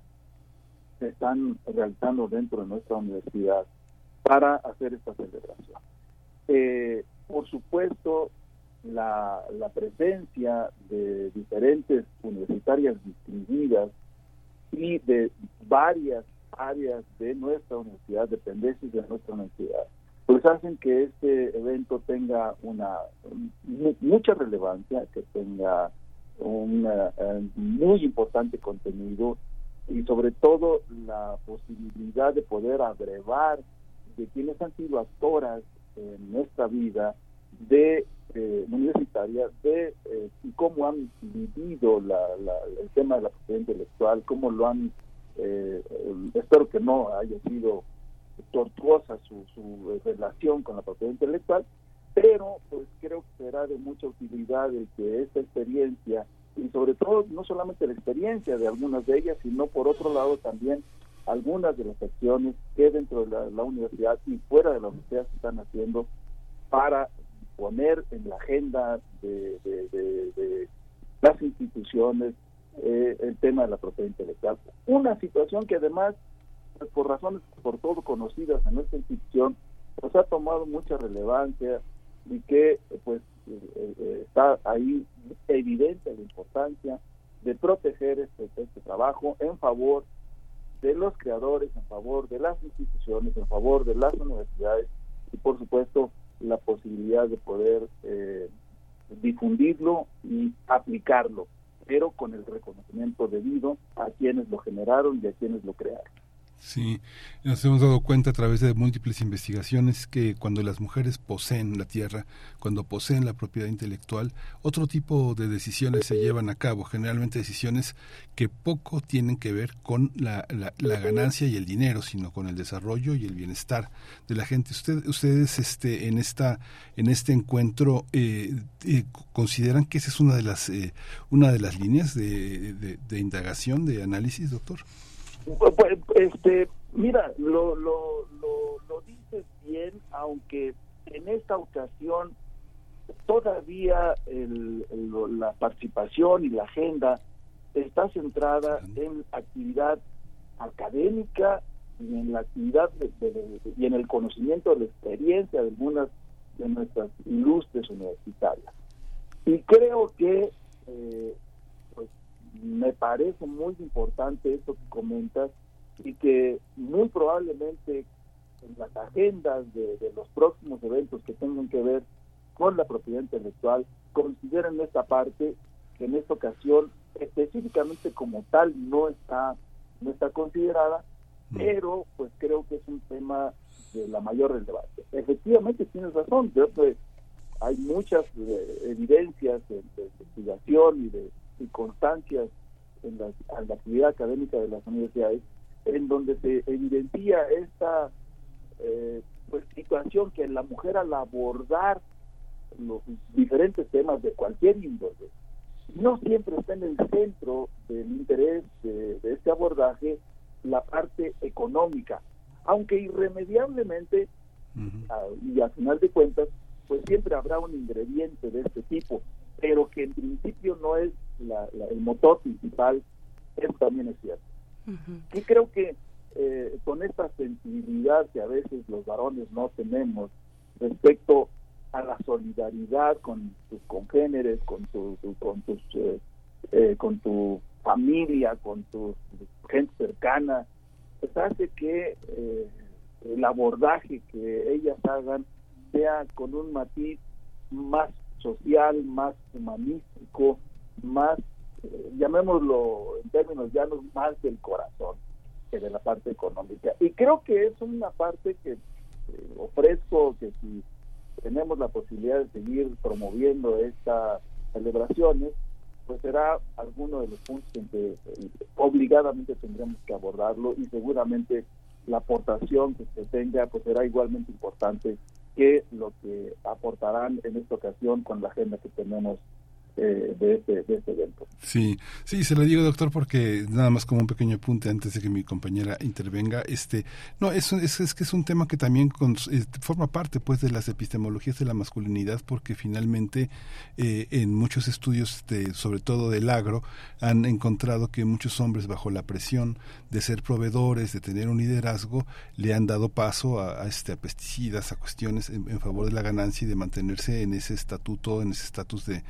se están realizando dentro de nuestra universidad para hacer esta celebración. Eh, por supuesto, la, la presencia de diferentes universitarias distinguidas y de varias áreas de nuestra universidad, dependencias de nuestra universidad, pues hacen que este evento tenga una mucha relevancia, que tenga un uh, muy importante contenido y sobre todo la posibilidad de poder abrevar de quienes han sido actoras en nuestra vida de eh, universitaria de eh, cómo han vivido la, la, el tema de la propiedad intelectual, cómo lo han, eh, espero que no haya sido tortuosa su, su relación con la propiedad intelectual, pero pues creo que será de mucha utilidad el que esta experiencia y sobre todo no solamente la experiencia de algunas de ellas, sino por otro lado también algunas de las acciones que dentro de la, universidad y fuera de la universidad se están haciendo para poner en la agenda de, de- de- de las instituciones eh, el tema de la propiedad intelectual. Una situación que además, pues, por razones por todo conocidas en nuestra institución, pues ha tomado mucha relevancia y que pues eh, eh, está ahí evidente la importancia de proteger este, este trabajo en favor de los creadores, en favor de las instituciones, en favor de las universidades y por supuesto la posibilidad de poder eh, difundirlo y aplicarlo, pero con el reconocimiento debido a quienes lo generaron y a quienes lo crearon. Sí, nos hemos dado cuenta a través de múltiples investigaciones que cuando las mujeres poseen la tierra, cuando poseen la propiedad intelectual, otro tipo de decisiones se llevan a cabo, generalmente decisiones que poco tienen que ver con la, la- la ganancia y el dinero, sino con el desarrollo y el bienestar de la gente. Usted, ustedes, este, en esta, en este encuentro, eh, eh, consideran que esa es una de las, eh, una de las líneas de, de- de indagación, de análisis, doctor. Pues, este, mira, lo, lo, lo, lo dices bien, aunque en esta ocasión todavía el- el- la participación y la agenda está centrada en actividad académica y en la actividad de- de- de- y en el conocimiento de la experiencia de algunas de nuestras ilustres universitarias. Y creo que eh, pues, me parece muy importante esto que comentas y que muy probablemente en las agendas de, de los próximos eventos que tengan que ver con la propiedad intelectual consideren esta parte que en esta ocasión específicamente como tal no está no está considerada pero pues creo que es un tema de la mayor relevancia. Efectivamente tienes razón creo que hay muchas eh, evidencias de, de investigación y de y constancias en la, la actividad académica de las universidades en donde se evidencia esta eh, pues, situación que la mujer al abordar los diferentes temas de cualquier índole no siempre está en el centro del interés de, de este abordaje la parte económica aunque irremediablemente ah, y al final de cuentas pues siempre habrá un ingrediente de este tipo pero que en principio no es la- la- el motor principal eso también es cierto. Y creo que eh, con esta sensibilidad que a veces los varones no tenemos respecto a la solidaridad con tus congéneres, con tu, tu- con tus eh, eh, con tu familia, con tu gente cercana, pues hace que eh, el abordaje que ellas hagan sea con un matiz más social, más humanístico, más, eh, llamémoslo en términos llanos, más del corazón que de la parte económica. Y creo que es una parte que eh, ofrezco que si tenemos la posibilidad de seguir promoviendo estas celebraciones, pues será alguno de los puntos que eh, obligadamente tendremos que abordarlo y seguramente la aportación que se tenga pues será igualmente importante que lo que aportarán en esta ocasión con la agenda que tenemos eh, de, este, de este evento. Sí, sí, se lo digo, doctor, porque nada más como un pequeño apunte antes de que mi compañera intervenga, este, no, es, es, es que es un tema que también con- eh, forma parte, pues, de las epistemologías de la masculinidad, porque finalmente eh, en muchos estudios, de, sobre todo del agro, han encontrado que muchos hombres bajo la presión de ser proveedores, de tener un liderazgo, le han dado paso a, este, a pesticidas, a cuestiones en, favor de la ganancia y de mantenerse en ese estatuto, en ese estatus de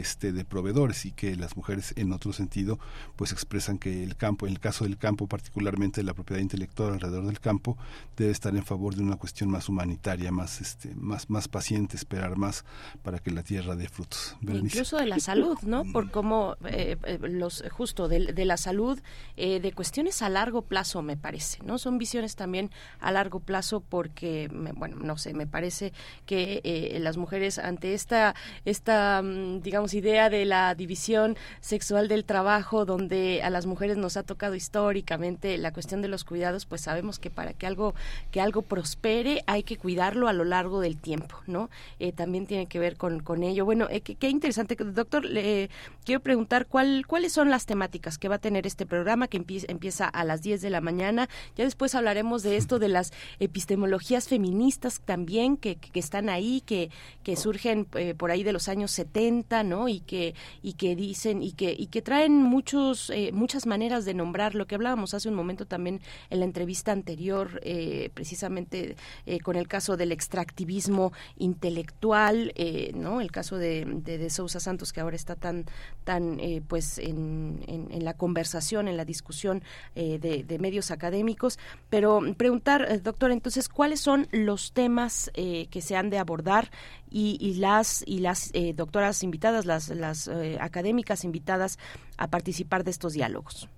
este de proveedores y que las mujeres en otro sentido pues expresan que el campo en el caso del campo particularmente la propiedad intelectual alrededor del campo debe estar en favor de una cuestión más humanitaria más este más más paciente esperar más para que la tierra dé frutos. Incluso de la salud, ¿no? Por cómo eh, eh, los justo de, de la salud, eh, de cuestiones a largo plazo, me parece, ¿no? Son visiones también a largo plazo porque, bueno, no sé, me parece que las mujeres ante esta, esta, mm, digamos digamos, idea de la división sexual del trabajo, donde a las mujeres nos ha tocado históricamente la cuestión de los cuidados, pues sabemos que para que algo, que algo prospere hay que cuidarlo a lo largo del tiempo, ¿no? Eh, también tiene que ver con, con ello. Bueno, eh, qué, interesante. Doctor, le quiero preguntar cuál, cuáles son las temáticas que va a tener este programa que empie- empieza a las 10 de la mañana. Ya después hablaremos de esto, de las epistemologías feministas también que, que están ahí, que, que surgen eh, por ahí de los años 70, Y que, y que dicen, y que, y que traen muchos, eh, muchas maneras de nombrar lo que hablábamos hace un momento también en la entrevista anterior, eh, precisamente eh, con el caso del extractivismo intelectual, ¿no? El caso de, de, de Sousa Santos, que ahora está tan, tan pues en, en, la conversación, en la discusión de, de medios académicos. Pero preguntar, doctor, entonces, ¿cuáles son los temas que se han de abordar y, y las y las eh, doctoras invitadas, las, las eh, académicas invitadas a participar de estos diálogos?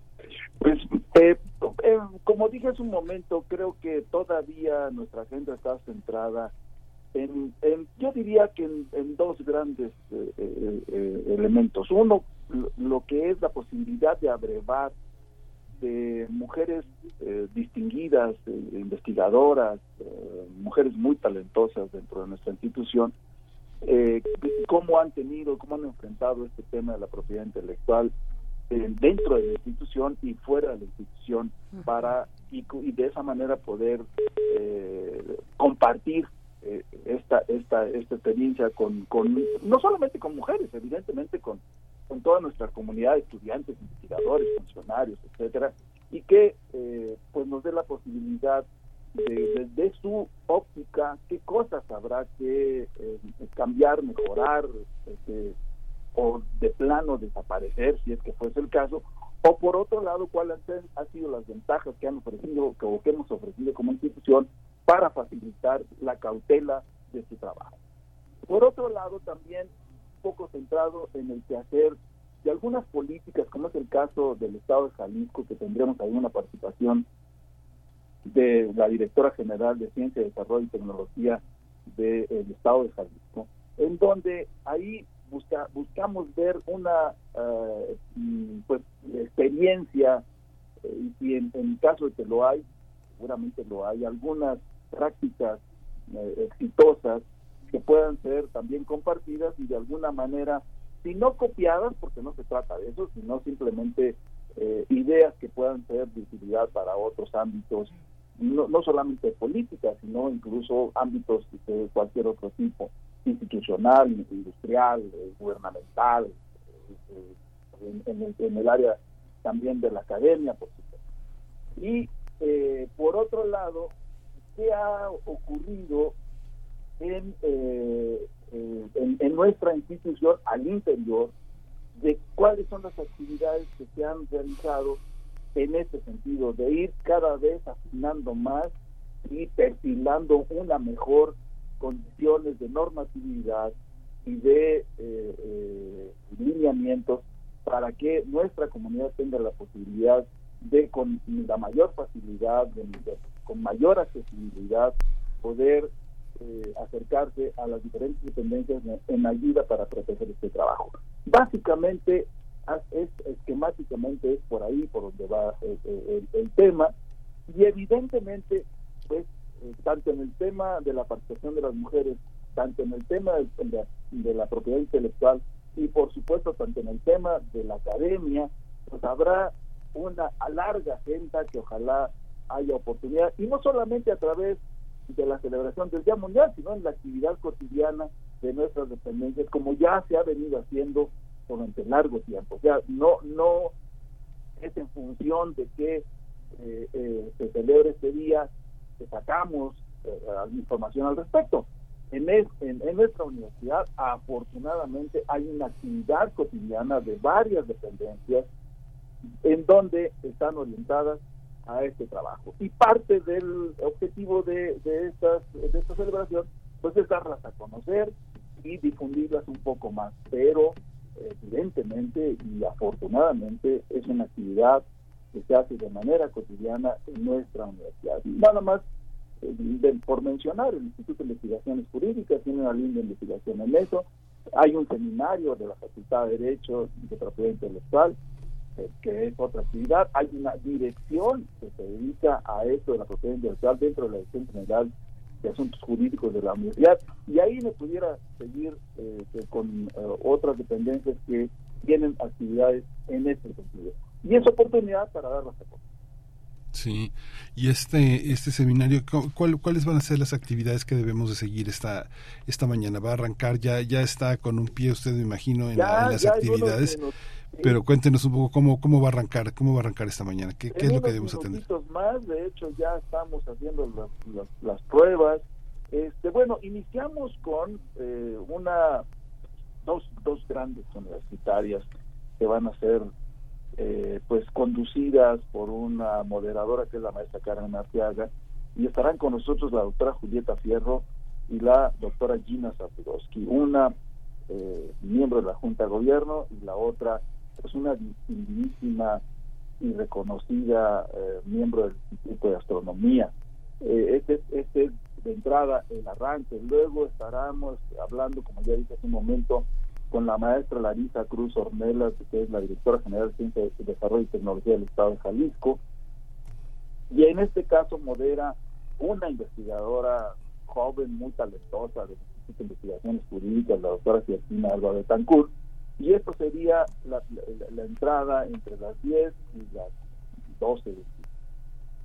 Pues, eh, eh, como dije hace un momento, creo que todavía nuestra agenda está centrada en, en- yo diría que en, dos grandes eh, eh, elementos. Uno, lo que es la posibilidad de abrevar de mujeres eh, distinguidas, eh, investigadoras, eh, mujeres muy talentosas dentro de nuestra institución, eh, cómo han tenido, cómo han enfrentado este tema de la propiedad intelectual dentro de la institución y fuera de la institución para y, y de esa manera poder eh, compartir eh, esta esta esta experiencia con, con no solamente con mujeres evidentemente con con toda nuestra comunidad de estudiantes investigadores funcionarios etcétera y que eh, pues nos dé la posibilidad de, desde su óptica qué cosas habrá que eh, cambiar mejorar este, o de plano desaparecer si es que fuese el caso o por otro lado cuáles han sido las ventajas que han ofrecido o que hemos ofrecido como institución para facilitar la cautela de su trabajo. Por otro lado también poco centrado en el quehacer de algunas políticas, como es el caso del Estado de Jalisco, que tendremos ahí una participación de la directora general de Ciencia, Desarrollo y Tecnología del Estado de Jalisco, en donde ahí busca, buscamos ver una eh, mm, pues experiencia eh, y en, en caso de que lo hay, seguramente lo hay, algunas prácticas eh, exitosas que puedan ser también compartidas y de alguna manera, si no copiadas, porque no se trata de eso, sino simplemente eh, ideas que puedan ser de utilidad para otros ámbitos, no, no solamente de política, sino incluso ámbitos de cualquier otro tipo, institucional, industrial, eh, gubernamental, eh, en, en el, en el área también de la academia, por supuesto. Y por otro lado, ¿qué ha ocurrido en, eh, eh, en, en nuestra institución al interior de cuáles son las actividades que se han realizado en este sentido, de ir cada vez afinando más y perfilando una mejor condiciones de normatividad y de eh, eh, lineamientos para que nuestra comunidad tenga la posibilidad de con la mayor facilidad, con mayor accesibilidad, poder eh, acercarse a las diferentes dependencias en, ayuda para proteger este trabajo. Básicamente, es, esquemáticamente es por ahí por donde va eh, eh, el, tema y evidentemente, pues, eh, tanto en el tema de la participación de las mujeres, tanto en el tema de la propiedad intelectual y por supuesto tanto en el tema de la academia, pues habrá una larga agenda que ojalá haya oportunidad, y no solamente a través de la celebración del Día Mundial, sino en la actividad cotidiana de nuestras dependencias, como ya se ha venido haciendo durante largo tiempo. O sea, no, no es en función de que eh, eh, se celebre este día que sacamos eh, información al respecto. En, es- en, en nuestra universidad, afortunadamente, hay una actividad cotidiana de varias dependencias en donde están orientadas a este trabajo. Y parte del objetivo de, de, estas, de esta celebración, pues es darlas a conocer y difundirlas un poco más. Pero evidentemente y afortunadamente es una actividad que se hace de manera cotidiana en nuestra universidad. Y nada más, eh, de- por mencionar, el Instituto de Investigaciones Jurídicas tiene una línea de investigación en eso, Hay un seminario de la Facultad de Derecho de Propiedad Intelectual, que es otra actividad. Hay una dirección que se dedica a esto de la propiedad intelectual dentro de la Dirección General de Asuntos Jurídicos de la Universidad. Y ahí me pudiera seguir eh, con eh, otras dependencias que tienen actividades en este sentido. Y es oportunidad para darlas a conocer. Sí, y este este seminario, ¿cu- ¿cuál, ¿cuáles van a ser las actividades que debemos de seguir esta esta mañana? ¿Va a arrancar? Ya ya está con un pie usted, me imagino, en, la- en las actividades, pero cuéntenos un poco cómo, cómo va a arrancar, cómo va a arrancar esta mañana, qué, qué es lo que debemos atender. más, de hecho ya estamos haciendo las, las, las pruebas. Este, bueno, iniciamos con eh, una dos, dos grandes universitarias que van a ser eh, pues conducidas por una moderadora que es la maestra Karen Arteaga y estarán con nosotros la doctora Julieta Fierro y la doctora Gina Zapudowski, una eh, miembro de la Junta de Gobierno y la otra pues una distinguidísima y reconocida eh, miembro del Instituto de Astronomía. Eh, este, este es de entrada el arranque. Luego estaremos hablando, como ya dije hace un momento, con la maestra Larisa Cruz Ornelas, que es la directora general de Ciencia, Desarrollo y Tecnología del Estado de Jalisco. Y en este caso modera una investigadora joven, muy talentosa del Instituto de Investigaciones Jurídicas, la doctora Ciatina Alba Betancourt. Y esto sería la, la- la entrada entre las 10 y las 12 del día.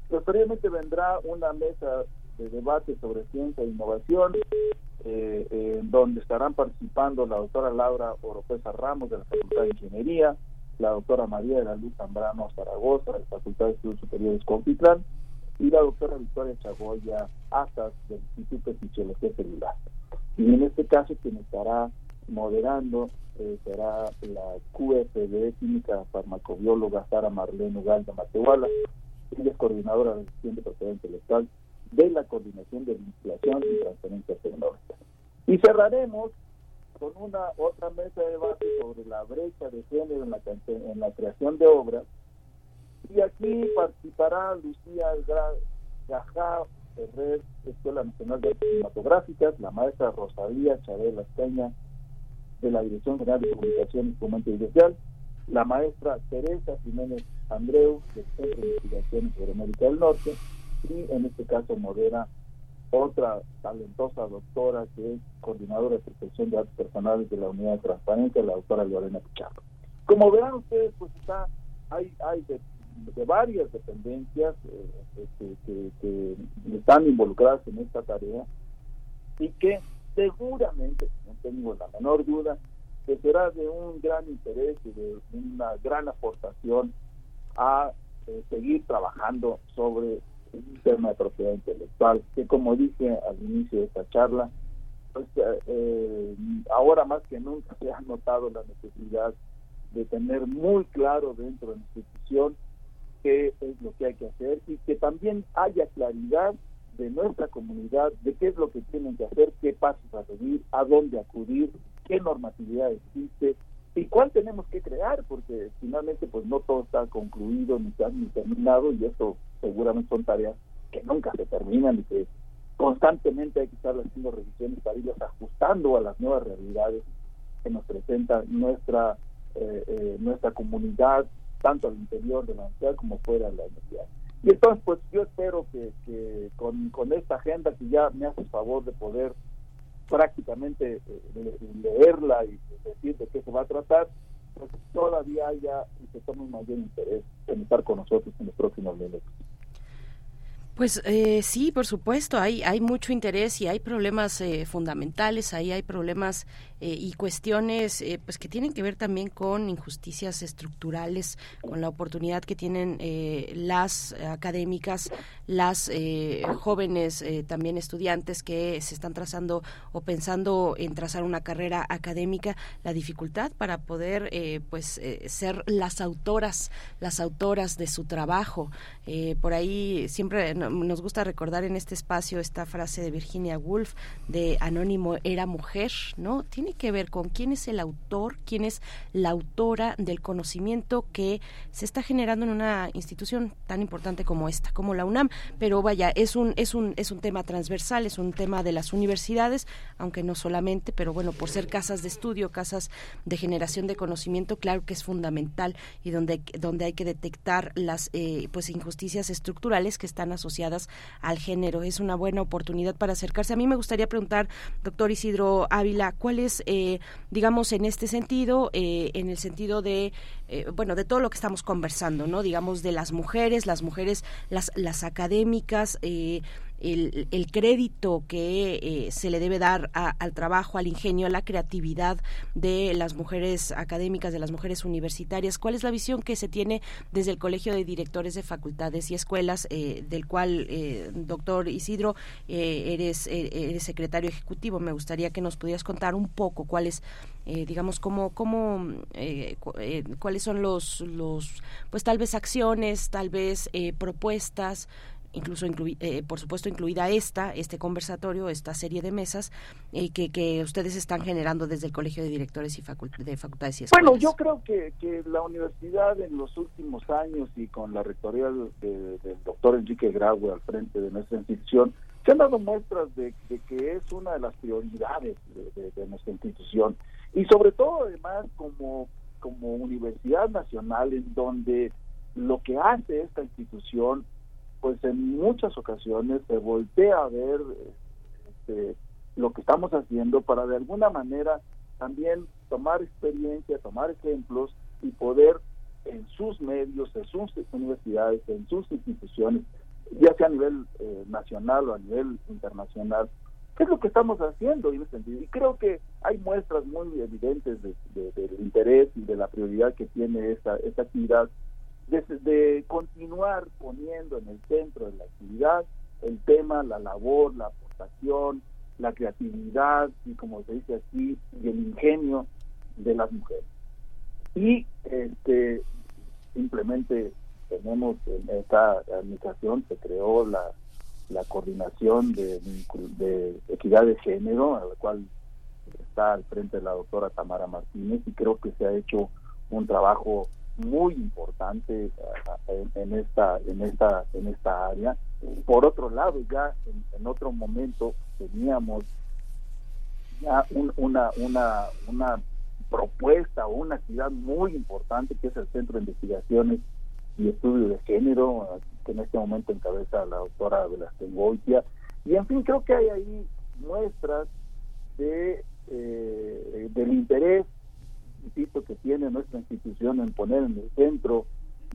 Posteriormente vendrá una mesa de debate sobre ciencia e innovación, eh, eh, donde estarán participando la doctora Laura Oropesa Ramos de la Facultad de Ingeniería, la doctora María de la Luz Zambrano Zaragoza de la Facultad de Estudios Superiores Contitlán y la doctora Victoria Chagoya Asas del Instituto de Fisiología Celular. Y en este caso quien estará moderando eh, será la QFD Química Farmacobióloga Sara Marlene Ugalda Matehuala, ella es coordinadora de gestión de propiedad intelectual de la Coordinación de Vinculación y Transferencia Tecnológica. Y cerraremos con una otra mesa de debate sobre la brecha de género en la, en la creación de obras. Y aquí participará Lucía Gajá Ferrer, Escuela Nacional de Cinematográficas, la maestra Rosalía Chabela Escaña, de la Dirección General de Comunicación y Fomento Industrial, la maestra Teresa Jiménez Andreu, del Centro de Investigaciones sobre América del Norte, y en este caso modera otra talentosa doctora que es coordinadora de protección de datos personales de la Unidad de Transparencia, la doctora Lorena Pichardo. Como verán ustedes, pues está, hay, hay de, de varias dependencias eh, que, que- que están involucradas en esta tarea y que seguramente, no tengo la menor duda, que será de un gran interés y de una gran aportación a eh, seguir trabajando sobre el tema de propiedad intelectual, que como dije al inicio de esta charla, pues eh, eh, ahora más que nunca se ha notado la necesidad de tener muy claro dentro de la institución qué es lo que hay que hacer y que también haya claridad de nuestra comunidad de qué es lo que tienen que hacer, qué pasos a seguir, a dónde acudir, qué normatividad existe y cuál tenemos que crear, porque finalmente pues no todo está concluido ni, está- ni terminado y esto seguramente son tareas que nunca se terminan y que constantemente hay que estar haciendo revisiones para irlas ajustando a las nuevas realidades que nos presenta nuestra eh, eh, nuestra comunidad, tanto al interior de la universidad como fuera de la universidad. Y entonces, pues yo espero que, que con, con esta agenda que ya me hace favor de poder prácticamente eh, le- leerla y decir de qué se va a tratar, pues todavía haya y se tome un mayor interés en estar con nosotros en los próximos minutos. Pues eh, sí, por supuesto, hay, hay mucho interés y hay problemas eh, fundamentales, ahí hay problemas eh, y cuestiones eh, pues que tienen que ver también con injusticias estructurales, con la oportunidad que tienen eh, las académicas, las eh, jóvenes eh, también estudiantes que se están trazando o pensando en trazar una carrera académica, la dificultad para poder eh, pues ser las autoras, las autoras de su trabajo. Por ahí siempre no- nos gusta recordar en este espacio esta frase de Virginia Woolf de Anónimo era mujer, ¿no? Que ver con quién es el autor, quién es la autora del conocimiento que se está generando en una institución tan importante como esta, como la UNAM. Pero vaya, es un, es un, es un tema transversal, es un tema de las universidades, aunque no solamente, pero bueno, por ser casas de estudio, casas de generación de conocimiento, claro que es fundamental y donde, donde hay que detectar las eh, pues injusticias estructurales que están asociadas al género. Es una buena oportunidad para acercarse. A mí me gustaría preguntar, doctor Isidro Ávila, ¿cuál es, eh, digamos, en este sentido, eh, en el sentido de, eh, bueno, de todo lo que estamos conversando, ¿no? Digamos, de las mujeres, las mujeres, las, las académicas, eh, el, el crédito que eh, se le debe dar a- al trabajo, al ingenio, a la creatividad de las mujeres académicas, de las mujeres universitarias. ¿Cuál es la visión que se tiene desde el Colegio de Directores de Facultades y Escuelas, eh, del cual, eh, doctor Isidro, eh, eres, eh, eres secretario ejecutivo? Me gustaría que nos pudieras contar un poco cuáles, eh, digamos, cómo, cómo eh, cu- eh, cuáles son los, los, pues tal vez acciones, tal vez propuestas incluso eh, por supuesto incluida esta, este conversatorio, esta serie de mesas eh, que, que ustedes están generando desde el Colegio de Directores y facul- de Facultades. Bueno, yo creo que, que la universidad en los últimos años y con la rectoría de- del doctor Enrique Graue al frente de nuestra institución, se han dado muestras de, que es una de las prioridades de, de- de nuestra institución. Y sobre todo, además, como, como universidad nacional, en donde lo que hace esta institución, pues en muchas ocasiones se voltea a ver este, lo que estamos haciendo para de alguna manera también tomar experiencia, tomar ejemplos y poder en sus medios, en sus universidades, en sus instituciones, ya sea a nivel eh, nacional o a nivel internacional, qué es lo que estamos haciendo en ese sentido. Y creo que hay muestras muy evidentes de- de- del interés y de la prioridad que tiene esta, esta actividad de, de continuar poniendo en el centro de la actividad el tema, la labor, la aportación, la creatividad y como se dice aquí, el ingenio de las mujeres. Y este simplemente tenemos en esta administración se creó la, la coordinación de, de equidad de género, a la cual está al frente la doctora Tamara Martínez y creo que se ha hecho un trabajo muy importante ah, en, en esta en esta en esta área. Por otro lado ya en, en otro momento teníamos ya un- una una una propuesta o una actividad muy importante que es el Centro de Investigaciones y Estudios de Género que en este momento encabeza la doctora Velázquez Goitia. Y en fin creo que hay ahí muestras de eh, del interés insisto, que tiene nuestra institución en poner en el centro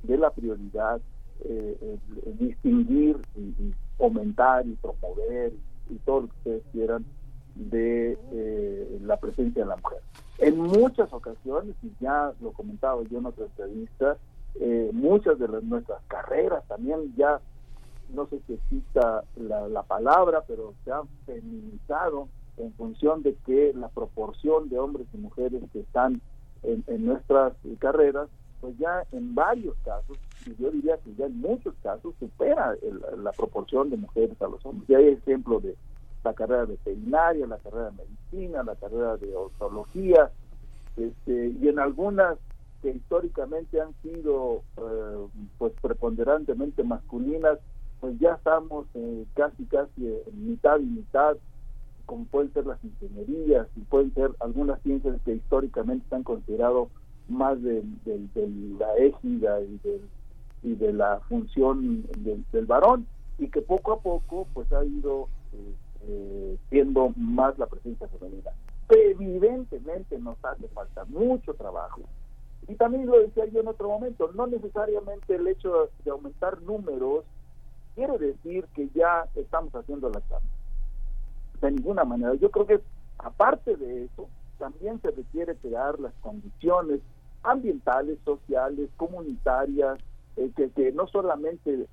de la prioridad eh, el- el distinguir y, y fomentar y promover y todo lo que ustedes quieran de eh, la presencia de la mujer. En muchas ocasiones, y ya lo comentaba yo en otra entrevista, eh, muchas de las, nuestras carreras también ya, no sé si exista la, la palabra, pero se han feminizado en función de que la proporción de hombres y mujeres que están en, en nuestras carreras, pues ya en varios casos, yo diría que ya en muchos casos, supera el- la proporción de mujeres a los hombres. Y hay ejemplo de la carrera veterinaria, la carrera de medicina, la carrera de odontología, este, y en algunas que históricamente han sido eh, pues preponderantemente masculinas, pues ya estamos eh, casi casi en mitad y mitad como pueden ser las ingenierías y pueden ser algunas ciencias que históricamente se han considerado más de, de- de la égida y, del- y de la función del, del varón y que poco a poco pues ha ido eh, eh, siendo más la presencia femenina. Evidentemente nos hace falta mucho trabajo y también lo decía yo en otro momento, no necesariamente el hecho de aumentar números quiere decir que ya estamos haciendo la chamba de ninguna manera. Yo creo que aparte de eso, también se requiere crear las condiciones ambientales, sociales, comunitarias, eh, que, que no solamente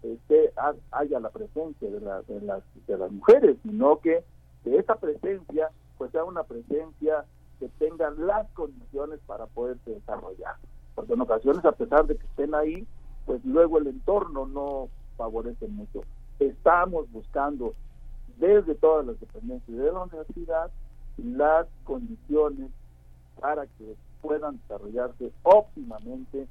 ha- haya la presencia de, la- de las, de las mujeres, sino que, que esa presencia pues sea una presencia que tenga las condiciones para poderse desarrollar. Porque en ocasiones, a pesar de que estén ahí, pues luego el entorno no favorece mucho. estamos buscando desde todas las dependencias de la universidad las condiciones para que puedan desarrollarse óptimamente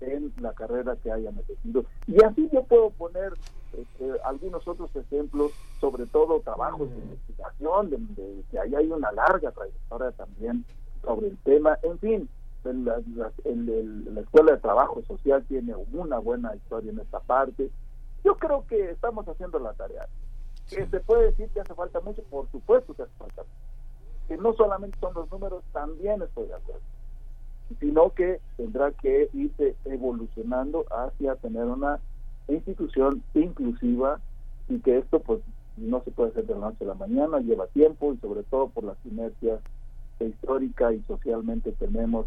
en la carrera que hayan elegido. Y así yo puedo poner este, algunos otros ejemplos, sobre todo trabajos de investigación, de, de- que ahí hay una larga trayectoria también sobre el tema. En fin, en la, en el- la Escuela de Trabajo Social tiene una buena historia en esta parte. Yo creo que estamos haciendo la tarea. Que se puede decir que hace falta mucho, por supuesto que hace falta mucho. Que no solamente son los números, también estoy de acuerdo sino que tendrá que irse evolucionando hacia tener una institución inclusiva y que esto pues no se puede hacer de la noche a la mañana, lleva tiempo y sobre todo por las inercias que histórica y socialmente tenemos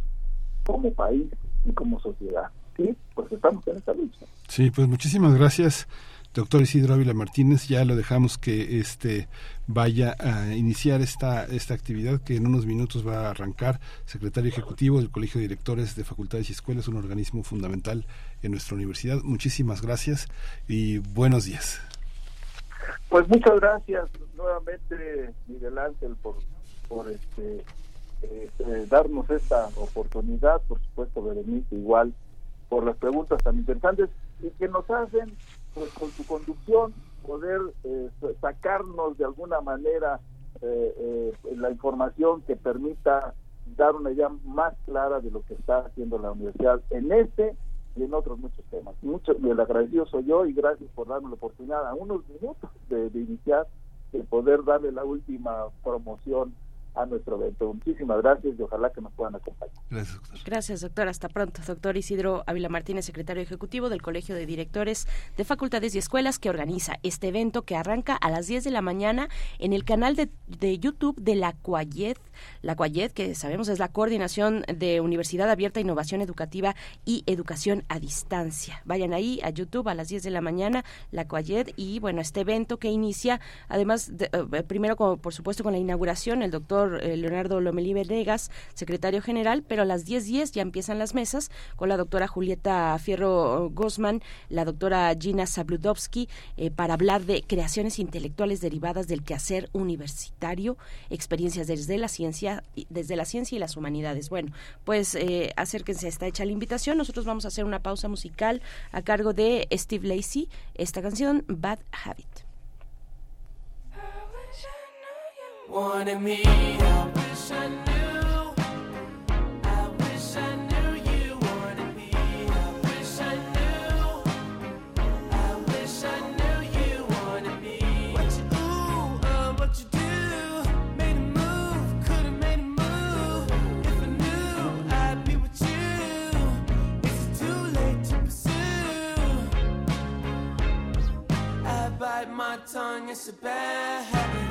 como país y como sociedad. Sí, pues estamos en esta lucha. Sí, pues muchísimas gracias, doctor Isidro Ávila Martínez. Ya lo dejamos que este vaya a iniciar esta, esta actividad que en unos minutos va a arrancar. Secretario Ejecutivo del Colegio de Directores de Facultades y Escuelas, un organismo fundamental en nuestra universidad. Muchísimas gracias y buenos días. Pues muchas gracias nuevamente, Miguel Ángel, por, por este, este, darnos esta oportunidad, por supuesto, Berenice, igual, por las preguntas tan interesantes y que nos hacen, pues con su conducción, poder eh, sacarnos de alguna manera eh, eh, la información que permita dar una idea más clara de lo que está haciendo la universidad en este y en otros muchos temas. Mucho, y el agradecido soy yo y gracias por darme la oportunidad a unos minutos de, de iniciar, de poder darle la última promoción a nuestro evento. Muchísimas gracias y ojalá que nos puedan acompañar. Gracias, doctor. Gracias, doctor. Hasta pronto. Doctor Isidro Ávila Martínez, secretario ejecutivo del Colegio de Directores de Facultades y Escuelas, que organiza este evento que arranca a las 10 de la mañana en el canal de, de YouTube de la CUAYED. La CUAYED, que sabemos es la Coordinación de Universidad Abierta, Innovación Educativa y Educación a Distancia. Vayan ahí a YouTube a las 10 de la mañana, la CUAYED, y bueno, este evento que inicia, además, de, eh, primero, como, por supuesto, con la inauguración, el doctor eh, Leonardo Lomelí Venegas, secretario general, pero a las 10.10 ya empiezan las mesas con la doctora Julieta Fierro Gosman, la doctora Gina Zabludovsky, eh, para hablar de creaciones intelectuales derivadas del quehacer universitario, experiencias desde la ciencia, desde la ciencia y las humanidades. Bueno, pues eh, acérquense, está hecha la invitación. Nosotros vamos a hacer una pausa musical a cargo de Steve Lacey, esta canción Bad Habit. Wanted me. I wish I knew. I wish I knew you wanted me. I wish I knew. I wish I knew you wanted me. What you uh, what you do? Made a move, could've made a move. If I knew, I'd be with you. Too late to pursue? I bite my tongue, it's a bad habit.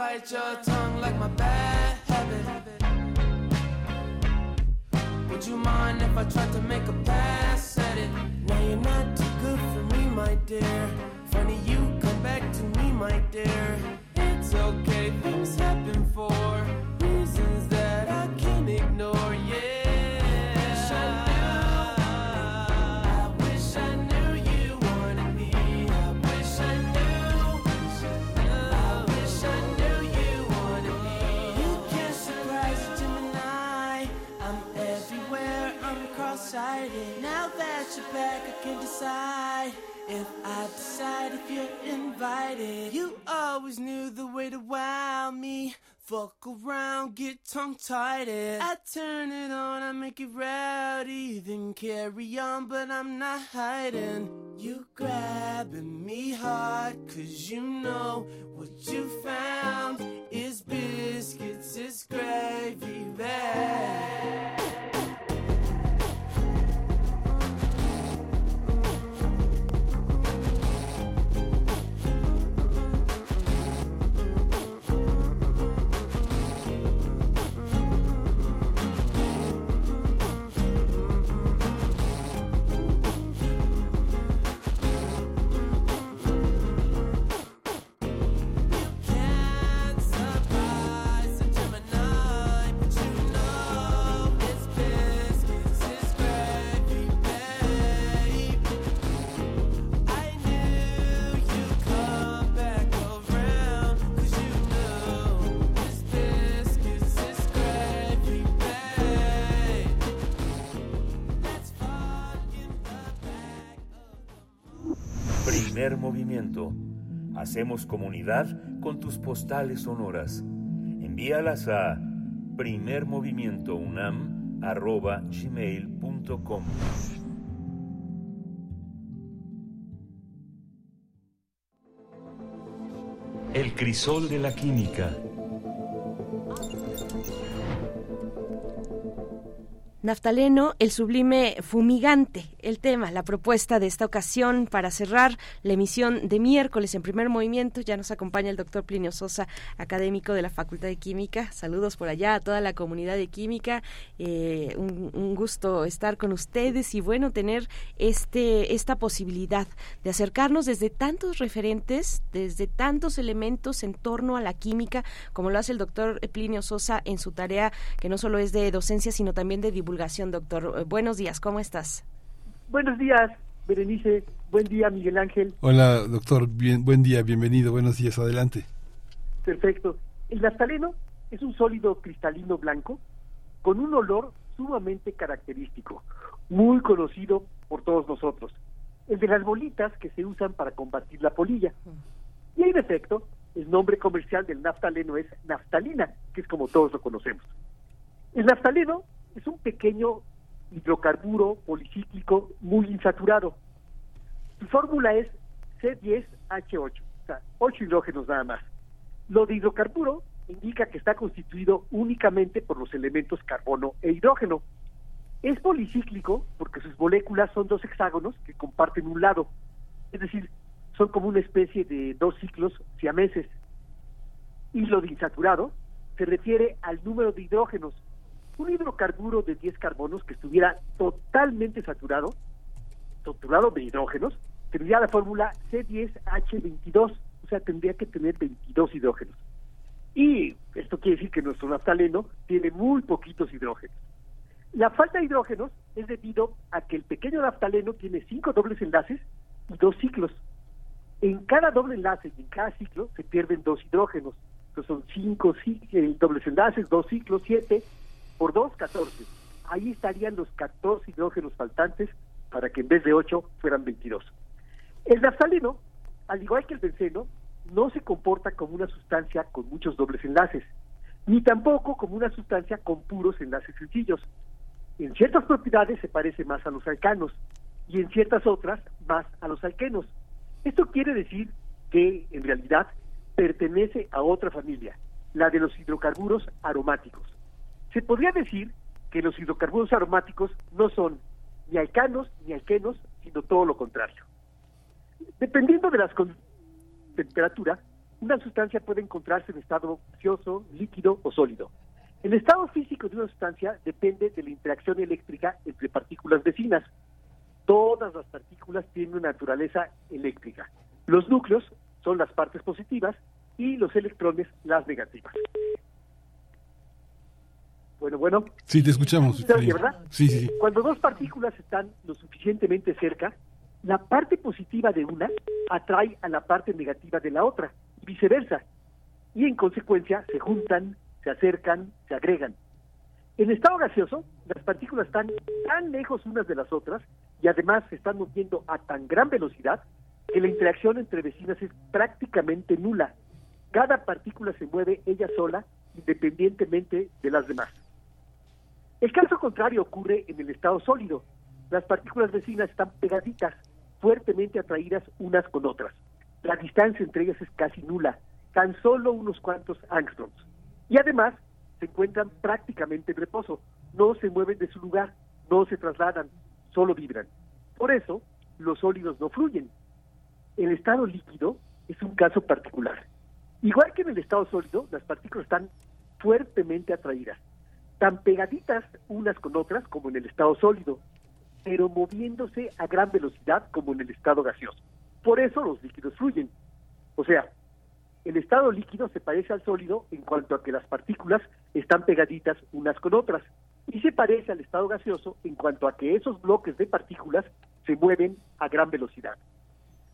bite your tongue like my bad you mind if I tried to make a pass at it? Now you're not too good for me, my dear. Funny you come back to me, my dear. It's okay, things happen for Cross-eyed. that you're back, I can decide if I decide if you're invited. You always knew the way to wow me. Fuck around, get tongue tied. I turn it on, I make it rowdy, then carry on, but I'm not hiding. You grabbing me hard, cause you know what you found is biscuits, is gravy bag. Hacemos comunidad con tus postales sonoras. Envíalas a primermovimientounam.gmail.com El crisol de la química. Naftaleno, el sublime fumigante, el tema, la propuesta de esta ocasión para cerrar la emisión de miércoles en primer movimiento. Ya nos acompaña el doctor Plinio Sosa, académico de la Facultad de Química. Saludos por allá a toda la comunidad de química. Eh, un, gusto estar con ustedes y bueno, tener este, esta posibilidad de acercarnos desde tantos referentes, desde tantos elementos en torno a la química, como lo hace el doctor Plinio Sosa en su tarea, que no solo es de docencia, sino también de divulgación, doctor. Eh, Buenos días, ¿cómo estás? Buenos días, Berenice. Buen día, Miguel Ángel. Hola, doctor. Bien, buen día, bienvenido. Buenos días, adelante. Perfecto. El naftaleno es un sólido cristalino blanco con un olor sumamente característico, muy conocido por todos nosotros. El de las bolitas que se usan para combatir la polilla. Y en efecto, el nombre comercial del naftaleno es naftalina, que es como todos lo conocemos. El naftaleno es un pequeño hidrocarburo policíclico muy insaturado. Su fórmula es C10H8, o sea, 8 hidrógenos nada más. Lo de hidrocarburo indica que está constituido únicamente por los elementos carbono e hidrógeno. Es policíclico porque sus moléculas son dos hexágonos que comparten un lado, es decir, son como una especie de dos ciclos siameses. Y lo de insaturado se refiere al número de hidrógenos. Un hidrocarburo de 10 carbonos que estuviera totalmente saturado, saturado de hidrógenos, tendría la fórmula C10H22, o sea, tendría que tener 22 hidrógenos. Y esto quiere decir que nuestro naftaleno tiene muy poquitos hidrógenos. La falta de hidrógenos es debido a que el pequeño naftaleno tiene cinco dobles enlaces y dos ciclos. En cada doble enlace y en cada ciclo se pierden dos hidrógenos. Entonces son cinco ci- eh, dobles enlaces, dos ciclos, siete, por dos, 14. Ahí estarían los 14 hidrógenos faltantes para que en vez de 8 fueran 22. El naftaleno, al igual que el benceno, no se comporta como una sustancia con muchos dobles enlaces, ni tampoco como una sustancia con puros enlaces sencillos. En ciertas propiedades se parece más a los alcanos y en ciertas otras más a los alquenos. Esto quiere decir que en realidad pertenece a otra familia, la de los hidrocarburos aromáticos. Se podría decir que los hidrocarburos aromáticos no son ni alcanos ni alquenos, sino todo lo contrario. Dependiendo de la temperatura, una sustancia puede encontrarse en estado gaseoso, líquido o sólido. El estado físico de una sustancia depende de la interacción eléctrica entre partículas vecinas. Todas las partículas tienen una naturaleza eléctrica. Los núcleos son las partes positivas y los electrones las negativas. Bueno, bueno. Sí, te escuchamos. Sí, sí, sí. Cuando dos partículas están lo suficientemente cerca, la parte positiva de una atrae a la parte negativa de la otra, y viceversa. Y en consecuencia se juntan, se acercan, se agregan. En estado gaseoso, las partículas están tan lejos unas de las otras y además se están moviendo a tan gran velocidad que la interacción entre vecinas es prácticamente nula. Cada partícula se mueve ella sola independientemente de las demás. El caso contrario ocurre en el estado sólido. Las partículas vecinas están pegaditas, fuertemente atraídas unas con otras. La distancia entre ellas es casi nula, tan solo unos cuantos angstroms. Y además se encuentran prácticamente en reposo, no se mueven de su lugar, no se trasladan, solo vibran. Por eso, los sólidos no fluyen. El estado líquido es un caso particular. Igual que en el estado sólido, las partículas están fuertemente atraídas, tan pegaditas unas con otras como en el estado sólido, pero moviéndose a gran velocidad como en el estado gaseoso. Por eso los líquidos fluyen. O sea, el estado líquido se parece al sólido en cuanto a que las partículas están pegaditas unas con otras y se parece al estado gaseoso en cuanto a que esos bloques de partículas se mueven a gran velocidad.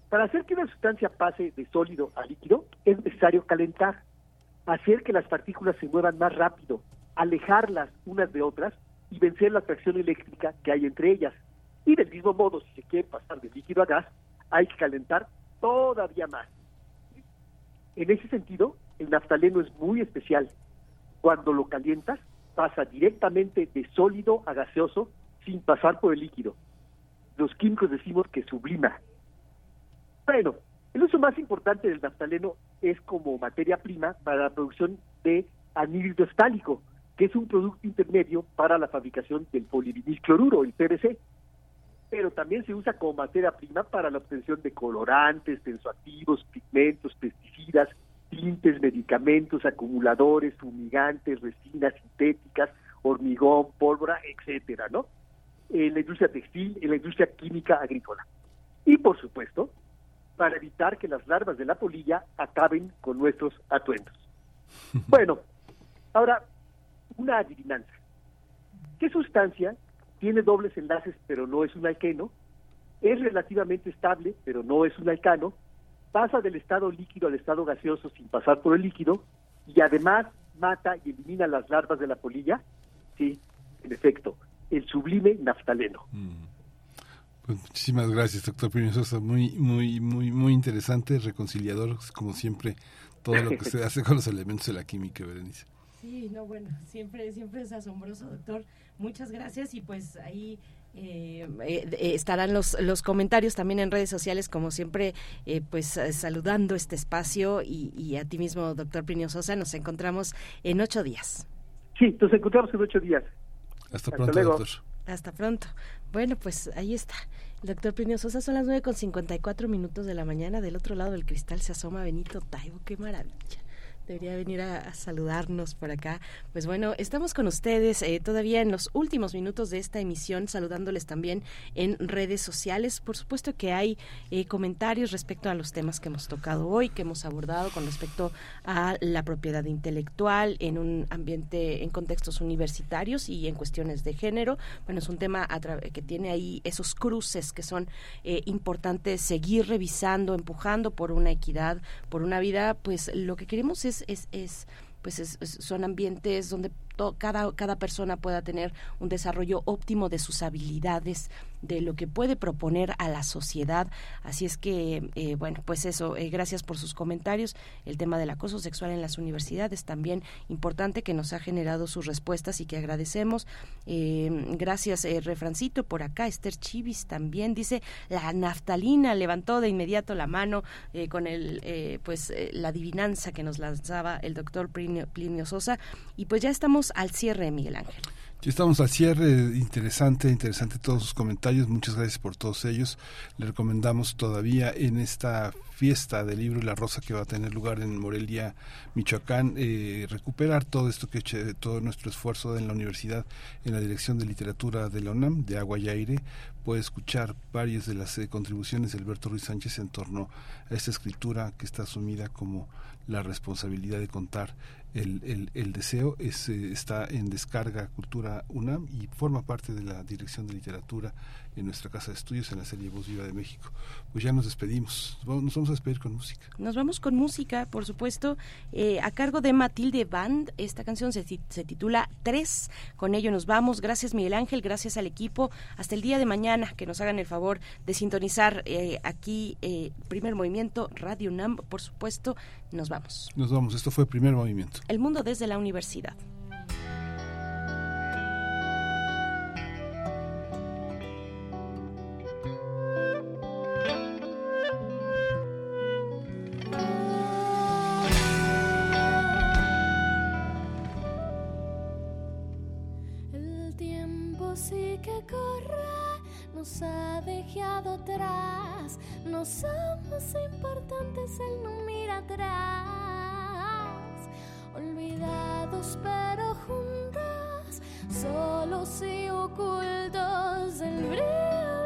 Para hacer que una sustancia pase de sólido a líquido es necesario calentar, hacer que las partículas se muevan más rápido, alejarlas unas de otras y vencer la atracción eléctrica que hay entre ellas. Y del mismo modo, si se quiere pasar de líquido a gas, hay que calentar todavía más. En ese sentido, el naftaleno es muy especial. Cuando lo calientas, pasa directamente de sólido a gaseoso sin pasar por el líquido. Los químicos decimos que sublima. Bueno, el uso más importante del naftaleno es como materia prima para la producción de anhídrido estálico, que es un producto intermedio para la fabricación del polivinilcloruro, el PVC. Pero también se usa como materia prima para la obtención de colorantes, tensoactivos, pigmentos, pesticidas, tintes, medicamentos, acumuladores, fumigantes, resinas sintéticas, hormigón, pólvora, etcétera, ¿no? En la industria textil, en la industria química agrícola. Y por supuesto, para evitar que las larvas de la polilla acaben con nuestros atuendos. <laughs> Bueno, ahora, una adivinanza. ¿Qué sustancia tiene dobles enlaces pero no es un alqueno? Es relativamente estable pero no es un alcano, pasa del estado líquido al estado gaseoso sin pasar por el líquido y además mata y elimina las larvas de la polilla? Sí, en efecto, el sublime naftaleno. Pues muchísimas gracias, doctor Pino Sosa. Muy, muy, muy, muy interesante, reconciliador, como siempre, todo lo que se <laughs> hace con los elementos de la química, Berenice. Sí, no, bueno, siempre, siempre es asombroso, doctor. Muchas gracias y pues ahí eh, eh, estarán los, los comentarios también en redes sociales, como siempre, eh, pues eh, saludando este espacio y, y a ti mismo, doctor Plinio Sosa. Nos encontramos en ocho días. Sí, nos encontramos en ocho días. Hasta pronto, luego. doctor. Hasta pronto. Bueno, pues ahí está. El doctor Plinio Sosa son las nueve con 54 minutos de la mañana. Del otro lado del cristal se asoma Benito Taibo. Qué maravilla. Debería venir a, saludarnos por acá. Pues bueno, estamos con ustedes eh, todavía en los últimos minutos de esta emisión, saludándoles también en redes sociales. Por supuesto que hay eh, comentarios respecto a los temas que hemos tocado hoy, que hemos abordado con respecto a la propiedad intelectual en un ambiente, en contextos universitarios y en cuestiones de género. Bueno, es un tema a que tiene ahí esos cruces que son eh, importantes seguir revisando, empujando por una equidad, por una vida, pues lo que queremos es, es, es pues es- son ambientes donde cada, cada persona pueda tener un desarrollo óptimo de sus habilidades, de lo que puede proponer a la sociedad. Así es que, eh, bueno, pues eso, eh, gracias por sus comentarios. El tema del acoso sexual en las universidades también importante que nos ha generado sus respuestas y que agradecemos. Eh, gracias, eh, Refrancito, por acá. Esther Chivis también dice, la naftalina levantó de inmediato la mano eh, con el, pues, la adivinanza que nos lanzaba el doctor Plinio, Plinio Sosa. Y pues ya estamos al cierre, Miguel Ángel. Ya estamos al cierre, interesante, interesante todos sus comentarios, muchas gracias por todos ellos. Le recomendamos todavía en esta fiesta del libro y la rosa que va a tener lugar en Morelia, Michoacán, eh, recuperar todo esto que eche- todo nuestro esfuerzo en la universidad, en la dirección de literatura de la UNAM, de Agua y Aire, puede escuchar varias de las eh, contribuciones de Alberto Ruiz Sánchez en torno a esta escritura que está asumida como la responsabilidad de contar el, el, el deseo es, eh, está en descarga Cultura UNAM y forma parte de la Dirección de Literatura en nuestra casa de estudios en la serie Voz Viva de México. Pues ya nos despedimos, nos vamos a despedir con música. Nos vamos con música, por supuesto, eh, a cargo de Matilde Band. Esta canción se, se titula Tres. Con ello nos vamos. Gracias Miguel Ángel, gracias al equipo. Hasta el día de mañana, que nos hagan el favor de sintonizar eh, aquí eh, Primer Movimiento, Radio UNAM, por supuesto. Nos vamos. Nos vamos, esto fue Primer Movimiento. El mundo desde la universidad. El tiempo sí que corre, nos ha dejado atrás. No somos importantes, él no mira atrás. Olvidados pero juntos, solos y ocultos. El brillo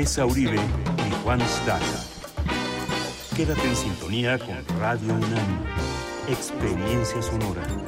Tessa Uribe y Juan Staca. Quédate en sintonía con Radio UNAM. Experiencia sonora.